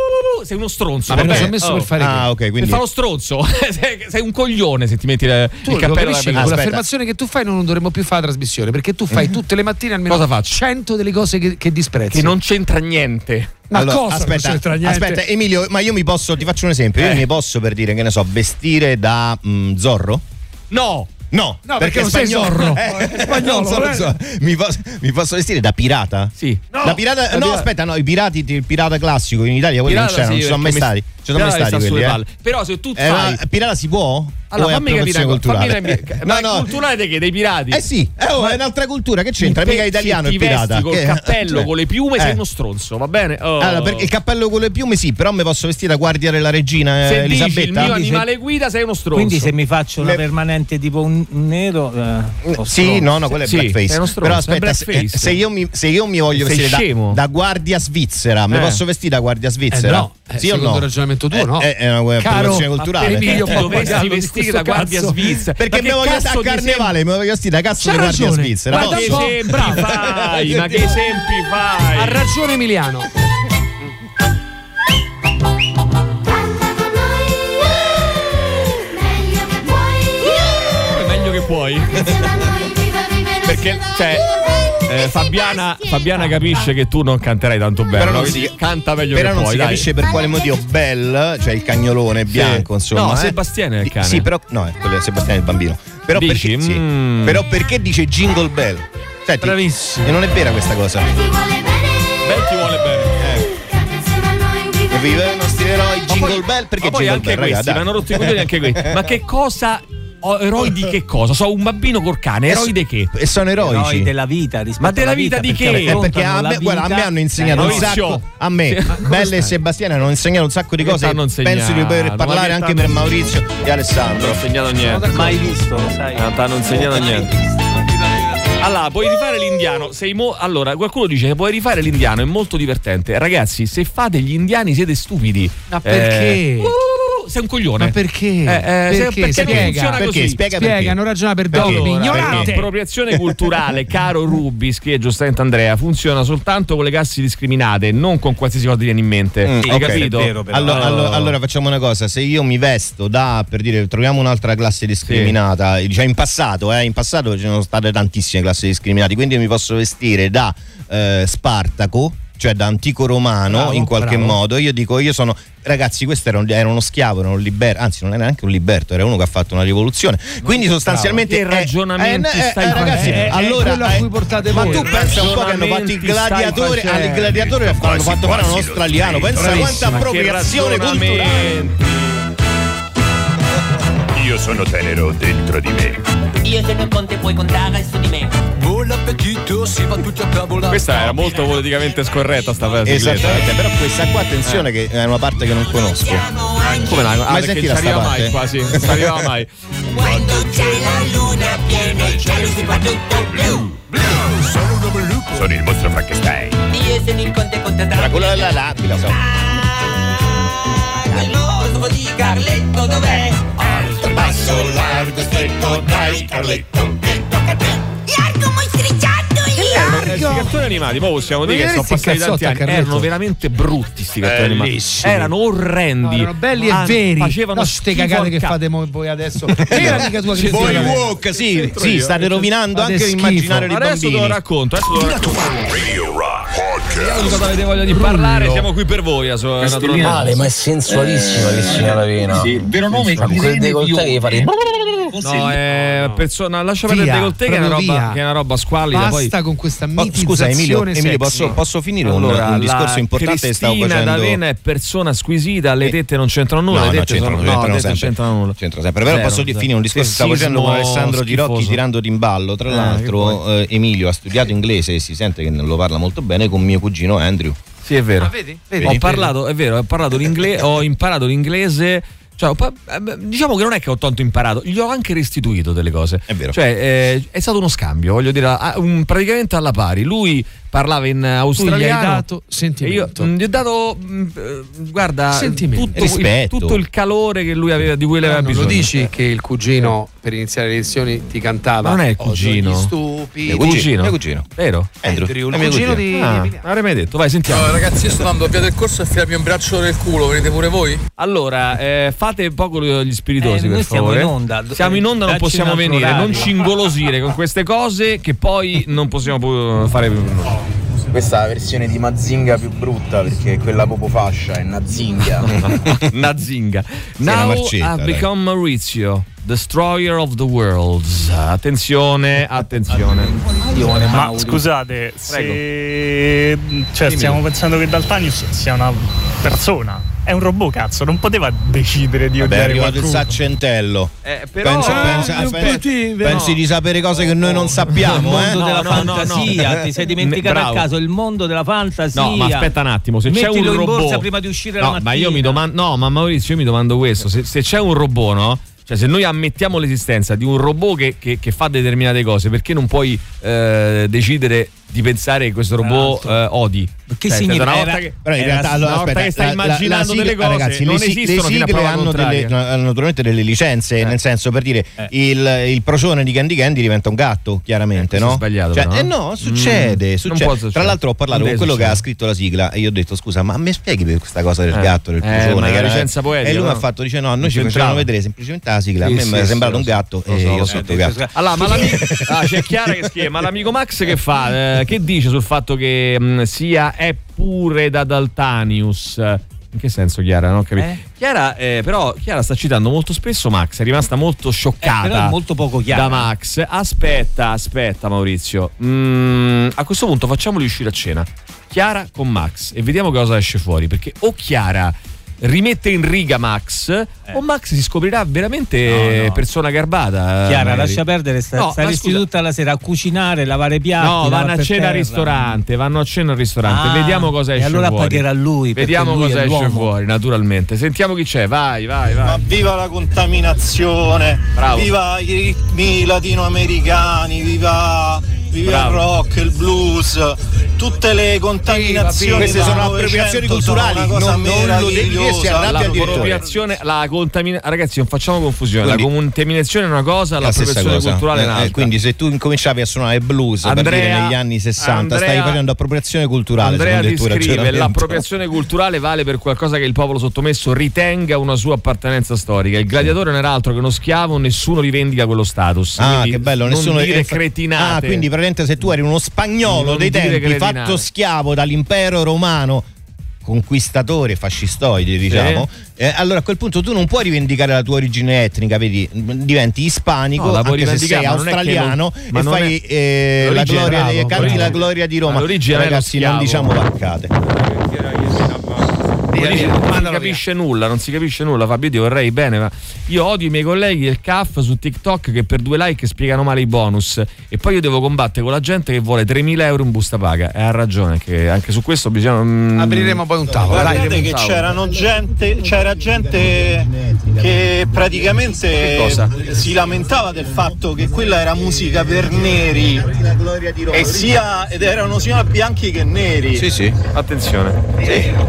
Sei uno stronzo. Ma va me lo bene? sono messo Oh. per fare Ah, ok, Per quindi fare lo stronzo, *laughs* sei, sei un coglione se ti metti il, Tu il lo cappello capisci con l'affermazione che tu fai non dovremmo più fare la trasmissione perché tu fai tutte le mattine almeno Cosa faccio? 100 delle cose che, che disprezzi. che non c'entra niente. Ma Allora, cosa non aspetta, c'entra niente? aspetta, Emilio, ma io mi posso, ti faccio un esempio, io Eh. mi posso per dire che ne so, vestire da mm, Zorro? No, No, No, perché non sei spagnolo. Zorro. *laughs* Eh, È spagnolo, non sono eh. Mi, posso, mi posso vestire da pirata? sì. da pirata, da no, pirata- aspetta, no, i pirati, il pirata classico in Italia, quelli Pirata non c'erano, sì, non ci sono mai perché stati. mi- Pirata stati sta sulle quelli, eh. palle. Però se tu Eh, fai ma pirata si può? Allora, fammi capire culturale? fammi capire- ma culturale di che? Dei pirati? Eh sì, eh, oh, è un'altra cultura, che c'entra? Mica italiano se il pirata. col Che- cappello, *laughs* cioè, con le piume, sei eh. uno stronzo, va bene? Oh. Allora, perché il cappello con le piume sì, però mi posso vestire da guardia della regina se dici Elisabetta? il mio se- animale guida, sei uno stronzo. Quindi se mi faccio una Le- permanente tipo un nero. eh, o Sì, no, no, quello è Sì, blackface. è uno stronzo, Però aspetta, se, se io mi, se io mi voglio Sei vestire da, da guardia svizzera, mi Eh. posso vestire da guardia svizzera? Eh no, eh, sì o secondo no? il ragionamento tuo, Eh, no. eh, È una ma culturale. per Emilio ti Pappagallo dovresti vestire da guardia svizzera Perché mi voglio cazzo a carnevale, mi voglio vestire da cazzo di guardia svizzera. Ma che esempi fai? Ma che esempi fai? Ha ragione Emiliano. È meglio che puoi. Perché, cioè, eh, Fabiana, Fabiana capisce che tu non canterai tanto bene. Però non no? si- canta meglio Però che non puoi. si dai. capisce per quale motivo Bell, cioè il cagnolone bianco, insomma. No, eh. Sebastiano è il cane. Sì, però no, è quello è Sebastiano è il bambino. Però Dici? perché, sì. Mm. però perché dice Jingle Bell? Senti, Bravissimo. E non è vera questa cosa. Beh, ti vuole bene. E vive i nostri eroi Jingle Bell perché Ma poi Jingle anche Bell, questi, mi hanno rotto i coglioni anche questi. Ma che cosa? Oh, eroi di che cosa? So un bambino col cane, eroi di che? E sono eroici. Eroi della vita Ma della alla vita di perché che? Eh, perché a me, guarda, a me vita- hanno insegnato un Maurizio. sacco. A me, Belle e Sebastiano hanno insegnato un sacco di cose. Penso di poter parlare che anche per Maurizio e Non Alessandro. ho insegnato niente. Mai visto, lo sai. Non ti hanno insegnato niente. Allora, puoi rifare l'indiano. Sei mo- allora, qualcuno dice che puoi rifare l'indiano, è molto divertente. Ragazzi, se fate gli indiani siete stupidi. Ma perché? Eh, sei un coglione. Ma perché? Eh, eh, perché? perché Spiega. funziona Perché? così. Spiega Spiega, perché. non ragiona per Dobby, ignorante. L'appropriazione culturale, caro Rubi, scrive giustamente Andrea, funziona soltanto con le classi discriminate, non con qualsiasi cosa ti viene in mente. Mm, Hai ok. capito? Allora, allora- allora facciamo una cosa: se io mi vesto da per dire troviamo un'altra classe discriminata, diciamo in passato, eh, in passato ci sono state tantissime classi discriminate, quindi io mi posso vestire da eh, Spartaco. Cioè da antico romano Bravo, in qualche bravo. modo, io dico io sono ragazzi, questo era, un- era uno schiavo, era un liberto, anzi non era neanche un liberto, era uno che ha fatto una rivoluzione. Quindi sostanzialmente Che ragionamenti eh, stai eh, ragazzi, facendo? allora quello a cui portate ma voi. tu pensa un po' che hanno fatto il Ragionamenti stai gladiatore, al gladiatore hanno fatto fare un australiano, pensa quanta appropriazione culturale. Io sono tenero dentro di me. Io sono il conte, puoi contare su di me. Buon appetito, si va tutti a tavola. Questa era molto politicamente scorretta sta frase. Esattamente, però questa qua attenzione che è una parte che non conosco. Come no? Ah, Mai sentita ci sta arriva mai parte? quasi. Non arriva mai. Quando c'è la luna piena, il cielo si fa tutto blu. Sono il mostro Frankenstein. Io sono il conte contra Dracula della lapida, so. Il mostro di Carletto dov'è? Alto, basso, largo, stretto, dai Carletto. Largo, Eh, Questi cartoni animati, poi possiamo dire che sono passati tanti anni. Carletto? Erano veramente brutti sti cartoni animati. Erano orrendi. No, erano belli e veri. Facevano no, ste cagate che fate voi adesso. *laughs* Era mica tua Boy Cristina. walk, sì, sì, state rovinando anche l'immaginario dei Adesso te lo bambini. racconto, adesso te lo racconto. Radio Rock Vediamo cosa avete voglia di parlare, siamo qui per voi, naturalmente. ma è sensualissima Cristina Ravena. Sì, il vero nome è quel decolleté che fa No, è persona, lascia perdere il Via, decolleté che è una proprio roba, via. che è una roba squallida. Poi Basta con questa Oh, mitizzazione scusa Emilio, Emilio posso, posso finire un- allora, un, discorso la importante che stavo Cristina facendo? D'Avena è persona squisita, le tette non c'entrano nulla, No, le no, tette c'entrano, sono, no, c'entrano non sempre. c'entrano nulla. C'entra sempre. Però Zero, posso zero. finire un discorso che stavo facendo con Alessandro schifoso. tirandoti in ballo. Tra Eh, l'altro, che eh, Emilio ha studiato inglese e si sente che non lo parla molto bene con mio cugino Andrew. Sì, è vero. Ah, vedi? Vedi? Ho parlato, è vero, ho parlato l'inglese, ho imparato l'inglese. Cioè, eh, diciamo che non è che ho tanto imparato, gli ho anche restituito delle cose. È vero. Cioè, eh, è stato uno scambio, voglio dire, praticamente alla pari. Lui parlava in Tu gli hai australiano. dato E io sentimento. mm, gli ho dato, mm, eh, guarda, Sentimento. tutto il, tutto il calore che lui aveva, di cui lei Ah, aveva non lo bisogno. dici che il cugino per iniziare le lezioni ti cantava? Ma non è il "Oh, cugino. gli stupidi. Mio cugino? Mio cugino. Vero? Andrew. Andrew, il È mio cugino cugino. di Ah, non l'avrei mai detto, vai, sentiamo. No, ragazzi, io sto andando a via del corso e filarmi un braccio nel culo, venite pure voi? Allora, eh, fate poco gli spiritosi, Eh, per noi siamo favore. in onda. Siamo in onda, non possiamo venire. orario. Non ci ingolosire con queste cose che poi non possiamo fare più. Questa è la versione di Mazinga più brutta perché quella proprio fascia è. Nazinga. *laughs* una Now marcetta, I've dai. become Maurizio, destroyer of the worlds. Attenzione, attenzione. Ma scusate, se cioè, stiamo pensando che Daltanius sia una persona, è un robot cazzo, non poteva decidere di Vabbè, è odiare arrivato il qualcuno. saccentello. Eh, però Pensa- eh, pensa- potevi, pensi no. di sapere cose che noi non sappiamo, il eh? mondo della no, no, no, fantasia, no. ti sei *laughs* dimenticato a caso il mondo della fantasia. No, ma aspetta un attimo, se c'è un Mettilo in robot borsa prima di uscire la No, mattina. ma io mi domando No, ma Maurizio, io mi domando questo, se, se c'è un robot, no? Cioè, se noi ammettiamo l'esistenza di un robot che, che- che fa determinate cose, perché non puoi eh, decidere di pensare che questo robot eh, odi? Che Cioè, significa- una volta era- che, Però in Era- realtà allora, aspetta, che stai la- la- immaginando la delle sigla- cose, ragazzi, non le, le esistono a sigle hanno delle, naturalmente delle licenze, nel senso per dire il, il procione di Candy Candy diventa un gatto, chiaramente, Eh, no? sbagliato, Cioè, però, eh no? no, succede, Mm, succede. non può succedere. Tra l'altro ho parlato Non con quello che ha scritto la sigla e io ho detto "Scusa, ma me spieghi per questa cosa del Eh. gatto, del Eh, procione?" ma è che licenza poetica, E lui mi ha fatto dice "No, a noi ci c'entrava. vedere semplicemente la sigla, a me mi è sembrato un gatto e io lo ho so. scritto gatto". Allora, ma l'amico, *laughs* ah, c'è Chiara che scrive, ma l'amico Max che fa? Eh, che dice sul fatto che mh, sia è pure da Daltanius? In che senso Chiara? Non ho capito. Eh? Chiara, eh, però, Chiara sta citando molto spesso Max, è rimasta molto scioccata. Eh, molto poco chiara. Da Max. Aspetta, aspetta Maurizio. Mm, a questo punto facciamoli uscire a cena. Chiara con Max e vediamo cosa esce fuori. Perché o Chiara rimette in riga Max o Max si scoprirà veramente Eh. No, no. persona garbata. eh, Chiara, magari. lascia perdere, sta, No, staresti tutta la sera a cucinare, lavare piatti. No, vanno a cena al ristorante, vanno a cena al ristorante. Ah, Vediamo cosa e esce allora fuori. pagherà lui, Vediamo lui cosa esce l'uomo. fuori, naturalmente. Sentiamo chi c'è. Vai, vai, vai. Ma viva la contaminazione, Bravo. viva i ritmi latinoamericani, viva, il rock, il blues, tutte le contaminazioni. Queste del sono appropriazioni sono culturali, una cosa non- non lo devi dire, si arrabbia. L'appropriazione, la contaminazione. Ragazzi, non facciamo confusione. Quindi- la contaminazione è una cosa, La l'appropriazione cosa. culturale è Eh, un'altra. eh, quindi se tu incominciavi a suonare blues per Andrea- dire negli anni 60 Andrea- stai facendo appropriazione culturale Andrea ragionamento. l'appropriazione culturale vale per qualcosa che il popolo sottomesso ritenga una sua appartenenza storica. Il gladiatore non era altro che uno schiavo, nessuno rivendica quello status. Ah, Quindi che bello, non nessuno dire eh, cretinate. Ah, quindi praticamente se tu eri uno spagnolo Non dei tempi cretinate. fatto schiavo dall'impero romano conquistatore fascistoide diciamo eh, allora a quel punto tu non puoi rivendicare la tua origine etnica vedi diventi ispanico No, anche se sei ma australiano non- ma e fai è- eh, la l'origine- gloria bravo, canti bravo. la gloria di Ma Roma l'origine non è lo ragazzi non diciamo vaccate Lì non si capisce nulla, non si capisce nulla, Fabio. Io ti vorrei bene, ma io odio i miei colleghi del CAF su TikTok che per due like spiegano male i bonus. E poi io devo combattere con la gente che vuole 3.000 euro in busta paga. E ha ragione, che anche su questo bisogna. mm, Apriremo poi un tavolo. Guardate apriremo che tavolo. c'erano gente, c'era gente che praticamente Che cosa? si lamentava del fatto che quella era musica per neri e sia, ed erano sia bianchi che neri. Sì, sì, attenzione.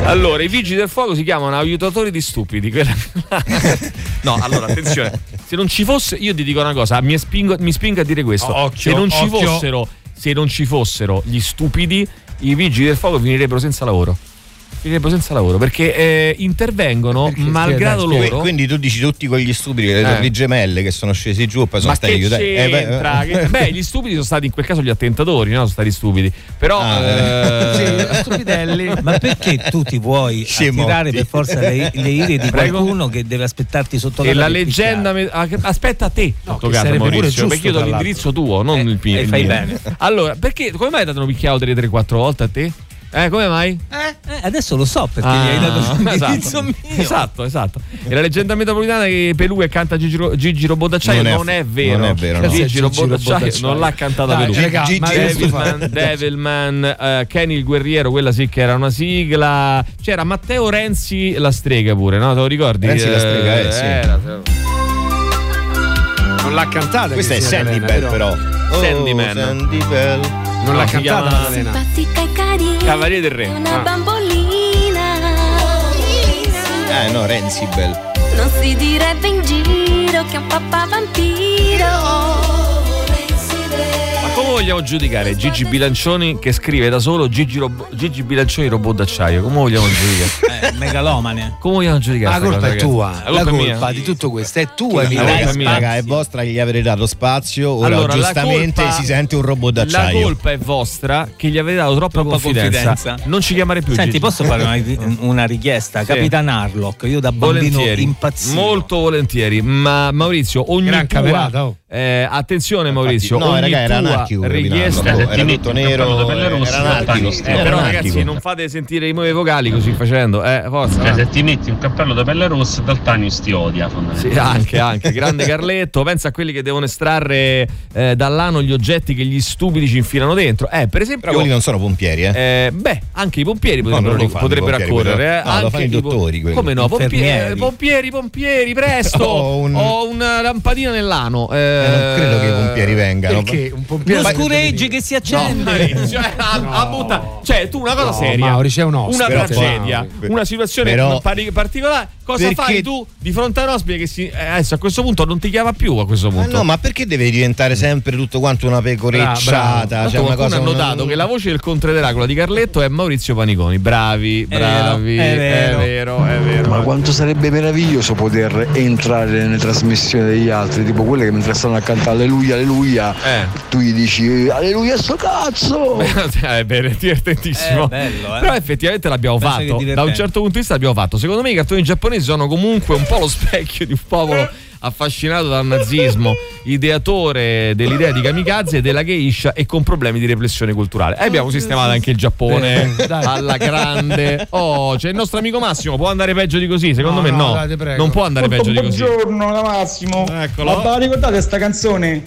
Allora, i vigili del fuoco si chiamano aiutatori di stupidi. *laughs* No, allora, attenzione. Se non ci fosse, io ti dico una cosa, mi spingo, mi spingo a dire questo. Occhio, se non ci fossero, se non ci fossero gli stupidi, i vigili del fuoco finirebbero senza lavoro. Finirebbero senza lavoro perché eh, intervengono malgrado Que- loro. quindi tu dici tutti quegli stupidi le Eh. torri gemelle che sono scesi giù e poi sono Ma stati aiutati Eh, beh? Che- beh, gli stupidi sono stati in quel caso gli attentatori, no? Sono stati stupidi. Però Ah, eh, stupidelli. *laughs* Ma perché tu ti vuoi Scemo. attirare per forza le, le ire di Prego? qualcuno che deve aspettarti sotto E la per leggenda. me- ah, Aspetta a te, sotto che casa, sarebbe pure Maurizio, giusto, perché io do l'indirizzo tuo, non il, pi- e il fai mio. bene. Allora, perché come mai ti hanno picchiato 3-4 volte a te? Eh, come mai? Eh, adesso lo so perché Ah, gli hai dato l'indirizzo *laughs* esatto, mio. esatto, esatto. E la leggenda metropolitana che Pelù e canta Gigi, Ro- Gigi Robot d'acciaio Non è- non è vero. non è vero, no. Gigi, Gigi Robot Robot d'acciaio d'acciaio. non l'ha cantata Dai, Pelù. raga, Gigi ma Devilman, Devilman eh, Kenny il guerriero, quella sì che era una sigla. C'era Matteo Renzi la strega pure, no? Te lo ricordi? Renzi la strega, eh, sì. era- Non l'ha cantata. questa è Sandy Bell però Sandyman. oh, Sandy Bell Non l'ha cantata chiama- Cavaliere del Re. una Ah. bambolina. eh no Renzi Bell Non si direbbe in giro che è un papà vampiro. Vogliamo giudicare Gigi Bilancioni che scrive da solo Gigi, Rob- Gigi Bilancioni robot d'acciaio? Come vogliamo giudicare? *laughs* Eh, megalomane. Come vogliamo giudicare? La colpa cosa, è tua. La La colpa colpa di tutto questo è tua. La Emilio. colpa è mia. raga è vostra gli avete dato spazio ora Allora, la giustamente colpa- si sente un robot La d'acciaio colpa è vostra che gli avete dato troppa, Troppa confidenza. confidenza. Non ci chiamare più. Senti, Gigi. posso fare una, *laughs* una richiesta? Sì. Capitan Harlock, io da bambino Volentieri, impazzivo. molto volentieri. Ma Maurizio, ogni Gran tua, camerata, oh. eh, attenzione Maurizio, no ogni raga era tua anarchico Capitan richiesta Harlock, era Ti tutto metti un cappello nero da pelle rossa, era anarchico Eh, Eh, però anarchico. ragazzi, non fate sentire i nuovi vocali così facendo. Eh, forza. Cioè, se ti metti un cappello da pelle rossa, Daltanius ti odia Sì, anche, anche, grande *laughs* Carletto. Pensa a quelli che devono estrarre eh, dall'ano gli oggetti che gli stupidi ci infilano dentro. Eh, per esempio. però quelli non sono pompieri eh Eh, beh, anche i pompieri No, potrebbero, i potrebbero pompieri, accorrere. quello. eh. No, lo fanno i dottori, quelli. Come no? Pompieri, pompieri, pompieri, presto! *laughs* Ho un- Ho una lampadina nell'ano. Eh, non credo che i pompieri vengano Perché un pompiere scureggi che si accende. Maurizio, eh, a- a butta- Cioè, tu una cosa No, seria, Mauri, c'è un una tragedia, Però- una situazione però- particolare. Cosa Perché- fai tu di fronte a un ospite che si, eh, adesso a questo punto non ti chiama più? A questo Ma punto, no, ma perché deve diventare sempre tutto quanto una pecorecciata? Tanto Cioè una qualcuno cosa ha notato che la voce del Conte Dracula di Carletto è Maurizio Paniconi. Bravi, vero, bravi, è è vero. vero, è vero. Ma quanto sarebbe meraviglioso poter entrare nelle trasmissioni degli altri, tipo quelle che mentre stanno a cantare Alleluia, Alleluia, Eh. tu gli dici Alleluia sto cazzo! *laughs* è bene, divertentissimo. È bello, eh. Però effettivamente l'abbiamo Penso è fatto. Da un certo punto di vista l'abbiamo fatto. Secondo me i cartoni giapponesi sono comunque un po' lo specchio di un popolo affascinato dal nazismo, ideatore dell'idea di kamikaze e della geisha e con problemi di repressione culturale. E abbiamo sistemato anche il Giappone Eh, dai. alla grande. Oh, c'è il nostro amico Massimo, può andare peggio di così? Secondo No, me no, no. dai, non può andare peggio di così. Buongiorno da Massimo. Eccolo. Ma vi ricordate sta canzone?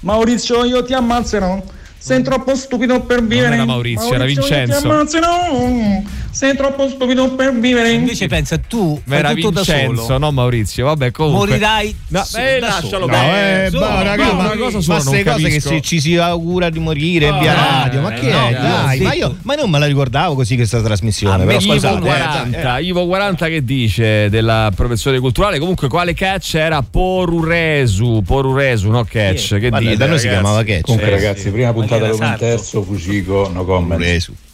Maurizio, io ti ammazzerò. Sei troppo stupido per vivere. era Maurizio, era che Vincenzo. Ti ammazzi, no. Sei troppo stupido per vivere. Invece pensa tu, Ma fai era tutto da Vincenzo, solo. no Maurizio. Vabbè, comunque. Morirai No, su- eh, da lascialo solo. bene. eh, Su, boh, raga, ma, una cosa ma sola non queste cose che si, ci si augura di morire Ah, via eh, radio, ma eh, che no, è? no, Dai, ma io, ma non me la ricordavo così questa trasmissione. però Ivo scusate, eh, 40, Ivo 40 che dice della professione culturale comunque quale catch era Poruresu Poruresu no catch che dite da noi si chiamava catch. Comunque Eh, ragazzi, prima puntata un sardo. terzo, Fucico, no comment.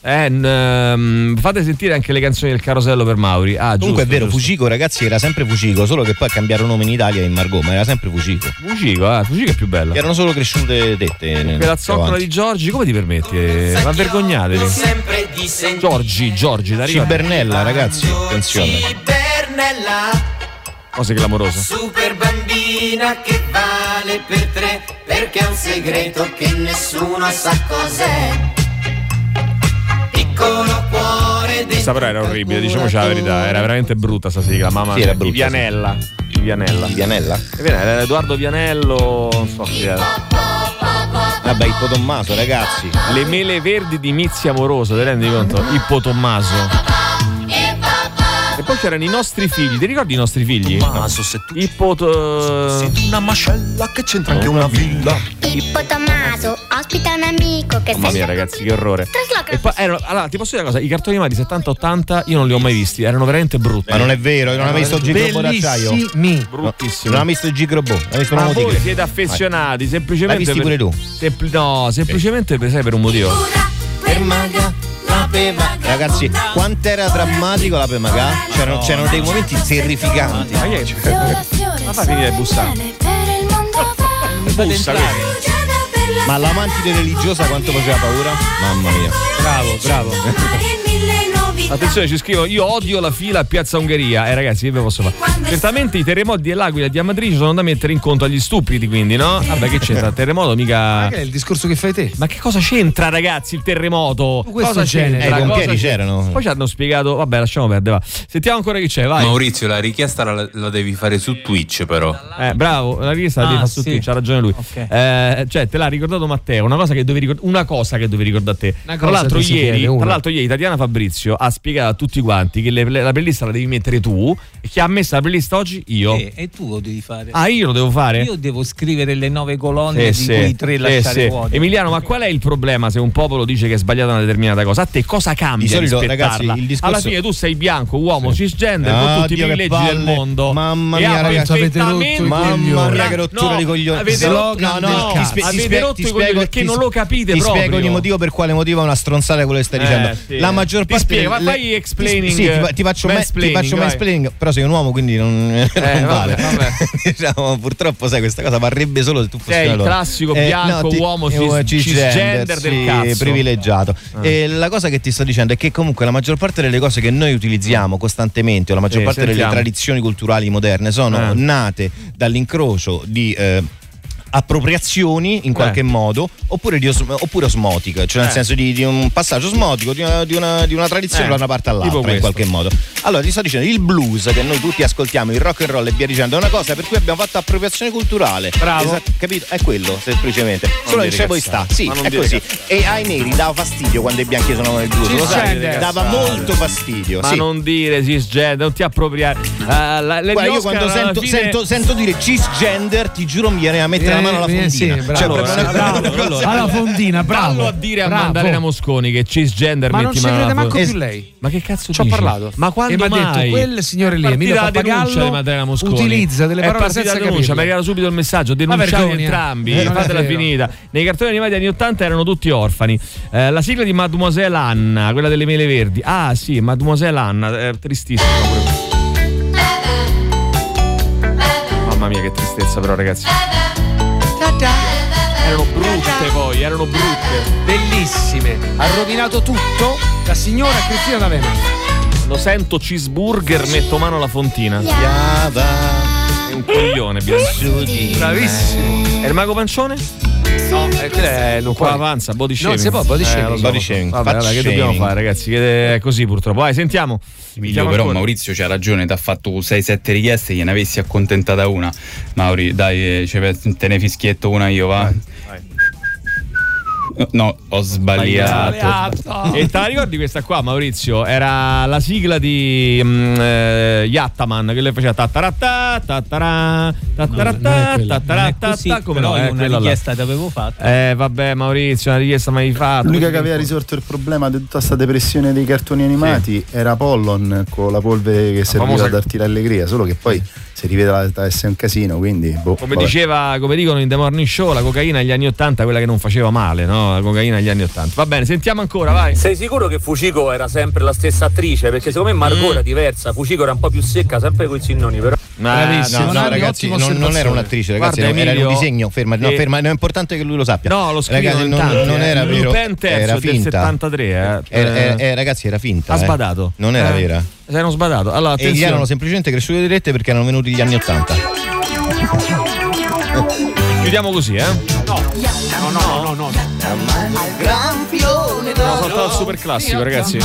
Eh, n- ehm, fate sentire anche le canzoni del carosello per Mauri ah Comunque è giusto, vero, giusto. Fucico ragazzi era sempre Fucico, solo che poi ha cambiato nome in Italia in Margot, ma era sempre Fucico. Fucico, ah, Fucico è più bella Erano solo cresciute tette. quella più zoccola di Giorgi come ti permetti Eh, ma vergognatevi Sempre di sentire Giorgi Giorgi da Cibernella ragazzi, attenzione. Cibernella, cose clamorose super bambina che vale per tre, perché è un segreto che nessuno sa cos'è. Piccolo cuore questa però era orribile diciamoci la verità era veramente brutta sta sigla mamma Sì, era brutta, di Vianella di Vianella Vianella? Vianella, era Edoardo Vianello non so chi era Vabbè, Ippo Tommaso ragazzi. Le mele verdi di Mizzi Amoroso, ti rendi conto? Ippo Tommaso. C'erano i nostri figli, ti ricordi i nostri figli? Tommaso, se tu Ippo. to- una mascella che c'entra anche una villa. Pippo Tommaso ospita un amico che Mamma mia, ragazzi, che orrore. E poi erano, allora, ti posso dire una cosa: i cartoni animati 70-80 io non li ho mai visti, erano veramente brutti. Ma non è vero, non hai mai visto il Gigrobo d'acciaio? Bellissimi. Bruttissimi. Non hai visto il Gigrobo? Hai visto un Ma voi tigre? siete affezionati semplicemente. L'hai visti per- pure tu? sempli- no, semplicemente per, sai, per un motivo. per maga, beva. Ragazzi, quant'era drammatico la Pemagà? C'erano, c'erano dei momenti terrificanti. Ma che Ma fai finire bussare. Bussa, quindi. Ma l'amantide religiosa quanto faceva paura? Mamma mia. Bravo, bravo. Attenzione, ci scrivono: Io odio la fila a Piazza Ungheria. Eh, ragazzi, che ve posso fare? Certamente i terremoti dell'Aquila e di Amatrice sono da mettere in conto agli stupidi, quindi, no? Vabbè, che c'entra? Il terremoto mica. Che è il discorso che fai te? Ma che cosa c'entra, ragazzi, il terremoto? questo cosa genere. c'entra? Eh, i Cosa pompieri c'entra? c'erano. Poi ci hanno spiegato. Vabbè, lasciamo perdere. Va. Sentiamo ancora chi c'è, vai. Maurizio, la richiesta la, la devi fare su Twitch, però. Eh, bravo, la richiesta la Ah, devi fare su sì. Twitch, ha ragione lui. Eh, cioè, te l'ha ricordato Matteo, una cosa che dovevi ricordare, una cosa che dovevi ricordare a te. Una Tra l'altro, ieri, tra l'altro, ieri Tatiana Fabrizio ha spiegato a tutti quanti che le- la playlist la devi mettere tu e chi ha messo la playlist oggi? Io. Eh, e tu lo devi fare. Ah, io lo devo fare? Io devo scrivere le nove colonne Sì, di sì, cui tre sì, lasciare sì. vuote. Emiliano, ma qual è il problema se un popolo dice che è sbagliata una determinata cosa? A te cosa cambia? Di solito, rispettarla? ragazzi, il discorso- Alla fine tu sei bianco, uomo, cisgender, Ah, con tutti i privilegi del mondo. Mamma mia, ragazzi, avete rotto Mamma mia, che No, rottura di coglioni. Avete rotto, No, no, ti ti avete rotto ti i coglioni perché ti non lo capite Ti proprio. spiego ogni motivo per quale motivo è una stronzata quello che stai Eh, dicendo. sì. La maggior Ti parte ma fai ti- explaining, Sì, ti, ti faccio ti mansplaining, mansplaining, però sei un uomo, quindi non, *laughs* non vabbè, vale. vabbè. *laughs* diciamo, purtroppo sai questa cosa varrebbe solo se tu fossi Sei il classico bianco, uomo, cis- eh, cisgender del cazzo. privilegiato. Ah. E la cosa che ti sto dicendo è che comunque la maggior parte delle cose che noi utilizziamo costantemente, o la maggior Sì, parte sentiamo. delle tradizioni culturali moderne, sono Eh. nate dall'incrocio di eh, appropriazioni in qualche modo oppure, di os- oppure osmotiche, cioè nel Eh. senso di, di un passaggio osmotico di una, di una- di una tradizione Eh, da una parte all'altra in qualche modo. Allora ti sto dicendo, il blues che noi tutti ascoltiamo, il rock and roll e via dicendo, è una cosa per cui abbiamo fatto appropriazione culturale. Bravo. Esatto, capito? È quello, semplicemente. Solo che dire c'è voi sta. Sì, non è così. E ai neri dava fastidio quando i bianchi suonavano il blues. Lo sai? Dava molto fastidio. Ma sì. non dire cisgender, non ti appropriare. Eh, la- Guarda, io quando sento, fine- sento- sento dire cisgender, ti giuro mi viene a mettere la mano alla Eh, sì, fondina. bravo. Cioè, Allora, bravo, una cosa- allora. Alla fondina, bravo. Fallo a dire a bravo. Mosconi che cisgender Ma non ci mano crede manco più lei. Ma che cazzo Ci ho parlato. Ma quando e mi ha detto quel signore lì, Emilio partita la denuncia Pappagallo, di Madalena Mosconi. utilizza delle parole senza la denuncia, mi arrivato subito il messaggio, denunciate entrambi, Eh, fatela finita. Nei cartoni animati anni 80 erano tutti orfani. Eh, la sigla di Mademoiselle Anna, quella delle mele verdi. Ah sì, Mademoiselle Anna, è tristissimo pure. Mamma mia che tristezza però ragazzi. Erano brutte. Bellissime. Ha rovinato tutto la signora Cristina D'Avena. Lo sento cheeseburger, metto mano alla fontina. Piava. È un coglione, bianco. Bravissimo. È il mago pancione? No, eh, Non qua avanza, body Non shaming. si può, body Eh, shaming. lo so, Body shaming, Vabbè, vabbè, che dobbiamo fare, ragazzi? Che è così purtroppo. Vai, sentiamo. Emilio, però ancora. Maurizio c'ha ragione, ti ha fatto 6-7 richieste, gliene avessi accontentata una. Mauri, dai, eh, ce- te ne fischietto una io, va. No, ho sbagliato. E te la ricordi questa qua, Maurizio? Era la sigla di mm, eh, Yattaman che le faceva tattaratta, tattara, tattaratta, tattaratta, Sì, come no? È una quella là. richiesta ti avevo fatto. Eh vabbè Maurizio, una richiesta mai fatta. L'unica che aveva risolto il problema di tutta questa depressione dei cartoni animati era Pollon con la polvere che serviva famosa- a darti l'allegria, solo che poi si rivela essere un casino, quindi boh, Come vabbè. diceva, come dicono in The Morning Show, la cocaina agli anni 80 quella che non faceva male, no? La cocaina agli anni 80. Va bene, sentiamo ancora, vai. Sei sicuro che Fucico era sempre la stessa attrice? Perché secondo me Margot Mm. era diversa, Fucico era un po' più secca, sempre con i cinnoni, però. no, no, ragazzi, non, non era un'attrice, ragazzi, Guarda, era Emilio, un disegno. Ferma, no, che- ferma, è importante che lui lo sappia. No, lo scrivono ragazzi, non, tanti, non eh. era vero. Lupin terzo era del finta. 73, eh. Era- era- eh, ragazzi, era finta. Ha eh. sbadato. Non era Eh. vera. Si erano sbadato. Allora, E gli attenzione. erano semplicemente cresciute dirette perché erano venuti gli anni 80. Chiudiamo così, eh? No, no, no, no, no. Grampione No, saltato al super classico, ragazzi.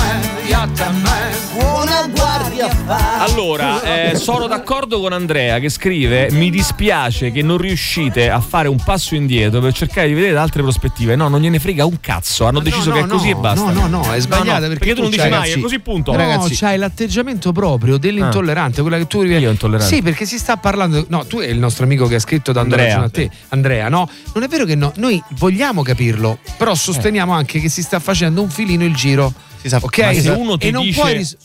Buona guardia fa. Allora, eh, sono d'accordo con Andrea che scrive: Mi dispiace che non riuscite a fare un passo indietro per cercare di vedere da altre prospettive. No, non gliene frega un cazzo. Hanno deciso no, che è no, così e no, basta. No, no, no, è sbagliata perché, tu non dici c'hai- mai, è così punto. No, c'hai l'atteggiamento proprio dell'intollerante, quella che tu. Io intollerante. Sì, perché si sta parlando. No, tu è il nostro amico che ha scritto dando Andrea. ragione a te, Andrea, no? Non è vero che no, noi vogliamo capirlo, però sosteniamo anche che si sta facendo un filino il giro. ok? Ma se uno ti e non dice- puoi ris-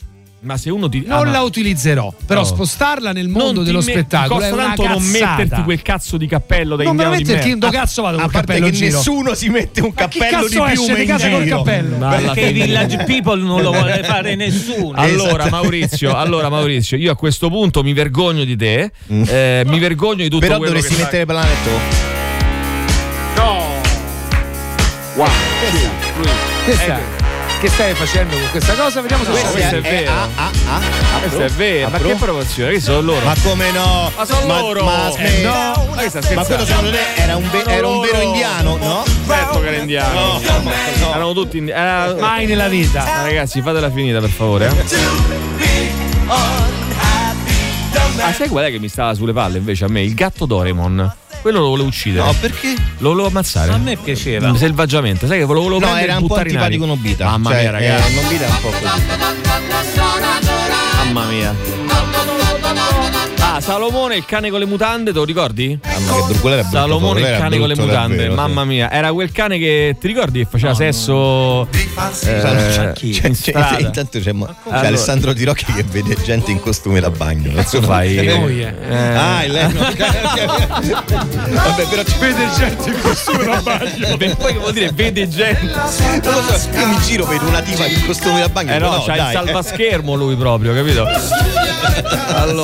Ma se uno ti. non ah, ma- la utilizzerò, però No. spostarla nel mondo Non dello me- spettacolo costa è una tanto non metterti quel cazzo di cappello da Non indiano di metterti, dove cazzo vado a col parte cappello che in giro? nessuno si mette un cappello cazzo di esce piume di in casa col cappello? Ma Perché i village people non lo vuole fare *laughs* nessuno. Allora Maurizio, allora Maurizio, io a questo punto mi vergogno di te, eh, mi vergogno di tutto Però quello dovresti che mettere Planetto. No! Wow. Che stai, che stai facendo con questa cosa? Vediamo se No, questo è vero. Questo è vero, ma che provocazione? Che sono loro? Ma come no? Ma sono Ma- loro! ma Eh, no, ma Ma quello secondo te era un, ve- era un vero indiano, no? Certo che era indiano. Erano tutti indi- era- Mai nella vita. Ma ragazzi, fatela finita per favore. eh. Ah, sai qual è che mi stava sulle palle invece a me? Il gatto Doraemon. Quello lo volevo uccidere. No, perché? Lo volevo ammazzare. A me piaceva. Selvaggiamente, sai che lo volevo No, prendere era un po' antipatico Nobita. Mamma Cioè, mia, ragazzi. eh, Nobita è un po' così. Mamma mia. Ah, Salomone il cane con le mutande, te lo ricordi? Mamma che brutto, quello era Salomone il cane con le mutande, davvero, sì. mamma mia. Era quel cane che ti ricordi che faceva sesso eh, C'è- in c'è- strada? intanto c'è, Allora- Alessandro Di Rocchi che vede gente in costume da bagno. Cazzo fai? Eh. Ah, è lei. no. Vabbè, però ci vede gente in costume da bagno. Beh, poi che vuol dire vede gente? Non lo so, io mi giro vedo una tipa in costume da bagno. Eh no, dico, c'ha il dai. salvaschermo lui proprio, capito? *laughs* Allora,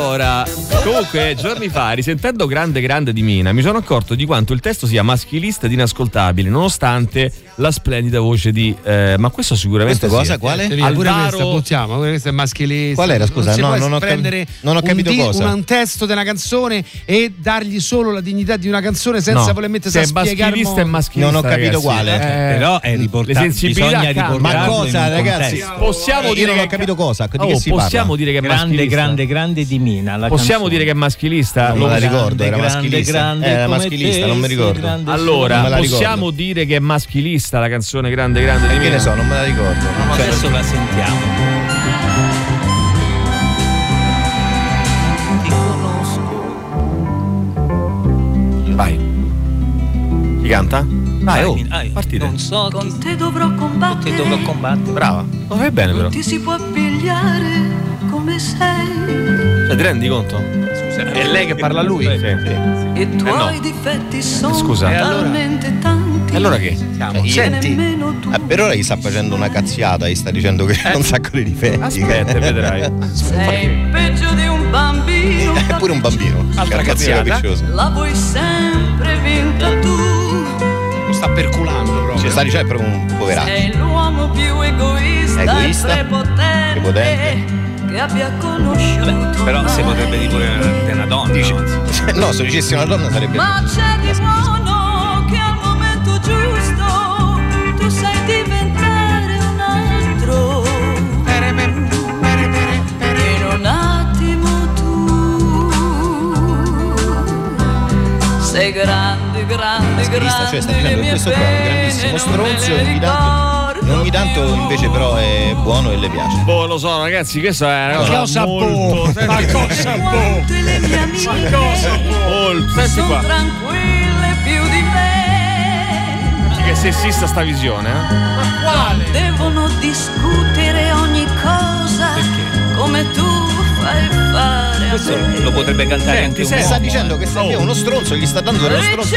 comunque, giorni fa, risentendo Grande Grande di Mina, mi sono accorto di quanto il testo sia maschilista ed inascoltabile, nonostante la splendida voce di. eh, ma questo sicuramente. Questo cosa? sì. Quale? Pure questa Alvaro. buttiamo, pure questa è maschilista. Qual era, scusa? Non No, non ho cap- prendere non ho capito un, di- cosa. un testo della canzone e dargli solo la dignità di una canzone senza No, voler mettersi se a è spiegare il maschilista è mondo. maschilista. Non ho capito ragazzi. quale. Eh, Però è riportato. Bisogna riportarlo Ma cosa, ragazzi? Possiamo Io dire non che ho capito cosa. Di Oh, possiamo dire che è Grande, maschilista. grande, grande di Mina. La Possiamo canzone. dire che è maschilista? Non me la ricordo, era grande, maschilista. grande Era come maschilista, te, non mi ricordo. grande Non Allora, ricordo. possiamo dire che è maschilista la canzone Grande Grande di Che Mina? ne so, non me la ricordo. Ma Cioè, adesso la sentiamo. Ti conosco. Vai. Chi canta? Vai, oh, Vai, partite. Non so Con te dovrò te combattere. dovrò combattere. Brava. Lo fai bene però. Ti si può pigliare come sei. Cioè, ti rendi conto? È lei che parla a lui? Sì, sì. I tuoi no. difetti sono scusa. E allora? talmente tanti. E allora che? io- che Senti, eh, per ora gli sta facendo una cazziata, gli sta dicendo che ha un sacco di difetti. Aspetta, *laughs* vedrai. Sei peggio di un bambino. È pure un bambino. Altra cazziata? capriccioso. La vuoi sempre vinta tu. lo sta perculando proprio. Ci sta dicendo è proprio un poveraccio. Sei l'uomo più egoista, Egoista? e prepotente, Prepotente. Che abbia conosciuto. Però si mai. potrebbe dire pure di una donna. Dici- no? *laughs* No, se dicessi una donna sarebbe. Ma c'è di buono che al momento giusto tu sai diventare un altro. In un attimo tu sei grande, grande, Maschilista, cioè sta grande, dicendo che questo qua è un grandissimo stronzo e tanto, ogni tanto invece però è buono e le piace. Boh, lo so, ragazzi, questa è una Ma cosa cosa molto. boh? Ma cosa boh? Tutte le mie amiche Molto. Senti sono qua. tranquille più di me. Che sessista sta visione, eh? Non devono discutere ogni cosa come tu fai fare a Questo lo potrebbe cantare anche un Ti sta dicendo che sta via uno stronzo, gli sta dando dello stronzo.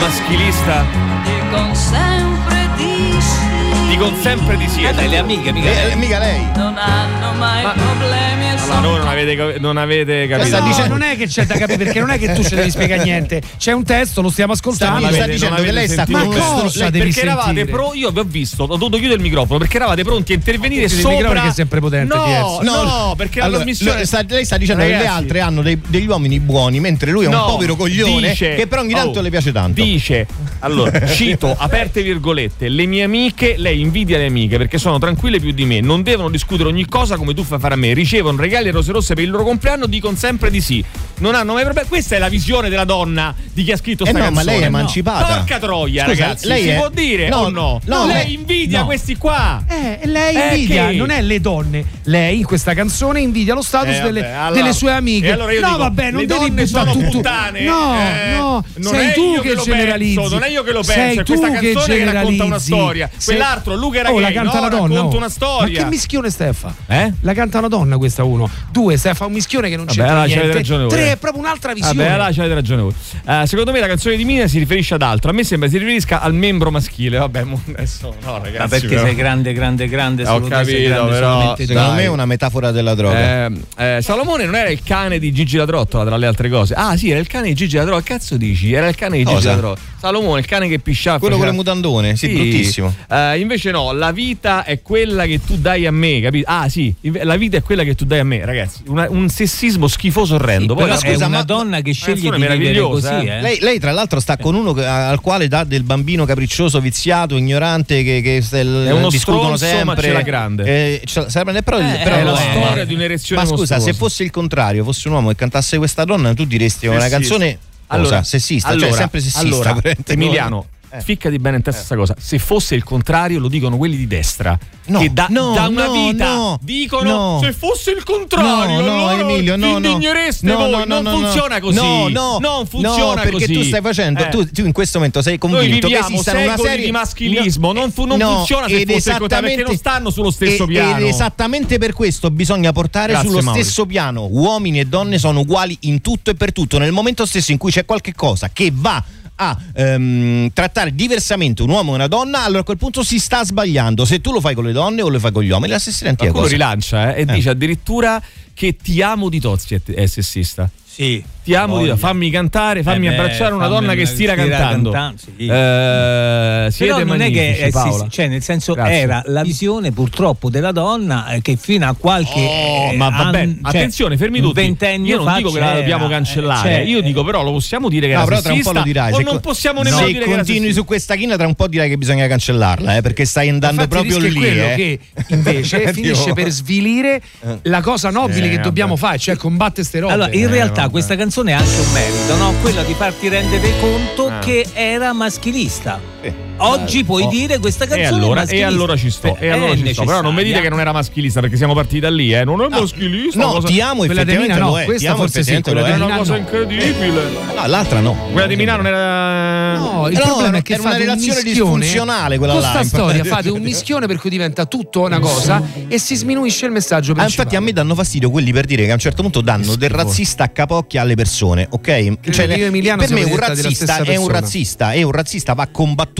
Maschilista. Dicono sempre di sì. Dicono sempre di sì. Eh, dai, le amiche, mica Eh, lei. mica lei. Non hanno mai problemi e Allora, voi non avete, non avete capito. Sta dicendo- non è che c'è da capire perché non è che tu ci devi spiegare niente. C'è un testo, lo stiamo ascoltando. Sta- dicendo che lei sta Ma cosa devi perché eravate pro, io vi ho visto, ho dovuto chiudere il microfono perché eravate pronti a intervenire il sopra. microfono che è sempre potente, No, diverso. no, perché la Allora, trasmissione. lui sta- lei sta dicendo che le Ragazzi, altre hanno dei- degli uomini buoni, mentre lui è un No, povero coglione dice- che però ogni tanto oh, le piace tanto. Dice, allora, *laughs* cito, aperte virgolette, le mie amiche, lei invidia le amiche perché sono tranquille più di me, non devono discutere ogni cosa come tu fai fare a me, ricevono regali e rose rosse per il loro compleanno, dicono sempre di sì. Non hanno mai problemi. Questa è la visione della donna di chi ha scritto Eh sta no, ma canzone. lei è No. emancipata. Porca troia, Scusa, ragazzi, lei si è- può dire no, o no? no, lei invidia questi qua. Eh, lei Eh, invidia, che? non è le donne. Lei in questa canzone invidia lo status Eh, delle, vabbè, allora- delle sue amiche. allora no, dico, vabbè, non devi buttare sono tutto. puttane. No, Eh, no, non sei è tu che, generalizzi. penso, non è io che lo Sei penso, è tu questa che canzone che racconta una storia. Sei- Quell'altro, Luca era Oh, donna. racconta oh. una storia. Ma che mischione Steffa? Eh? La canta una donna questa uno. Due, Steffa, un mischione che non Vabbè, c'entra niente. ragione voi. Tre, è proprio un'altra visione. Vabbè, allora c'avete ragione voi. Eh, secondo me la canzone di Mina si riferisce ad altro. A me sembra si riferisca al membro maschile. Vabbè, mo adesso no, ragazzi. Ma perché però. sei grande, grande, grande, Ho solo te sei capito, grande però. Secondo Dai. me è una metafora della droga. Eh, eh, Salomone non era il cane di Gigi la Trottola, tra le altre cose. Ah, sì, era il cane di Gigi la Trottola. Cazzo dici? Era il cane di Gigi Cosa? la Trottola. Salomone, il cane che pisciava. Quello con faceva- le mutandone, sì, bruttissimo. Eh, invece no, la vita è quella che tu dai a me, capito? Ah, sì, la vita è quella che tu dai a me, ragazzi. Una- un sessismo schifoso orrendo. Poi Però è scusa, una ma- donna che sceglie canzone di vivere così, eh. eh. Lei, lei, tra l'altro sta con uno al quale dà del bambino capriccioso, viziato, ignorante che, che È uno discutono stronzo, ma sempre. l'ha grande. Eh, l'ha- sempre- però, Eh, però è la ama. storia di un'erezione Ma scusa, mostruosa. se fosse il contrario, fosse un uomo che cantasse questa donna, tu diresti una canzone Allora, cosa? sessista, allora, cioè sempre sessista. allora, *laughs* Emiliano, Eh. ficcati bene in testa questa cosa. Se fosse il contrario, lo dicono quelli di destra. No, che da, no, da una no, vita no, dicono no. se fosse il contrario, No, no, Emilio, no, no. No, non no, no. funziona così. No, no, non funziona perché così. tu stai facendo, Eh. tu, tu in questo momento sei convinto che esistano una serie di maschilismo, non, fu- non No, funziona se fosse il contrario, perché non stanno sullo stesso e- piano. Ed esattamente per questo bisogna portare Grazie, sullo Mauri. stesso piano. Uomini e donne sono uguali in tutto e per tutto. Nel momento stesso in cui c'è qualche cosa che va a ehm, trattare diversamente un uomo e una donna, allora a quel punto si sta sbagliando. Se tu lo fai con le donne o lo fai con gli uomini, è la stessa identica cosa. rilancia eh, e dice addirittura che ti amo di Tozzi è, è sessista. Sì. Ti amo, Voglia. fammi cantare, fammi Eh beh, abbracciare una fammi donna che stira stira cantando. cantando, sì. Eh, siete Però non è che eh, sì, cioè nel senso Grazie. era la visione purtroppo della donna eh, che fino a qualche Oh, eh, ma vabbè, an- cioè, attenzione, fermi tutti. ventennio Io non dico che la dobbiamo eh, cancellare. cioè, Io dico, però, lo possiamo dire che No, era però tra un po' sessista lo dirai. O se non possiamo no, nemmeno se dire che era continui su questa china, tra un po' dirai che bisogna cancellarla, eh, perché stai andando Infatti, proprio lì. quello eh. che invece *laughs* finisce per svilire la cosa nobile Eh, che dobbiamo fare, cioè combattere ste robe. Allora, in Eh, realtà questa canzone ha anche un merito, no? Quella di farti rendere conto Ah. che era maschilista. Sì. Oggi puoi Oh. dire questa E canzone è allora, e allora ci sto, e È allora ci sto. Però non mi dite che non era maschilista perché siamo partiti da lì, eh. Non è maschilista. No, cosa- ti amo Quella di effettivamente Mina no, lo è. questa forse sì, quella È una cosa no. incredibile. No, l'altra no. Quella di Milano era. No, il Eh no, problema è che era una relazione disfunzionale quella là, sta infatti. storia *laughs* fate un mischione per cui diventa tutto una cosa e si sminuisce il messaggio Ah, principale. infatti a me danno fastidio quelli per dire che a un certo punto danno del razzista a capocchia alle persone, ok? Cioè, che io e Emiliano per me un razzista è un razzista e un razzista va combattuto,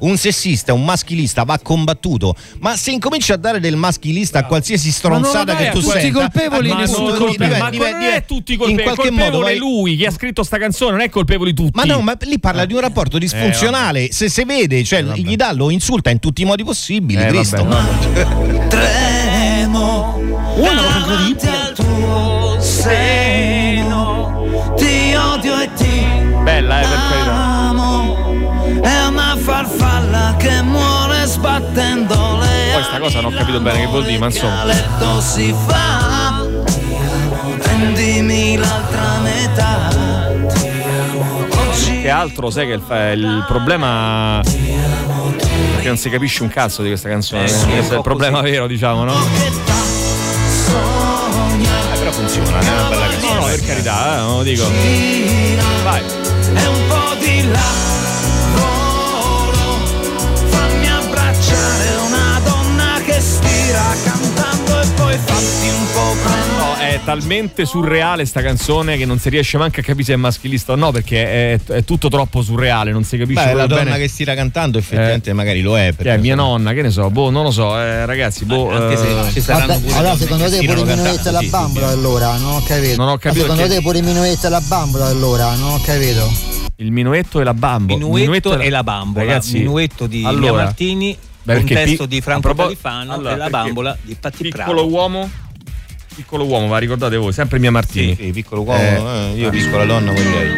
un sessista, un maschilista va combattuto, ma se incominci a dare del maschilista a qualsiasi stronzata che tu senta, colpevoli, a quel nessuno punto colpevole. diven- ma diven- non è tutti in colpevoli, qualche colpevole modo vai- lui chi ha scritto sta canzone, non è colpevoli tutti. Ma no, ma lì parla di un rapporto disfunzionale. se si vede, cioè gli dà, lo insulta in tutti i modi possibili. Eh, Cristo. vabbè. *laughs* Tremo davanti al tuo seno Ti odio e ti Bella, eh, per carità. Questa cosa non ho capito bene che vuol dire, ma insomma. letto si fa Prendimi l'altra metà Che altro, sai che il, il problema. Che non si capisce un cazzo di questa canzone. Eh, sì, questo è il problema vero, diciamo, no? Eh, però funziona, è una bella canzone. No, no, per carità, eh, non lo dico. Vai. È un po' di lavoro No, è talmente surreale sta canzone che non si riesce manco a capire se è maschilista o no, perché è, è tutto troppo surreale, non si capisce Beh, la donna bene. che stira cantando effettivamente magari lo è. Che è mia nonna, che ne so, boh, non lo so, eh, ragazzi, boh. Anche se eh, ci saranno Vabbè, allora secondo te pure il minuetto e la bambola allora? Non ho capito. Non ho capito Ma secondo perché- te pure il minuetto e la bambola allora? Non ho capito. Il minuetto e la bambola. Minuetto e la bambola. Ragazzi, minuetto di allora, Martini, beh, un perché testo pi- di Franco propos- Califano allora, e la perché bambola di Patti Piccolo Bravo. uomo. Piccolo uomo, va ricordate voi, sempre Mia Martini. Sì, sì, piccolo uomo, eh, io capisco la donna morirei.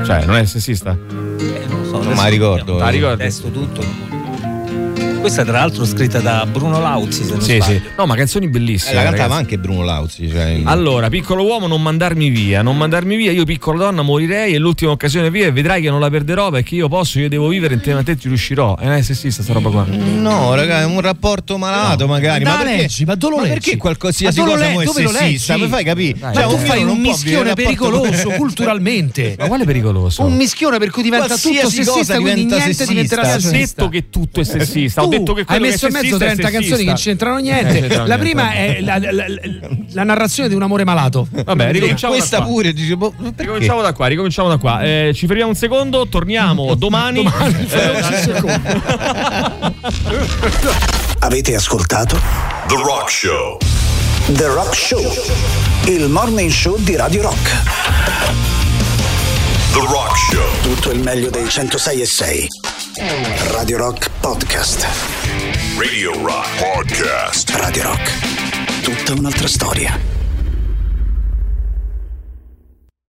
Eh, cioè, non è sessista? non so, Non la ricordo. La ricordi? Testo tutto. Questa tra l'altro scritta da Bruno Lauzi, se non Sì, sbaglio. sì. No, ma canzoni bellissime. Eh, la cantava ragazzi. anche Bruno Lauzi. Cioè, Allora, piccolo uomo, non mandarmi via, non mandarmi via, io piccola donna morirei, è l'ultima occasione via e vedrai che non la perderò perché io posso, io devo vivere insieme a te ci riuscirò. Eh, è sessista sta roba qua. No, raga, è un rapporto malato magari. Ma Ma, perché, leggi? Ma dove lo ma leggi? perché qualsiasi Ma cosa è le- lo sessista? leggi? Mi fai capire? Ma Cioè, tu fai un mischione pericoloso *laughs* culturalmente. Ma quale pericoloso? Un mischione per cui diventa tutto sessista, quindi niente sessista. diventerà Ho sessista. detto che tutto è sessista. Ho Tu detto che hai messo in mezzo sessista è 30 canzoni che non c'entrano Eh, niente. c'entrano la niente. prima è la, la- la- la narrazione di un amore malato. Vabbè, ricominciamo Questa da qua. pure dice, boh? Ricominciamo da qua, ricominciamo da qua. Eh, ci fermiamo un secondo, torniamo domani. *laughs* Avete ascoltato? The Rock Show. The Rock Show, il morning show di Radio Rock. The Rock Show. Tutto il meglio dei 106 e 6. Radio Rock Podcast. Radio Rock Podcast. Radio Rock. Tutta un'altra storia.